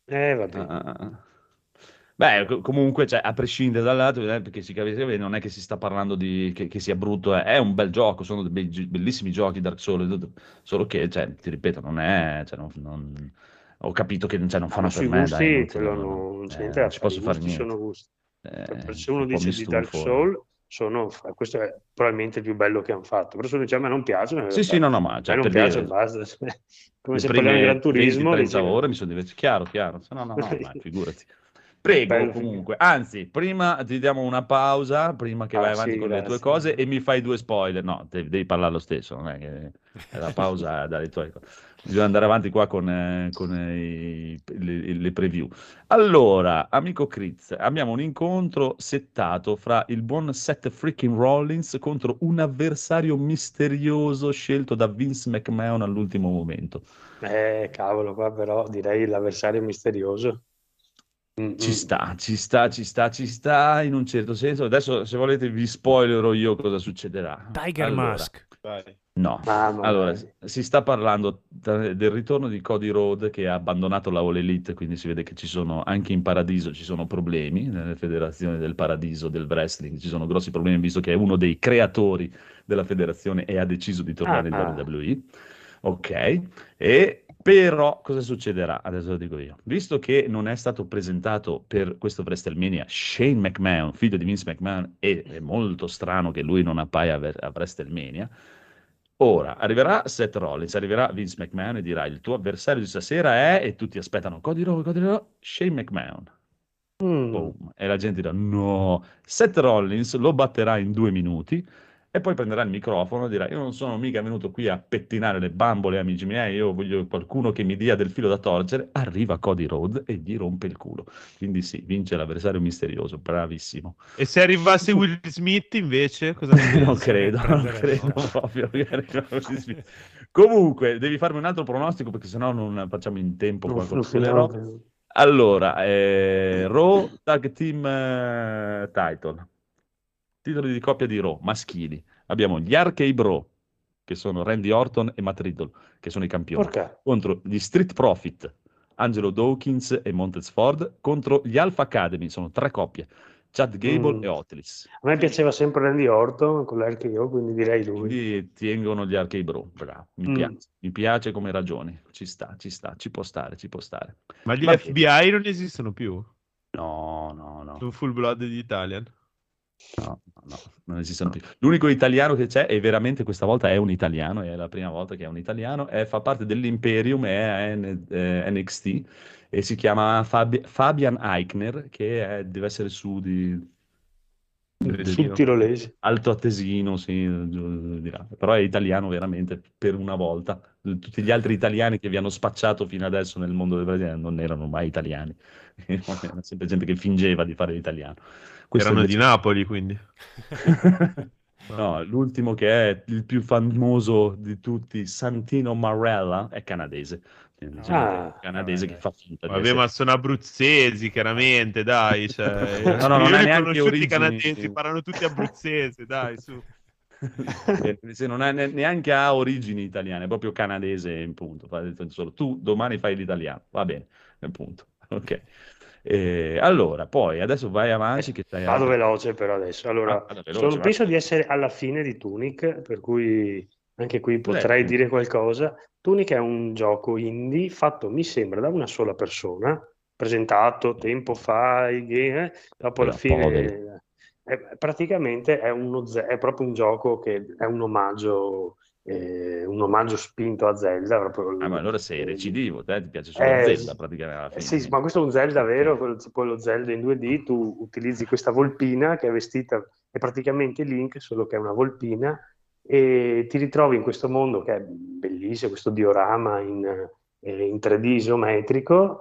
Eh, vabbè. Ah, ah, ah. Beh, co- comunque, cioè, a prescindere dal lato, eh, perché si capisce non è che si sta parlando di che, che sia brutto, eh, è un bel gioco, sono dei bellissimi giochi Dark Souls, solo che, cioè, ti ripeto, non è, cioè, non- non- ho capito che cioè, non fanno per me, gusti, dai, non, quello non- c'è eh, niente non ci posso fare niente. sono gusti. Eh, Se uno un dice di Dark. Souls, sono, questo è probabilmente il più bello che hanno fatto, però se uno dice a me non piace, Sì, sì, no, no, ma cioè, non piace, dire, basta. Come le se parliamo di Gran Turismo, 20-30 dici, ore mi sono divertito, chiaro, chiaro, no, no, no, ma figurati. Prego, Bello, comunque, anzi, prima ti diamo una pausa, prima che Ah, vai avanti sì, con le tue cose e mi fai due spoiler. No, devi, devi parlare lo stesso, non è che è la pausa dalle tue cose. Bisogna andare avanti qua con, eh, con eh, i- le, le preview. Allora, amico Critz, abbiamo un incontro settato fra il buon Seth freaking Rollins contro un avversario misterioso scelto da Vince McMahon all'ultimo momento. Eh, cavolo, qua però direi l'avversario misterioso. Mm, Ci mm. sta, ci sta, ci sta, ci sta in un certo senso. Adesso, se volete, vi spoilerò io cosa succederà. Tiger Allora, Mask. No, Mamma allora si sta parlando del ritorno di Cody Road che ha abbandonato la All Elite, quindi si vede che ci sono anche in Paradiso ci sono problemi nelle federazioni del Paradiso del wrestling, ci sono grossi problemi visto che è uno dei creatori della federazione e ha deciso di tornare in Ah. WWE. Ok, e però cosa succederà? Adesso lo dico io. Visto che non è stato presentato per questo WrestleMania Shane McMahon, figlio di Vince McMahon, e è molto strano che lui non appaia a WrestleMania, ora arriverà Seth Rollins, arriverà Vince McMahon e dirà il tuo avversario di stasera è, e tutti aspettano Cody Rhodes, Cody Rhodes, Shane McMahon. Mm. Boom. E la gente dirà no, Seth Rollins lo batterà in due minuti e poi prenderà il microfono e dirà io non sono mica venuto qui a pettinare le bambole amici miei, io voglio qualcuno che mi dia del filo da torcere, arriva Cody Rhodes e gli rompe il culo. Quindi sì, vince l'avversario misterioso, bravissimo. E se arrivasse Will Smith invece, cosa non credo, non credo proprio che arriva Will Smith. Comunque, devi farmi un altro pronostico perché sennò non facciamo in tempo Non qua con finiamo Rob. più. Allora, eh, Raw Tag Team eh, Title. Titoli di coppia di Raw, maschili. Abbiamo gli Arcade Bro, che sono Randy Orton e Matt Riddle, che sono i campioni, Porca. contro gli Street Profit, Angelo Dawkins e Montez Ford, contro gli Alpha Academy, sono tre coppie, Chad Gable Mm. e Otilis. A me piaceva sempre Randy Orton con l'RKO, quindi direi lui. Quindi tengono gli Arcade Bro, bravo, mi Mm. piace, mi piace come ragioni, ci sta, ci sta, ci può stare, ci può stare. Ma gli bene. FBI non esistono più? No, no, no. Sono full blood di Italian. No, no, no, non esistono più. L'unico italiano che c'è, e veramente questa volta è un italiano, è la prima volta che è un italiano, è- fa parte dell'Imperium, è N- eh, NXT, e si chiama Fabi- Fabian Eichner, che è- deve essere su di... Sul tirolese. Alto Attesino, sì, però è italiano veramente per una volta. Tutti gli altri italiani che vi hanno spacciato fino adesso nel mondo del Brasile non erano mai italiani, era sempre gente che fingeva di fare l'italiano. Questo Erano di Napoli, quindi. No, l'ultimo che è il più famoso di tutti, Santino Marella, è canadese. Ah. canadese che fa finta di Vabbè, essere- ma sono abruzzesi, chiaramente, dai. Cioè, No, no, non conosciuti origini- canadesi, parlano tutti abruzzese, dai, su. Eh, se non ha ne- neanche ha origini italiane, è proprio canadese in punto. Tu domani fai l'italiano, va bene, punto. Ok. Eh, allora, poi adesso vai avanti che stai Vado veloce però adesso. Allora, Ah, veloce, sono- penso di essere alla fine di Tunic, per cui anche qui potrei Beh. dire qualcosa. Tunic è un gioco indie fatto, mi sembra, da una sola persona, presentato tempo fa, game, dopo Da fine poveri. è- praticamente è, uno, è proprio un gioco che è un omaggio, eh, un omaggio spinto a Zelda. Proprio Ah, ma allora sei recidivo, te ti piace solo Eh, Zelda praticamente eh, sì, ma questo è un Zelda vero, quello, lo Zelda in 2D, tu utilizzi questa volpina che è vestita, è praticamente Link, solo che è una volpina, e ti ritrovi in questo mondo che è bellissimo, questo diorama in, eh, in 3D isometrico,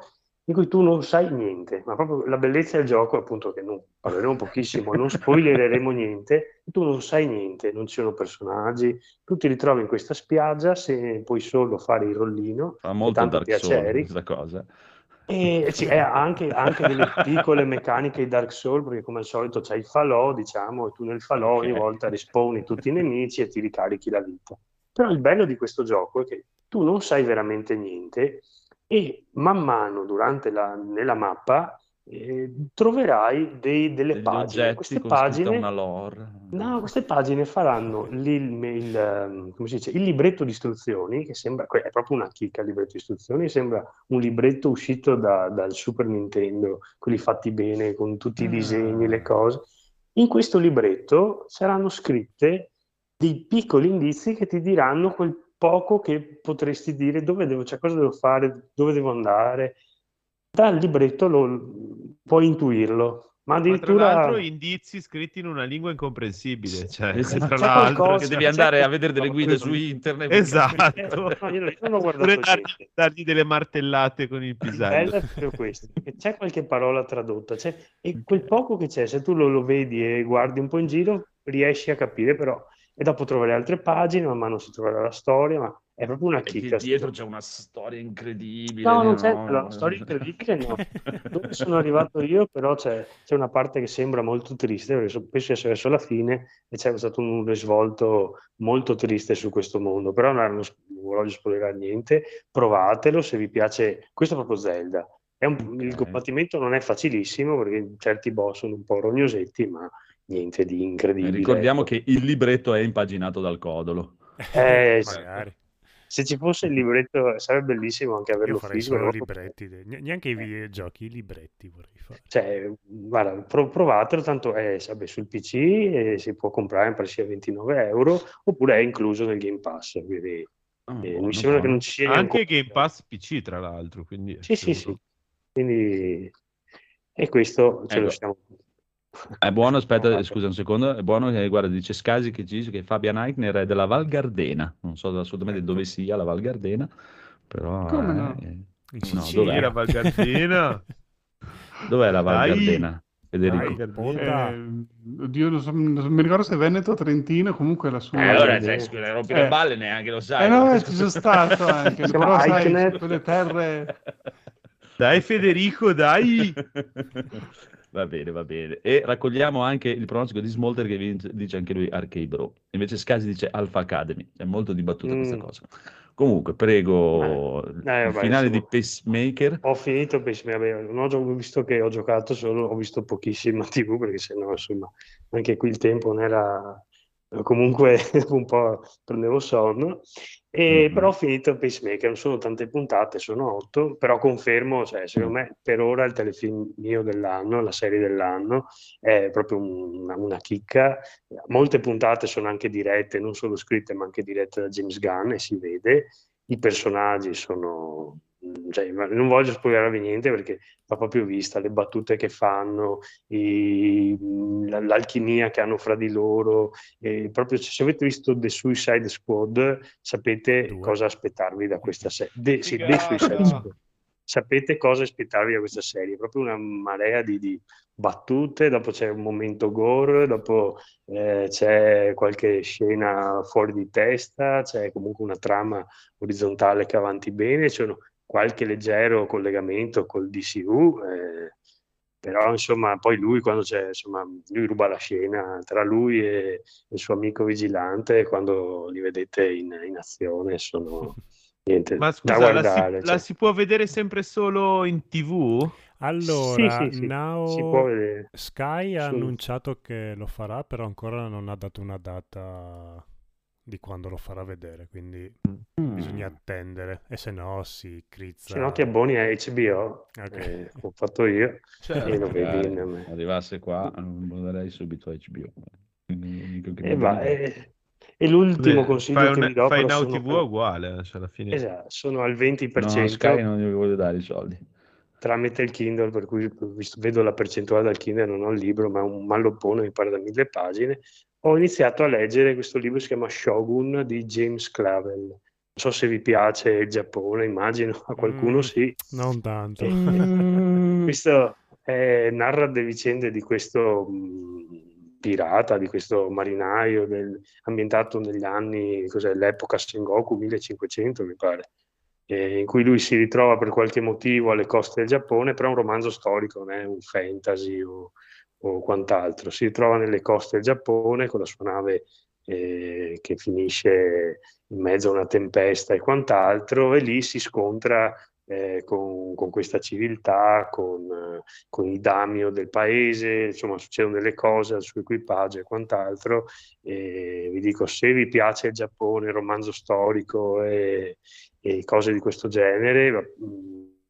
in cui tu non sai niente, ma proprio la bellezza del gioco è appunto che non parleremo pochissimo, non spoilereremo niente, tu non sai niente, non ci sono personaggi, tu ti ritrovi in questa spiaggia se puoi solo fare il rollino, Fa molto Dark Souls piaceri, questa cosa. e sì, è anche, anche delle piccole meccaniche di Dark Souls, perché come al solito c'è il falò, diciamo, e tu nel falò ogni volta rispawni tutti i nemici e ti ricarichi la vita. Però il bello di questo gioco è che tu non sai veramente niente e man mano durante la, nella mappa eh, troverai dei- delle Degli pagine. Queste pagine, una lore. no, queste pagine faranno l'il- il, ehm, come si dice, il libretto di istruzioni, che sembra, è proprio una chicca il libretto di istruzioni, sembra un libretto uscito da- dal Super Nintendo, quelli fatti bene con tutti i disegni, le Ah. cose. In questo libretto saranno scritte dei piccoli indizi che ti diranno quel poco che potresti dire dove devo, cioè cosa devo fare, dove devo andare. Dal libretto lo, puoi intuirlo, ma Ma tra addirittura l'altro indizi scritti in una lingua incomprensibile, cioè, Esatto. tra C'è l'altro, qualcosa- Che devi andare a vedere delle guide su internet. Esatto. Eh, no, io non ho guardato Pure dar- niente. dargli delle martellate con il pisello. c'è qualche parola tradotta, c'è- e quel poco che c'è, se tu lo, lo vedi e guardi un po' in giro, riesci a capire, però, e dopo troverai altre pagine, man mano si troverà la storia, ma è proprio una E chicca. dietro c'è una storia incredibile. No, non c'è no? la storia incredibile, no. Dove sono arrivato io, però c'è, c'è una parte che sembra molto triste, perché so- penso di essere verso la fine e c'è stato un risvolto molto triste su questo mondo, però non, non voglio spoilerare niente, provatelo se vi piace, questo è proprio Zelda. È un- Il Ok. combattimento non è facilissimo perché certi boss sono un po' rognosetti, ma niente di incredibile. ricordiamo ecco. che il libretto è impaginato dal codolo. Eh, sì. Magari. se ci fosse il libretto sarebbe bellissimo anche Io averlo farei fisico. solo libretti, neanche i videogiochi, i libretti vorrei fare. Cioè, guarda, pro- provatelo, tanto è vabbè, sul PC e si può comprare, mi pare sia 29 euro, oppure è incluso nel Game Pass. Quindi, Ah, eh, buono, mi sembra che buono. non ci sia Anche neanche- Game Pass PC, tra l'altro. Quindi Sì, sì, sì. Quindi, e questo ce lo Ecco. È buono, aspetta, scusa un secondo, è buono che, guarda, dice Scasi che ci dice che Fabian Eichner è della Val Gardena, non so assolutamente dove sia la Val Gardena, però... Come eh, no? In No, Sicilia. dov'è? la Val Gardena. Dov'è la Val. Gardena? Federico? Eh, oddio, non, so- non so- mi ricordo se Veneto o Trentino, comunque la sua... Eh, allora, Eh, cioè, scusa, rompi eh. le balle neanche lo sai. Eh no, eh, ci sono stato anche, però sai, quelle terre... Dai Federico, dai. Va bene, va bene. E raccogliamo anche il pronostico di Smolter che vince- dice anche lui Arcade Bro. Invece Scasi dice Alpha Academy. È molto dibattuta questa Mm. cosa. Comunque, prego, Eh, il vabbè, finale di insomma. Pacemaker. Ho finito, vabbè, non ho visto che ho giocato solo, ho visto pochissima TV perché sennò insomma anche qui il tempo non era comunque un po' prendevo sonno e Mhm. però ho finito Pacemaker, non sono tante puntate, sono otto, però confermo, cioè, secondo me per ora il telefilm mio dell'anno, la serie dell'anno è proprio un- una, una chicca, molte puntate sono anche dirette, non solo scritte ma anche dirette da James Gunn e si vede, i personaggi sono cioè, ma non voglio spoilerarvi niente perché va proprio vista le battute che fanno, i- la- l'alchimia che hanno fra di loro. e proprio se avete visto The Suicide Squad, sapete Due. cosa aspettarvi da questa serie. Sì, The! Suicide Squad. Sapete cosa aspettarvi da questa serie, proprio una marea di, di battute, dopo c'è un momento gore, dopo eh, c'è qualche scena fuori di testa, c'è comunque una trama orizzontale che avanti bene, c'è uno- qualche leggero collegamento col DCU, eh, però insomma poi lui quando c'è, insomma, lui ruba la scena tra lui e il suo amico vigilante quando li vedete in, in azione sono niente Ma da scusa, la, guardare. si, cioè. la si può vedere sempre solo in TV? Allora, Sì, sì, sì, Now si può vedere. Sky ha annunciato che lo farà, però ancora non ha dato una data di quando lo farà vedere, quindi Mm. bisogna attendere. E se no si crizza. Se no ti abboni a HBO, Ok. eh, ho fatto io, Certo, e lo vedi in- arrivasse qua, abbonerei subito a HBO. Che E, va, e, e l'ultimo Beh, consiglio fai, che un- vi do fai Now TV è uguale, cioè alla fine... esatto, sono al No, 20% Sky non gli voglio dare i soldi. tramite il Kindle, per cui vedo la percentuale dal Kindle, non ho il libro, ma è un malloppone, mi pare da mille pagine. Ho iniziato a leggere questo libro che si chiama Shogun di James Clavel. Non so se vi piace il Giappone, immagino a qualcuno Mm, sì. Non tanto. Questo eh, narra le vicende di questo mh, pirata, di questo marinaio del- ambientato negli anni, cos'è, l'epoca Sengoku 1500 mi pare, eh, in cui lui si ritrova per qualche motivo alle coste del Giappone, però è un romanzo storico, non è un fantasy o, o quant'altro. Si ritrova nelle coste del Giappone con la sua nave eh, che finisce in mezzo a una tempesta e quant'altro, e lì si scontra eh, con, con questa civiltà, con, con i daimyo del paese, insomma succedono delle cose al suo equipaggio e quant'altro. E vi dico, se vi piace il Giappone, il romanzo storico e, e cose di questo genere,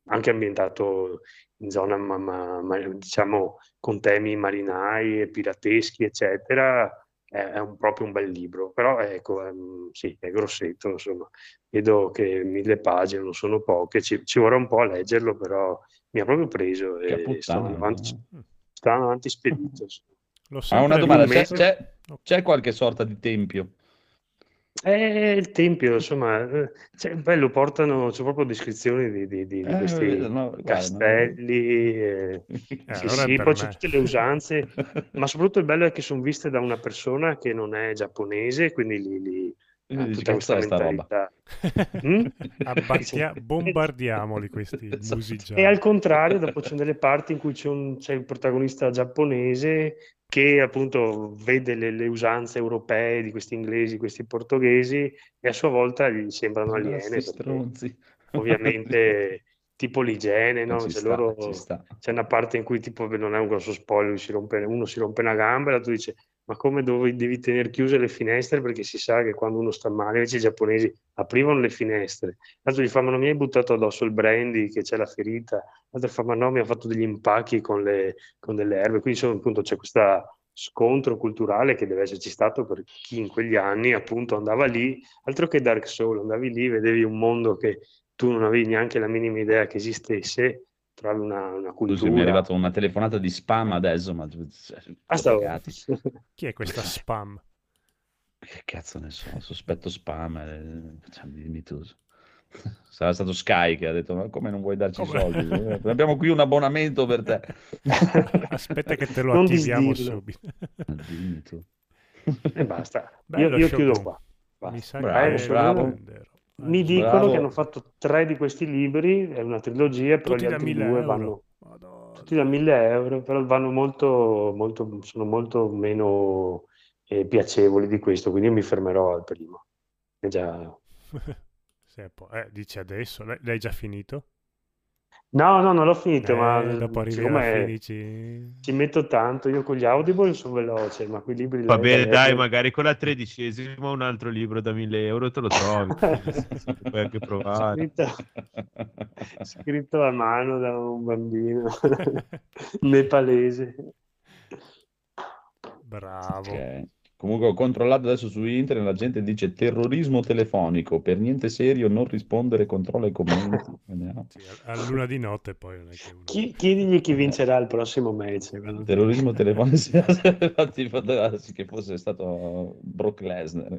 anche ambientato in zona, ma- ma- ma- diciamo, con temi marinai e pirateschi, eccetera, è, è un- proprio un bel libro. Però ecco, ehm, sì, è grossetto, insomma. Vedo che mille pagine non sono poche, ci, ci vorrà un po' a leggerlo, però mi ha proprio preso Che e sto puttana, andando avanti, no? sto andando avanti spedito. L'ho Ah, una domanda, c'è, c'è- c'è qualche sorta di tempio? Eh, il tempio, insomma, eh, cioè, bello, portano, c'è proprio descrizioni di, di- di- di Eh, questi vedo, no, guarda, castelli, eh, Eh, sì, allora sì, poi c'è tutte le usanze, ma soprattutto il bello è che sono viste da una persona che non è giapponese, quindi lì, lì Quindi ha tutta "Cazzo è questa sta roba?" mentalità. Mm? Abbacchia- bombardiamoli questi Esatto. musigiani. E al contrario, dopo c'è delle parti in cui c'è, un- c'è il protagonista giapponese che appunto vede le, le usanze europee di questi inglesi, questi portoghesi e a sua volta gli sembrano aliene stronzi. ovviamente tipo l'igiene, no? Ci C'è, sta, loro- c'è una parte in cui tipo non è un grosso spoiler, si rompe- uno si rompe una gamba e l'altro dice ma come dove devi tenere chiuse le finestre perché si sa che quando uno sta male, invece i giapponesi aprivano le finestre, l'altro gli fa ma non mi hai buttato addosso il brandy che c'è la ferita, l'altro fa ma no mi ha fatto degli impacchi con, le, con delle erbe, quindi insomma, appunto c'è questo scontro culturale che deve esserci stato per chi in quegli anni appunto andava lì, altro che Dark Soul, andavi lì, vedevi un mondo che tu non avevi neanche la minima idea che esistesse, trovavi una, una Scusi, mi è cultura. arrivata una telefonata di spam adesso, ma Ah, stavo-. Chi è questa spam? Che cazzo ne so, sospetto spam, eh, cioè, dimmi tu. Sarà stato Sky che ha detto, ma come non vuoi darci i Come? soldi? Eh, Abbiamo qui un abbonamento per te. Aspetta che te lo Non attiviamo disdirlo. subito. Ma Dimmi tu. E basta. Bello io io chiudo qua. Mi Basta. sa Bravo, che bravo. Mi Eh, dicono Bravo. che hanno fatto tre di questi libri, è una trilogia, però Tutti gli da altri 1000 due euro. vanno Madonna. tutti da 1000 euro, però vanno molto, molto, sono molto meno eh, piacevoli di questo, quindi io mi fermerò al primo. È già... Sì, eh, dici adesso, l'hai già finito? No, no, non l'ho finito, Eh, ma dopo arrivi alla siccome fine dici... ci metto tanto, io con gli Audible sono veloce, ma quei libri Va bene, da dai, leggere- magari con la tredicesima un altro libro da 1000 euro te lo trovi. Puoi anche provare. scritto, scritto a mano da un bambino nepalese. Bravo. Ok. Comunque ho controllato adesso su internet, la gente dice terrorismo telefonico, per niente serio, non rispondere, controlla i commenti. Sì, a, a luna di notte poi non è che uno... Chi- chiedigli chi vincerà il prossimo match. quando- Terrorismo telefonico, che fosse stato Brock Lesnar.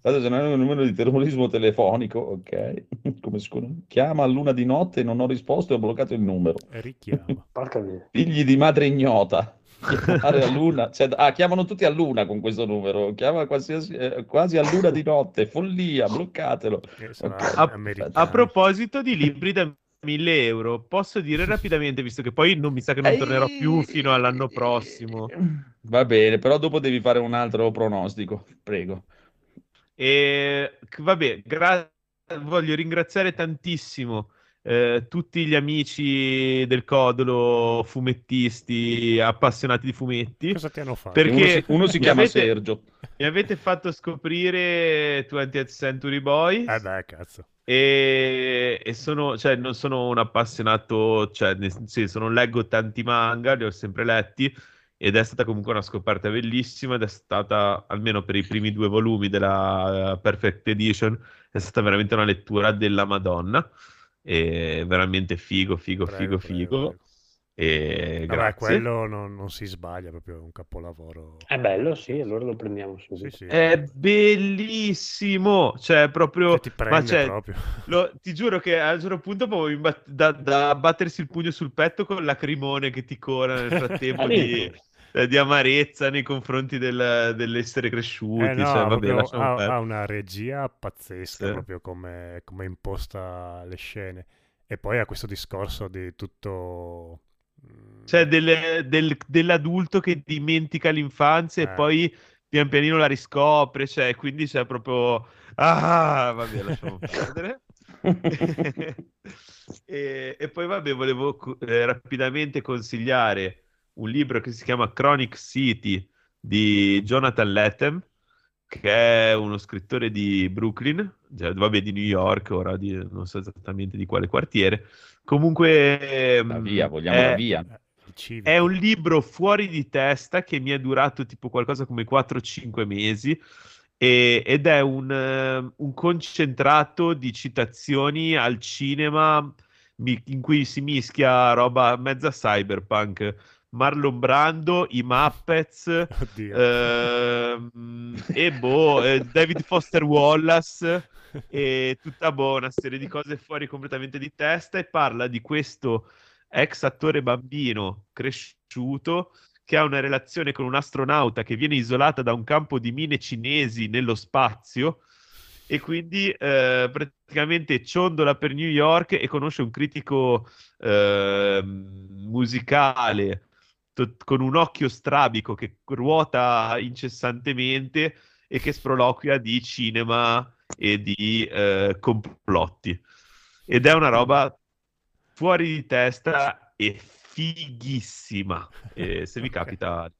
Tanto se non è un numero di terrorismo telefonico, ok, come scusa, chiama a luna di notte, non ho risposto e ho bloccato il numero. E richiama. Porca. Figli di madre ignota. Chiamare a luna, cioè, ah, chiamano tutti a luna con questo numero, chiama qualsiasi, eh, quasi a luna di notte, follia, bloccatelo. Che sarà Ok. A-. A proposito di libri da 1000 euro, posso dire rapidamente, visto che poi non mi sa che non tornerò più fino all'anno prossimo. Va bene, però dopo devi fare un altro pronostico, prego. E vabbè, gra- voglio ringraziare tantissimo eh, tutti gli amici del Codolo, fumettisti, appassionati di fumetti. Cosa ti hanno fatto? Perché Uno si, uno si chiama avete- Sergio. Mi avete fatto scoprire 20th Century Boys Eh beh, cazzo. e, e sono, cioè, non sono un appassionato, cioè, nel senso, non leggo tanti manga, li ho sempre letti ed è stata comunque una scoperta bellissima ed è stata, almeno per i primi due volumi della eh, Perfect Edition, è stata veramente una lettura della Madonna. E veramente figo, figo, Prego, figo, prego, figo. prego. E Vabbè, grazie. quello non, non si sbaglia, proprio un capolavoro. È bello, sì, allora lo prendiamo subito. Sì, sì. È bellissimo, cioè proprio, Che ti prende ma cioè, proprio. lo- ti giuro che a un certo punto proprio da, da battersi il pugno sul petto con lacrimone che ti cora nel frattempo di, di amarezza nei confronti del- dell'essere cresciuti. Eh no, cioè, vabbè, proprio ha, ha una regia pazzesca Sì. proprio come, come imposta le scene. E poi ha questo discorso di tutto... mm, Cioè, del- del- dell'adulto che dimentica l'infanzia Eh. e poi pian pianino la riscopre, cioè, quindi c'è proprio... Ah, vabbè, lasciamo perdere. e, e poi, vabbè, volevo eh, rapidamente consigliare un libro che si chiama Chronic City di Jonathan Lethem, che è uno scrittore di Brooklyn, cioè, vabbè, di New York, ora di- non so esattamente di quale quartiere. Comunque, La mm, via, vogliamo è- la via. civico. è un libro fuori di testa che mi è durato tipo qualcosa come 4-5 mesi e- ed è un, eh, un concentrato di citazioni al cinema in cui si mischia roba mezza cyberpunk. Marlon Brando, i Muppets ehm, e boh, eh, David Foster Wallace e tutta boh, una serie di cose fuori completamente di testa. E parla di questo ex attore bambino cresciuto che ha una relazione con un astronauta che viene isolata da un campo di mine cinesi nello spazio. E quindi eh, praticamente ciondola per New York e conosce un critico ehm, musicale to- con un occhio strabico che ruota incessantemente e che sproloquia di cinema e di eh, complotti. Ed è una roba fuori di testa e fighissima. E se vi capita,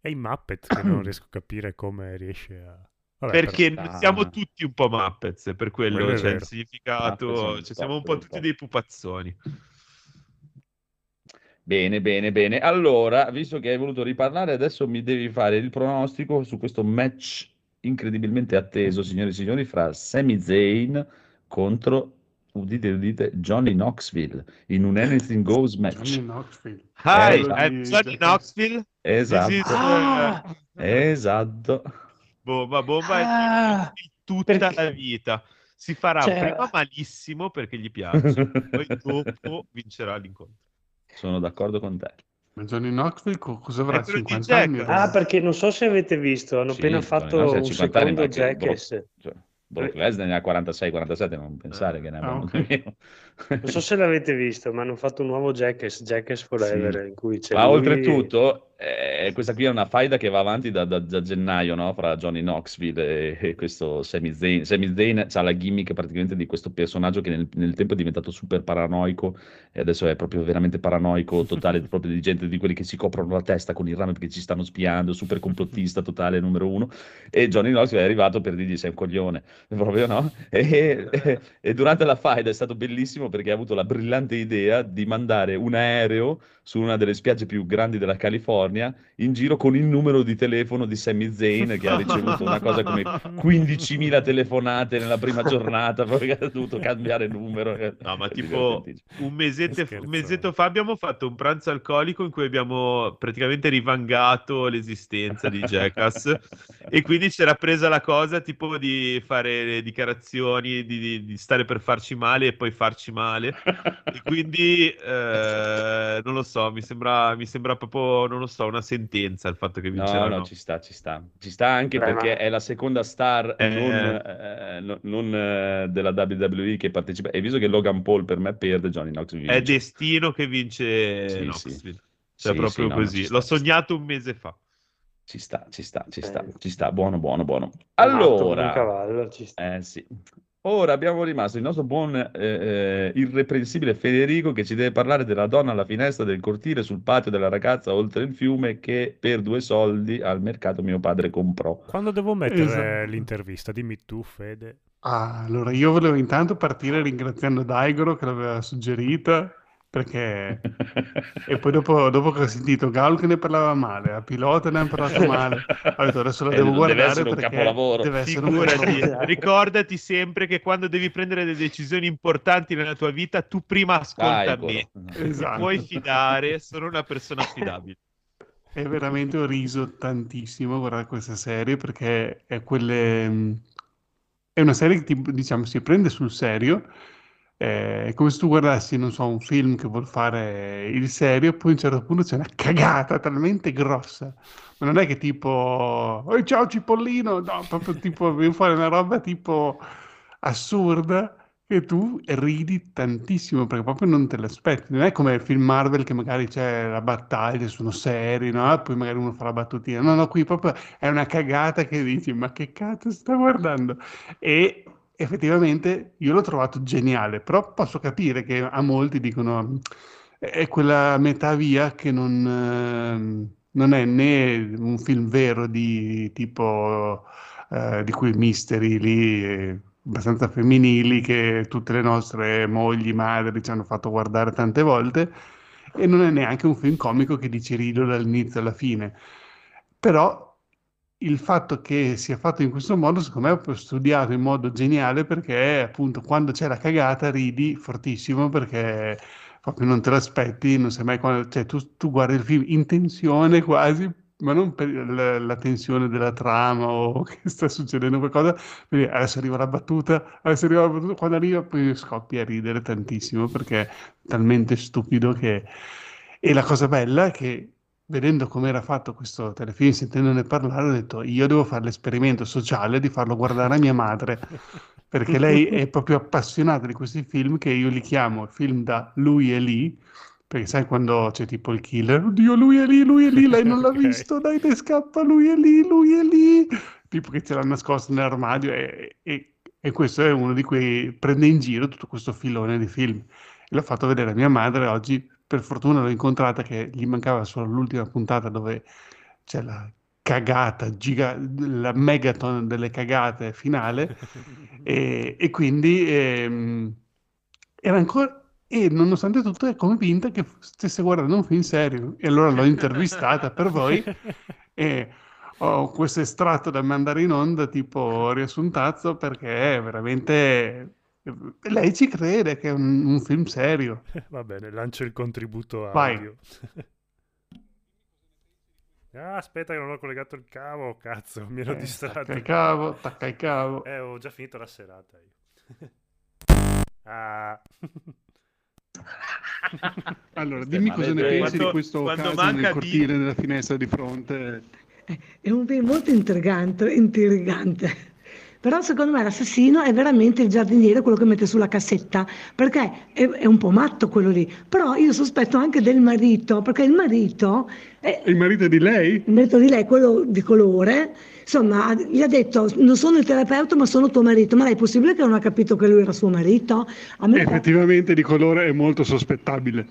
E i Muppet che non riesco a capire come riesce a... Vabbè, perché però- siamo tutti un po' Muppets, per quello Quello è c'è il vero. significato, cioè, siamo un po' tutti dei pupazzoni. Bene, bene, bene. Allora, visto che hai voluto riparlare, adesso mi devi fare il pronostico su questo match incredibilmente atteso, signori e signori, fra Sami Zayn contro, udite, udite, Johnny Knoxville in un Anything Goes Johnny match. Knoxville. Hi, esatto. I'm Johnny Knoxville. This is, Esatto, Ah! eh, esatto. bomba, bomba Ah, e tutta perché- la vita. Si farà Cioè- prima malissimo perché gli piace, poi dopo vincerà l'incontro. Sono d'accordo con te. Ma Johnny Knoxville co- cosa avrà? È quello di 50 anni? Ah, perché non so se avete visto, hanno Sì, appena fatto ha un 50 anni, secondo Jackass. Cioè, Brock Lesnar ne ha 46-47, non pensare che ne abbia Ah, molto ok. meno. Non so se l'avete visto, ma hanno fatto un nuovo Jackass, Jackass Forever, Sì. in cui c'è Ma lui oltretutto, eh, questa qui è una faida che va avanti da, da- da gennaio, no? Fra Johnny Knoxville e, e questo Sami Zayn. Sami Zayn ha la gimmick praticamente di questo personaggio che nel, nel tempo è diventato super paranoico e adesso è proprio veramente paranoico totale, proprio di gente di quelli che si coprono la testa con il rame perché ci stanno spiando, super complottista totale numero uno. E Johnny Knoxville è arrivato per dirgli sei un coglione, proprio no? E, e- e durante la faida è stato bellissimo perché ha avuto la brillante idea di mandare un aereo su una delle spiagge più grandi della California in giro con il numero di telefono di Sami Zayn che ha ricevuto una cosa come 15.000 telefonate nella prima giornata perché ha dovuto cambiare numero. No, ma tipo un mesetto, un mesetto fa abbiamo fatto un pranzo alcolico in cui abbiamo praticamente rivangato l'esistenza di Jackass e quindi c'era presa la cosa tipo di fare le dichiarazioni, di, di- di stare per farci male e poi farci male. E quindi eh, non lo so, mi sembra, mi sembra proprio, non lo so, una sentenza il fatto che No, vinceranno. no, ci sta, ci sta. Ci sta anche Beh, perché ma- è la seconda star Eh. non, eh, no- non, eh, della WWE che partecipa. E visto che Logan Paul per me perde, Johnny Knoxville È destino che vince Sì, Knoxville. sì. Cioè, Sì, proprio sì, no, così. sta, L'ho sognato un mese fa. Ci sta, ci sta, ci sta, Eh. ci sta, buono, buono, buono. Allora, cavallo, ci sta. eh sì. Ora abbiamo rimasto il nostro buon, eh, eh, irreprensibile Federico che ci deve parlare della donna alla finestra del cortile sul patio della ragazza oltre il fiume che per due soldi al mercato mio padre comprò. Quando devo mettere Esatto. l'intervista? Dimmi tu, Fede. Ah, allora io volevo intanto partire ringraziando Daigoro che l'aveva suggerita, perché... E poi dopo, dopo che ho sentito Gaul che ne parlava male, a Pilota ne ha parlato male, ho detto adesso la Eh, devo deve guardare essere un perché capolavoro. deve essere un Figurati, ricordati sempre che quando devi prendere delle decisioni importanti nella tua vita, tu prima ascolta Dai, me. Goro. Ti Esatto. puoi fidare, sono una persona affidabile. E veramente ho riso tantissimo a guardare questa serie perché è quelle... mh, È una serie che ti- diciamo si prende sul serio, eh, è come se tu guardassi, non so, un film che vuol fare il serio, poi a un certo punto c'è una cagata talmente grossa, ma non è che tipo, oh, ciao Cipollino, no, proprio tipo, viene fuori una roba tipo assurda che tu ridi tantissimo perché proprio non te l'aspetti. Non è come il film Marvel che magari c'è la battaglia, sono seri, no? Poi magari uno fa la battutina. No, no, qui proprio è una cagata che dici, ma che cazzo sta guardando? E effettivamente io l'ho trovato geniale, però posso capire che a molti dicono è quella metà via che non, ehm, non è né un film vero di tipo eh, di quei misteri lì abbastanza femminili che tutte le nostre mogli, madri ci hanno fatto guardare tante volte e non è neanche un film comico che dici rido dall'inizio alla fine. Però il fatto che sia fatto in questo modo, secondo me, è studiato in modo geniale perché appunto quando c'è la cagata ridi fortissimo perché proprio non te l'aspetti, non sai mai quando, cioè tu, tu guardi il film in tensione quasi, ma non per la, la tensione della trama o che sta succedendo qualcosa, quindi adesso arriva la battuta, adesso arriva la battuta, quando arriva poi scoppi a ridere tantissimo perché è talmente stupido che... E la cosa bella è che vedendo come era fatto questo telefilm, sentendone parlare, ho detto io devo fare l'esperimento sociale di farlo guardare a mia madre, perché lei è proprio appassionata di questi film che io li chiamo film da lui e lì, perché sai quando c'è tipo il killer, oddio lui è lì, lui è lì, lei non l'ha Ok. visto, dai ne scappa, lui è lì, lui è lì, tipo che ce l'ha nascosto nell'armadio e, e- e questo è uno di quei, prende in giro tutto questo filone di film. E l'ho fatto vedere a mia madre oggi, per fortuna l'ho incontrata che gli mancava solo l'ultima puntata dove c'è la cagata, giga, la megaton delle cagate finale. E, e quindi ehm, era ancora e nonostante tutto è convinta che stesse guardando un film serio. E allora l'ho intervistata per voi. E ho questo estratto da mandare in onda tipo riassuntazzo perché è veramente lei ci crede che è un, un film serio Va bene, lancio il contributo audio. ah, aspetta che non ho collegato il cavo, cazzo, mi ero Eh, distratto. tacca il cavo tacca il cavo Eh, ho già finito la serata io. ah. allora dimmi cosa ne pensi di Quando- questo quando caso manca nel di- cortile della finestra di fronte È un film molto intrigante, intrigante. Però secondo me l'assassino è veramente il giardiniere, quello che mette sulla cassetta, perché è, è un po' matto quello lì. Però io sospetto anche del marito, perché il marito, è, il marito di lei? il marito di lei, quello di colore, insomma, gli ha detto non sono il terapeuta ma sono tuo marito. Ma lei è possibile che non ha capito che lui era suo marito? A meno, effettivamente di colore è molto sospettabile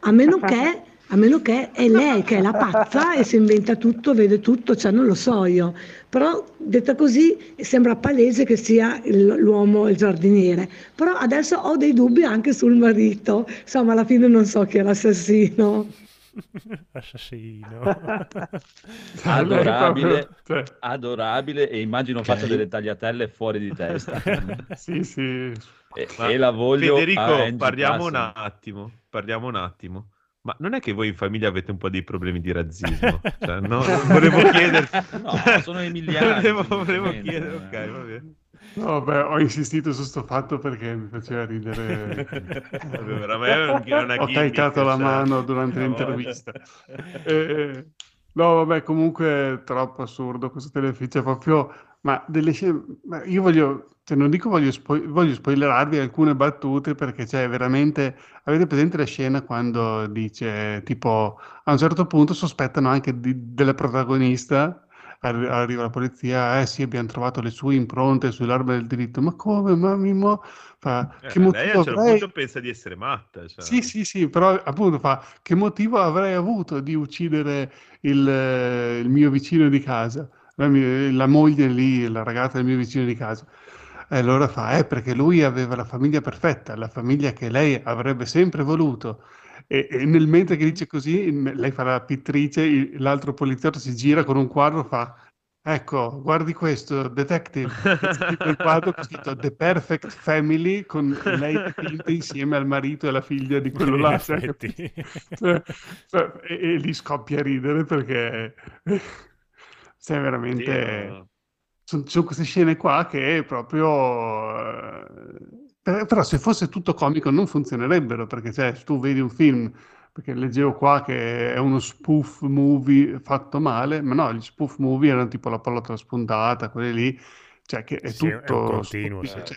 a meno che... A meno che è lei che è la pazza e si inventa tutto, vede tutto, cioè non lo so io. Però detta così sembra palese che sia il- l'uomo il giardiniere. Però adesso ho dei dubbi anche sul marito. Insomma, alla fine non so chi è l'assassino. Assassino. Adorabile, adorabile e immagino faccia delle tagliatelle fuori di testa. sì, sì. E, e la voglio Federico, parliamo un attimo, parliamo un attimo. Ma non è che voi in famiglia avete un po' dei problemi di razzismo? Cioè, no, volevo chiederti. No, sono emiliani, volevo, volevo chiedere, ok, va bene. No, beh, ho insistito su sto fatto perché mi faceva ridere. Allora, ma è un- è una Ho caricato la cioè. mano durante l'intervista. Eh, no, vabbè, comunque è troppo assurdo questo telefilm. Cioè, proprio Ma delle scene, ma io voglio, cioè non dico voglio, spo- voglio spoilerarvi alcune battute perché c'è veramente, avete presente la scena quando dice tipo a un certo punto sospettano anche di- della protagonista, arri- arriva la polizia, eh sì abbiamo trovato le sue impronte sull'arma del diritto, ma come, ma Mimmo? Fa, Eh, che ma lei a un motivo certo avrei? punto pensa di essere matta. Cioè. Sì, sì, sì, però appunto fa, che motivo avrei avuto di uccidere il, il mio vicino di casa, la, mia- la moglie lì, la ragazza del mio vicino di casa. E allora fa, eh, perché lui aveva la famiglia perfetta, la famiglia che lei avrebbe sempre voluto. E, e nel mentre che dice così, lei fa la pittrice, l'altro poliziotto si gira con un quadro, fa, ecco, guardi questo, detective, il quadro con scritto The Perfect Family con lei dipinta insieme al marito e alla figlia di quello là. cioè, cioè, e, e lì scoppia a ridere perché Sì, veramente... no. Sono, queste scene qua che proprio... eh, per- però se fosse tutto comico non funzionerebbero perché cioè, se tu vedi un film, perché leggevo qua che è uno spoof movie fatto male, ma no, gli spoof movie erano tipo la pallotta spuntata, quelli lì, cioè che è Sì, è tutto continuo, stupido, sì. cioè,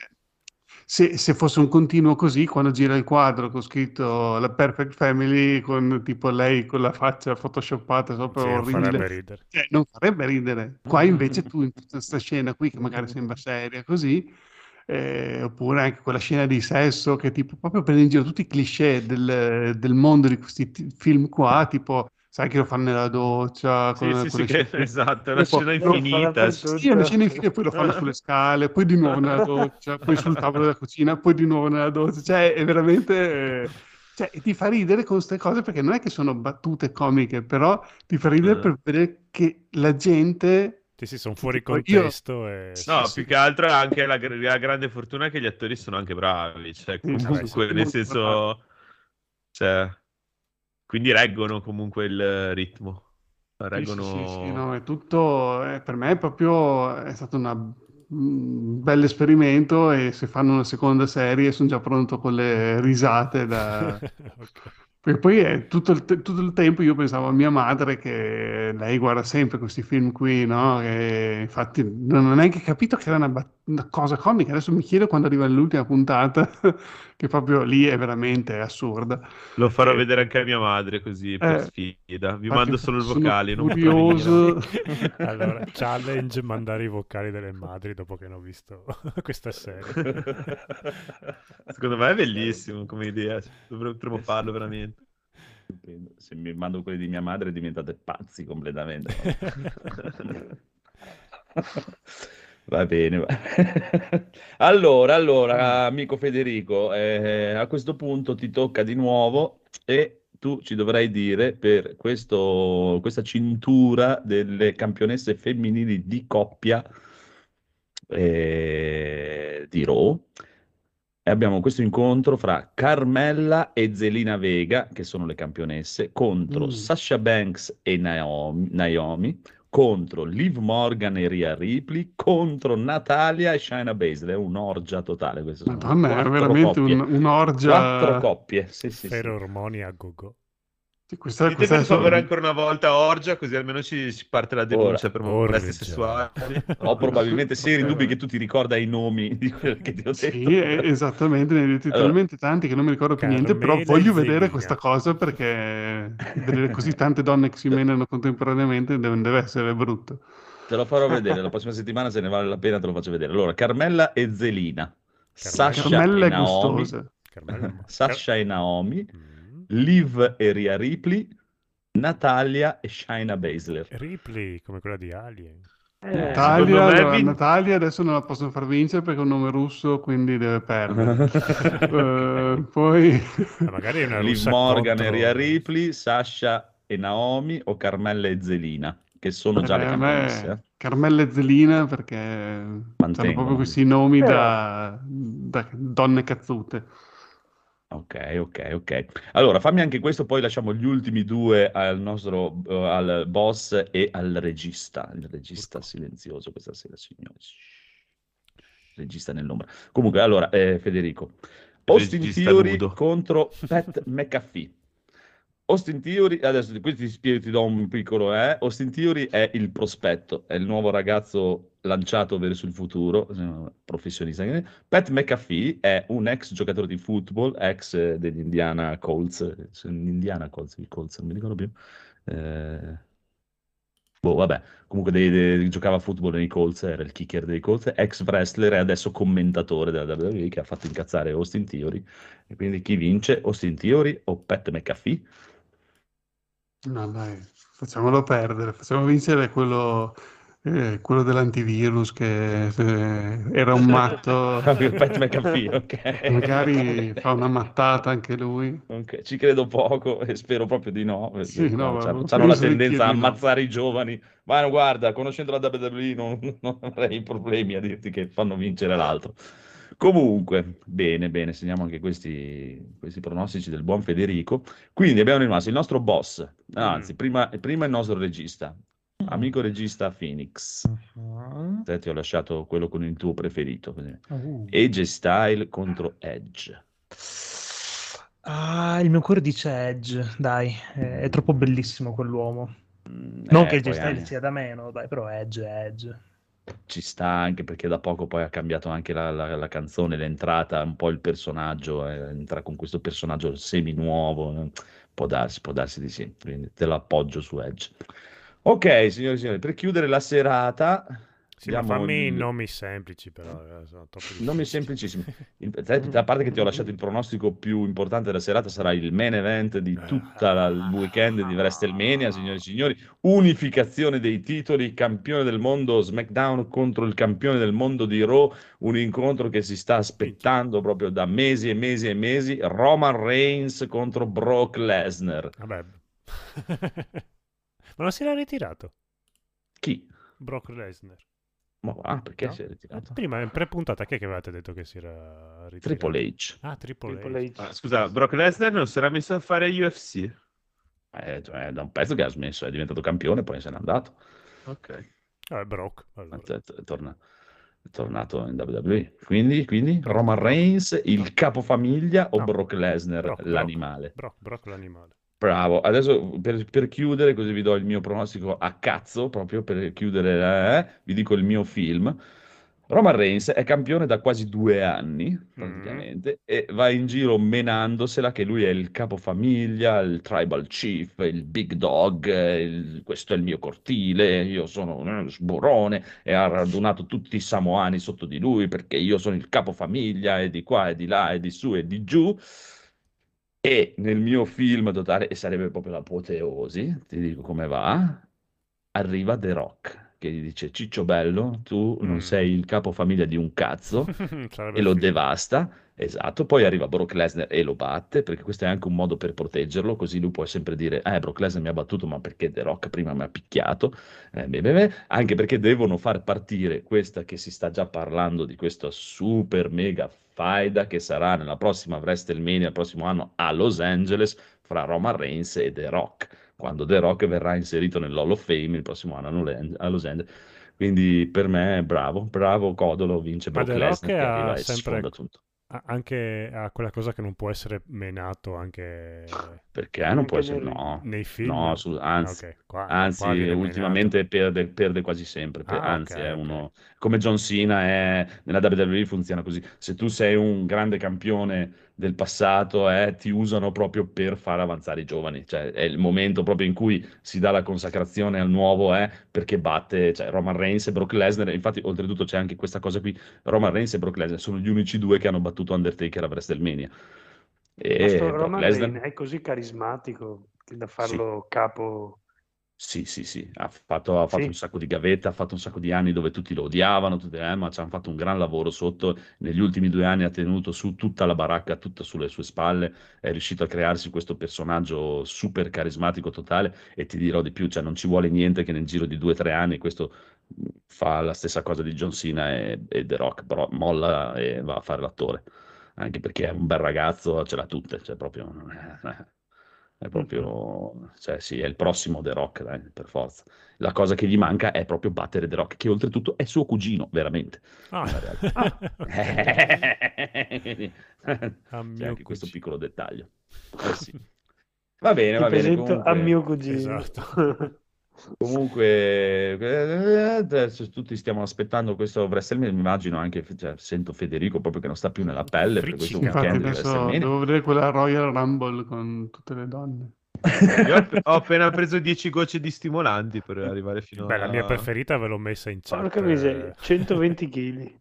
se, se fosse un continuo così, quando gira il quadro con scritto la Perfect Family, con tipo lei con la faccia photoshoppata sopra Sì, non orribile, farebbe ridere. cioè, non farebbe ridere. Qua invece tu in tutta questa scena qui, che magari sembra seria così, eh, oppure anche quella scena di sesso che tipo proprio prende in giro tutti i cliché del, del mondo di questi ti- film qua, tipo sai che lo fanno nella doccia, Sì, con, sì, con sì, che- esatto, è una scena infinita. sì, è una scena infinita, poi lo fanno sulle scale, poi di nuovo nella doccia, poi sul tavolo della cucina, poi di nuovo nella doccia. Cioè, è veramente... eh, Cioè, ti fa ridere con queste cose perché non è che sono battute comiche, però ti fa ridere Eh. per vedere che la gente... Sì, sì, sono fuori Tipo, io- contesto e... No, Sì, sì. più che altro anche la, la grande fortuna che gli attori sono anche bravi, cioè Sì, sì, comunque sì, nel senso, cioè, quindi reggono comunque il ritmo, reggono... sì, sì, sì, no, è tutto, eh, per me è proprio, è stato un bel esperimento e se fanno una seconda serie sono già pronto con le risate da... Ok. Perché poi è tutto il, te- tutto il tempo io pensavo a mia madre che lei guarda sempre questi film qui, no? E infatti non ho neanche capito che era una, bat- una cosa comica. Adesso mi chiedo quando arriva l'ultima puntata, che proprio lì è veramente assurda. Lo farò Eh, vedere anche a mia madre così per eh, sfida. Vi mando solo il vocale, non curioso. Allora, challenge mandare i vocali delle madri dopo che hanno visto questa serie. Secondo me è bellissimo come idea, dovre- potremmo farlo veramente. Se mi mando quelli di mia madre diventate pazzi completamente. Va bene. va- Allora, allora, amico Federico, eh, a questo punto ti tocca di nuovo e tu ci dovrai dire per questo, questa cintura delle campionesse femminili di coppia eh, di Raw. E abbiamo questo incontro fra Carmella e Zelina Vega, che sono le campionesse, contro Mm. Sasha Banks e Naomi, Naomi, contro Liv Morgan e Rhea Ripley, contro Natalia e Shayna Baszler. È un'orgia totale. Madonna, è veramente un- un'orgia. Quattro coppie, sì, sì, sì. Ferormoni a go-go. Sì, questa, Dite questa solo- favore ancora una volta Orgia, così almeno ci, ci parte la denuncia Ora, per molestie sessuali. Ho probabilmente seri dubbi che tu ti ricorda i nomi di quelli che ti ho detto. Sì, eh, esattamente, ne ho detti Allora. talmente tanti che non mi ricordo più niente, però voglio vedere questa cosa perché vedere così tante donne che si menano contemporaneamente deve, deve essere brutto. Te lo farò vedere la prossima settimana, se ne vale la pena te lo faccio vedere. Allora, Carmella e Zelina, Sasha Carmella e Naomi. Carmella, Sasha e Naomi, Mm. Liv e Rhea Ripley, Natalia e Shayna Baszler. Ripley, come quella di Alien. Eh, Natalia, secondo me allora, vin- Natalia adesso non la possono far vincere perché è un nome russo, quindi deve perdere. Eh, poi Ma magari è una Liv Morgan contro- e Rhea Ripley, Sasha e Naomi o Carmella e Zelina, che sono già le Eh, campionesse. me eh. Carmella e Zelina perché hanno Mantengono. proprio questi nomi Però- da, da donne cazzute. Ok, ok, ok. Allora, fammi anche questo, poi lasciamo gli ultimi due al nostro eh, al boss e al regista. Il regista silenzioso questa sera, signori. Regista nell'ombra. Comunque, allora, eh, Federico. Austin Theory nudo. contro Pat McAfee. Austin Theory, adesso di questo ti spiego, ti do un piccolo eh. Austin Theory è il prospetto, è il nuovo ragazzo lanciato verso il futuro, eh, professionista. Pat McAfee è un ex giocatore di football, ex eh, degli Indiana Colts, eh, Indiana Colts, i Colts, non mi ricordo più. Eh, boh, vabbè, comunque dei, dei, giocava a football nei Colts, era il kicker dei Colts, ex wrestler e adesso commentatore della WWE che ha fatto incazzare Austin Theory. E quindi chi vince, Austin Theory o Pat McAfee? No, dai, facciamolo perdere, facciamo vincere quello, eh, quello dell'antivirus che eh, era un matto. Pat McAfee, ok. Magari fa una mattata anche lui. Ok, Ci credo poco e spero proprio di no. perché, Sì, no, no, c'hanno la tendenza a no. ammazzare i giovani. Ma no, guarda, conoscendo la WWE non, non avrei problemi a dirti che fanno vincere l'altro. Comunque, bene, bene, segniamo anche questi, questi pronostici del buon Federico. Quindi abbiamo rimasto il nostro boss, anzi, Mm. prima, prima il nostro regista, amico regista Phoenix. Uh-huh. Te ti ho lasciato quello con il tuo preferito. così. Uh. AJ Style contro Edge. Ah, il mio cuore dice Edge, dai, è, è troppo bellissimo quell'uomo. Mm, Non eh, che J Style sia da meno, dai, però Edge è Edge. Ci sta anche perché da poco poi ha cambiato anche la, la- la canzone, l'entrata, un po' il personaggio, eh, entra con questo personaggio semi nuovo, eh, può darsi, può darsi di sì, quindi te lo appoggio su Edge. Ok, signori e signori, per chiudere la serata, Sì, ma fammi il- nomi semplici però, eh, sono troppo Nomi semplicissimi. Il- a parte che ti ho lasciato il pronostico più importante della serata, sarà il main event di tutta la- il weekend di WrestleMania, signori e signori. Unificazione dei titoli, campione del mondo SmackDown contro il campione del mondo di Raw. Un incontro che si sta aspettando proprio da mesi e mesi e mesi. Roman Reigns contro Brock Lesnar. Vabbè. Ma non si era ritirato Chi? Brock Lesnar? Ma va, perché No? si è ritirato? Prima in pre-puntata chi è che avevate detto che si era ritirato? Triple H. Ah, Triple, Triple H. H. Ah, scusa, Brock Lesnar non si era messo a fare UFC? Eh, cioè, da un pezzo che ha smesso, è diventato campione, poi se n'è andato. Ok. Vabbè, Brock. allora. È, è torna- è tornato in WWE. Quindi, quindi Roman Reigns, il capofamiglia o No, Brock Lesnar, Brock, Brock. l'animale? Brock, Brock l'animale. Bravo. Adesso per, per chiudere, così vi do il mio pronostico a cazzo, proprio per chiudere, eh, vi dico il mio film. Roman Reigns è campione da quasi due anni, praticamente, e va in giro menandosela che lui è il capofamiglia, il tribal chief, il big dog, il- questo è il mio cortile, io sono uno sborone e ha radunato tutti i samoani sotto di lui perché io sono il capofamiglia e di qua e di là e di su e di giù. E nel mio film totale, e sarebbe proprio l'apoteosi, ti dico come va, arriva The Rock che gli dice Ciccio Bello, tu non Mm. sei il capofamiglia di un cazzo e lo figo. devasta. Esatto, poi arriva Brock Lesnar e lo batte, perché questo è anche un modo per proteggerlo, così lui può sempre dire, eh, Brock Lesnar mi ha battuto, ma perché The Rock prima mi ha picchiato? Eh, beh, beh, beh. Anche perché devono far partire questa che si sta già parlando di questa super mega faida che sarà nella prossima WrestleMania, il prossimo anno a Los Angeles, fra Roman Reigns e The Rock, quando The Rock verrà inserito nell'Hall of Fame il prossimo anno a Los- Angeles. Quindi per me, bravo, bravo Codolo, vince Ma Brock Lesnar che arriva e sempre sfonda tutto. Anche ha quella cosa che non può essere menato anche Perché non Anche può essere, nel- no, nei film. no, Ah, anzi, ok, qua- anzi, qua ultimamente perde, perde quasi sempre, per- Ah, anzi ok, è ok. uno, come John Cena è, nella WWE funziona così, se tu sei un grande campione del passato, eh, ti usano proprio per far avanzare i giovani, cioè è il momento proprio in cui si dà la consacrazione al nuovo, eh, perché batte, cioè Roman Reigns e Brock Lesnar, infatti oltretutto c'è anche questa cosa qui, Roman Reigns e Brock Lesnar sono gli unici due che hanno battuto Undertaker a WrestleMania. Ma E Roman Lesnar... Reigns è così carismatico da farlo capo. Sì, sì, sì, ha fatto, ha fatto Sì. un sacco di gavetta, ha fatto un sacco di anni dove tutti lo odiavano, tutti, eh, ma ci hanno fatto un gran lavoro sotto. Negli ultimi due anni ha tenuto su tutta la baracca, tutta sulle sue spalle, è riuscito a crearsi questo personaggio super carismatico totale e ti dirò di più, cioè non ci vuole niente che nel giro di due o tre anni questo mh, fa la stessa cosa di John Cena e, e The Rock, però molla e va a fare l'attore, anche perché è un bel ragazzo, ce l'ha tutte, cioè proprio... È proprio, cioè sì, è il prossimo The Rock, dai, per forza. La cosa che gli manca è proprio battere The Rock, che oltretutto è suo cugino, veramente. Ah. Ah, c'è mio anche questo cugino. piccolo dettaglio. Eh sì. Va bene, Ti va bene. presento a Comunque, mio cugino. Esatto. Comunque eh, adesso tutti stiamo aspettando questo WrestleMania. Mi immagino anche, cioè, sento Federico proprio che non sta più nella pelle per questo. Infatti devo vedere quella Royal Rumble con tutte le donne. Io ho- appena preso 10 gocce di stimolanti per arrivare fino Beh, la mia a... preferita ve l'ho messa in chat. Porca miseria, eh. 120 kg.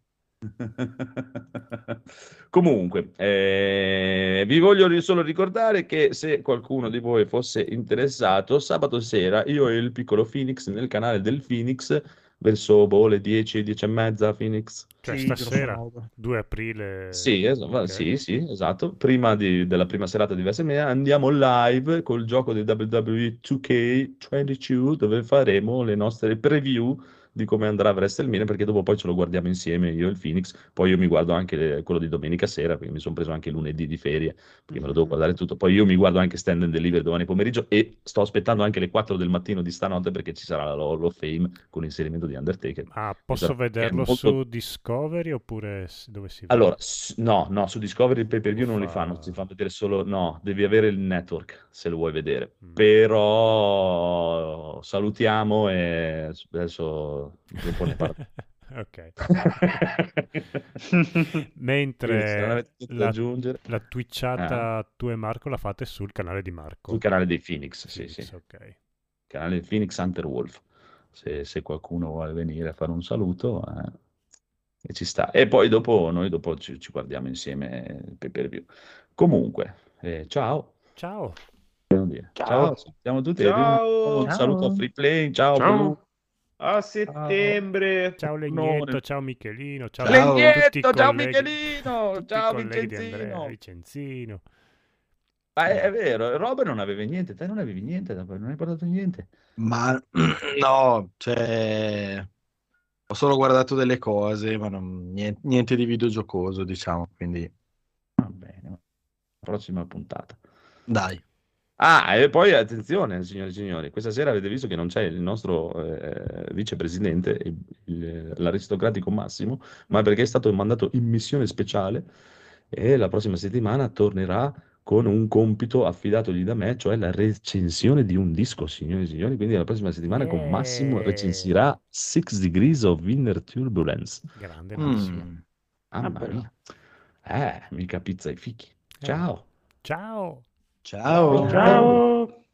Comunque, eh, vi voglio solo ricordare che se qualcuno di voi fosse interessato, sabato sera io e il piccolo Phoenix nel canale del Phoenix verso boh, le 10, 10 e mezza Phoenix. Cioè, Sì, stasera, grosso modo. 2 aprile. Sì, es- va- ok. sì, sì, esatto. Prima di- della prima serata di WrestleMania andiamo live col gioco di WWE 2K22 dove faremo le nostre preview di come andrà WrestleMania perché dopo poi ce lo guardiamo insieme io e il Phoenix. Poi io mi guardo anche le- quello di domenica sera perché mi sono preso anche lunedì di ferie perché me lo devo guardare tutto. Poi io mi guardo anche Stand and Deliver domani pomeriggio e sto aspettando anche le 4 del mattino di stanotte perché ci sarà la Hall of Fame con l'inserimento di Undertaker. Ah, posso è vederlo molto- su Discovery oppure dove si vede? Allora, no, no, su Discovery il pay per view non li fa- fanno, si fanno vedere solo, no, devi avere il network se lo vuoi vedere. Mm. Però salutiamo e adesso dopo ne parliamo. ok. Mentre la, aggiungere, la twitchata tu e Marco la fate sul canale di Marco. sul canale dei Phoenix, sì, Phoenix, sì, ok. canale Phoenix Hunter Wolf. Se, se qualcuno vuole venire a fare un saluto, eh, e ci sta. E poi dopo, noi dopo ci, ci guardiamo insieme il pay per view. Comunque, eh, ciao. Ciao. Ciao, Ciao. salutiamo tutti. Ciao. Un Ciao. saluto a Free Play. Ciao. Ciao. A settembre! Ciao No, Legnetto, ne- ciao Michelino, ciao, Ciao. a tutti i Legnetto, ciao colleghi- Michelino, ciao di Andrea Vincenzino. Vicenzino. Ma è, è vero, Robert non aveva niente, te non avevi niente, non hai portato niente. Ma no, cioè, ho solo guardato delle cose, ma non- niente, niente di videogiocoso, diciamo, quindi Va bene, prossima puntata. dai. Ah, e poi attenzione, signori e signori, questa sera avete visto che non c'è il nostro eh, vicepresidente, il- il- l'aristocratico Massimo, ma perché è stato mandato in missione speciale e la prossima settimana tornerà con un compito affidatogli da me, cioè la recensione di un disco, signori e signori. Quindi la prossima settimana con Massimo Eh. recensirà Six Degrees of Inner Turbulence. Grande Mm. Massimo. Mamma bello. mia. Eh, mica pizza ai fichi. Ciao. Ciao. Ciao. Ciao.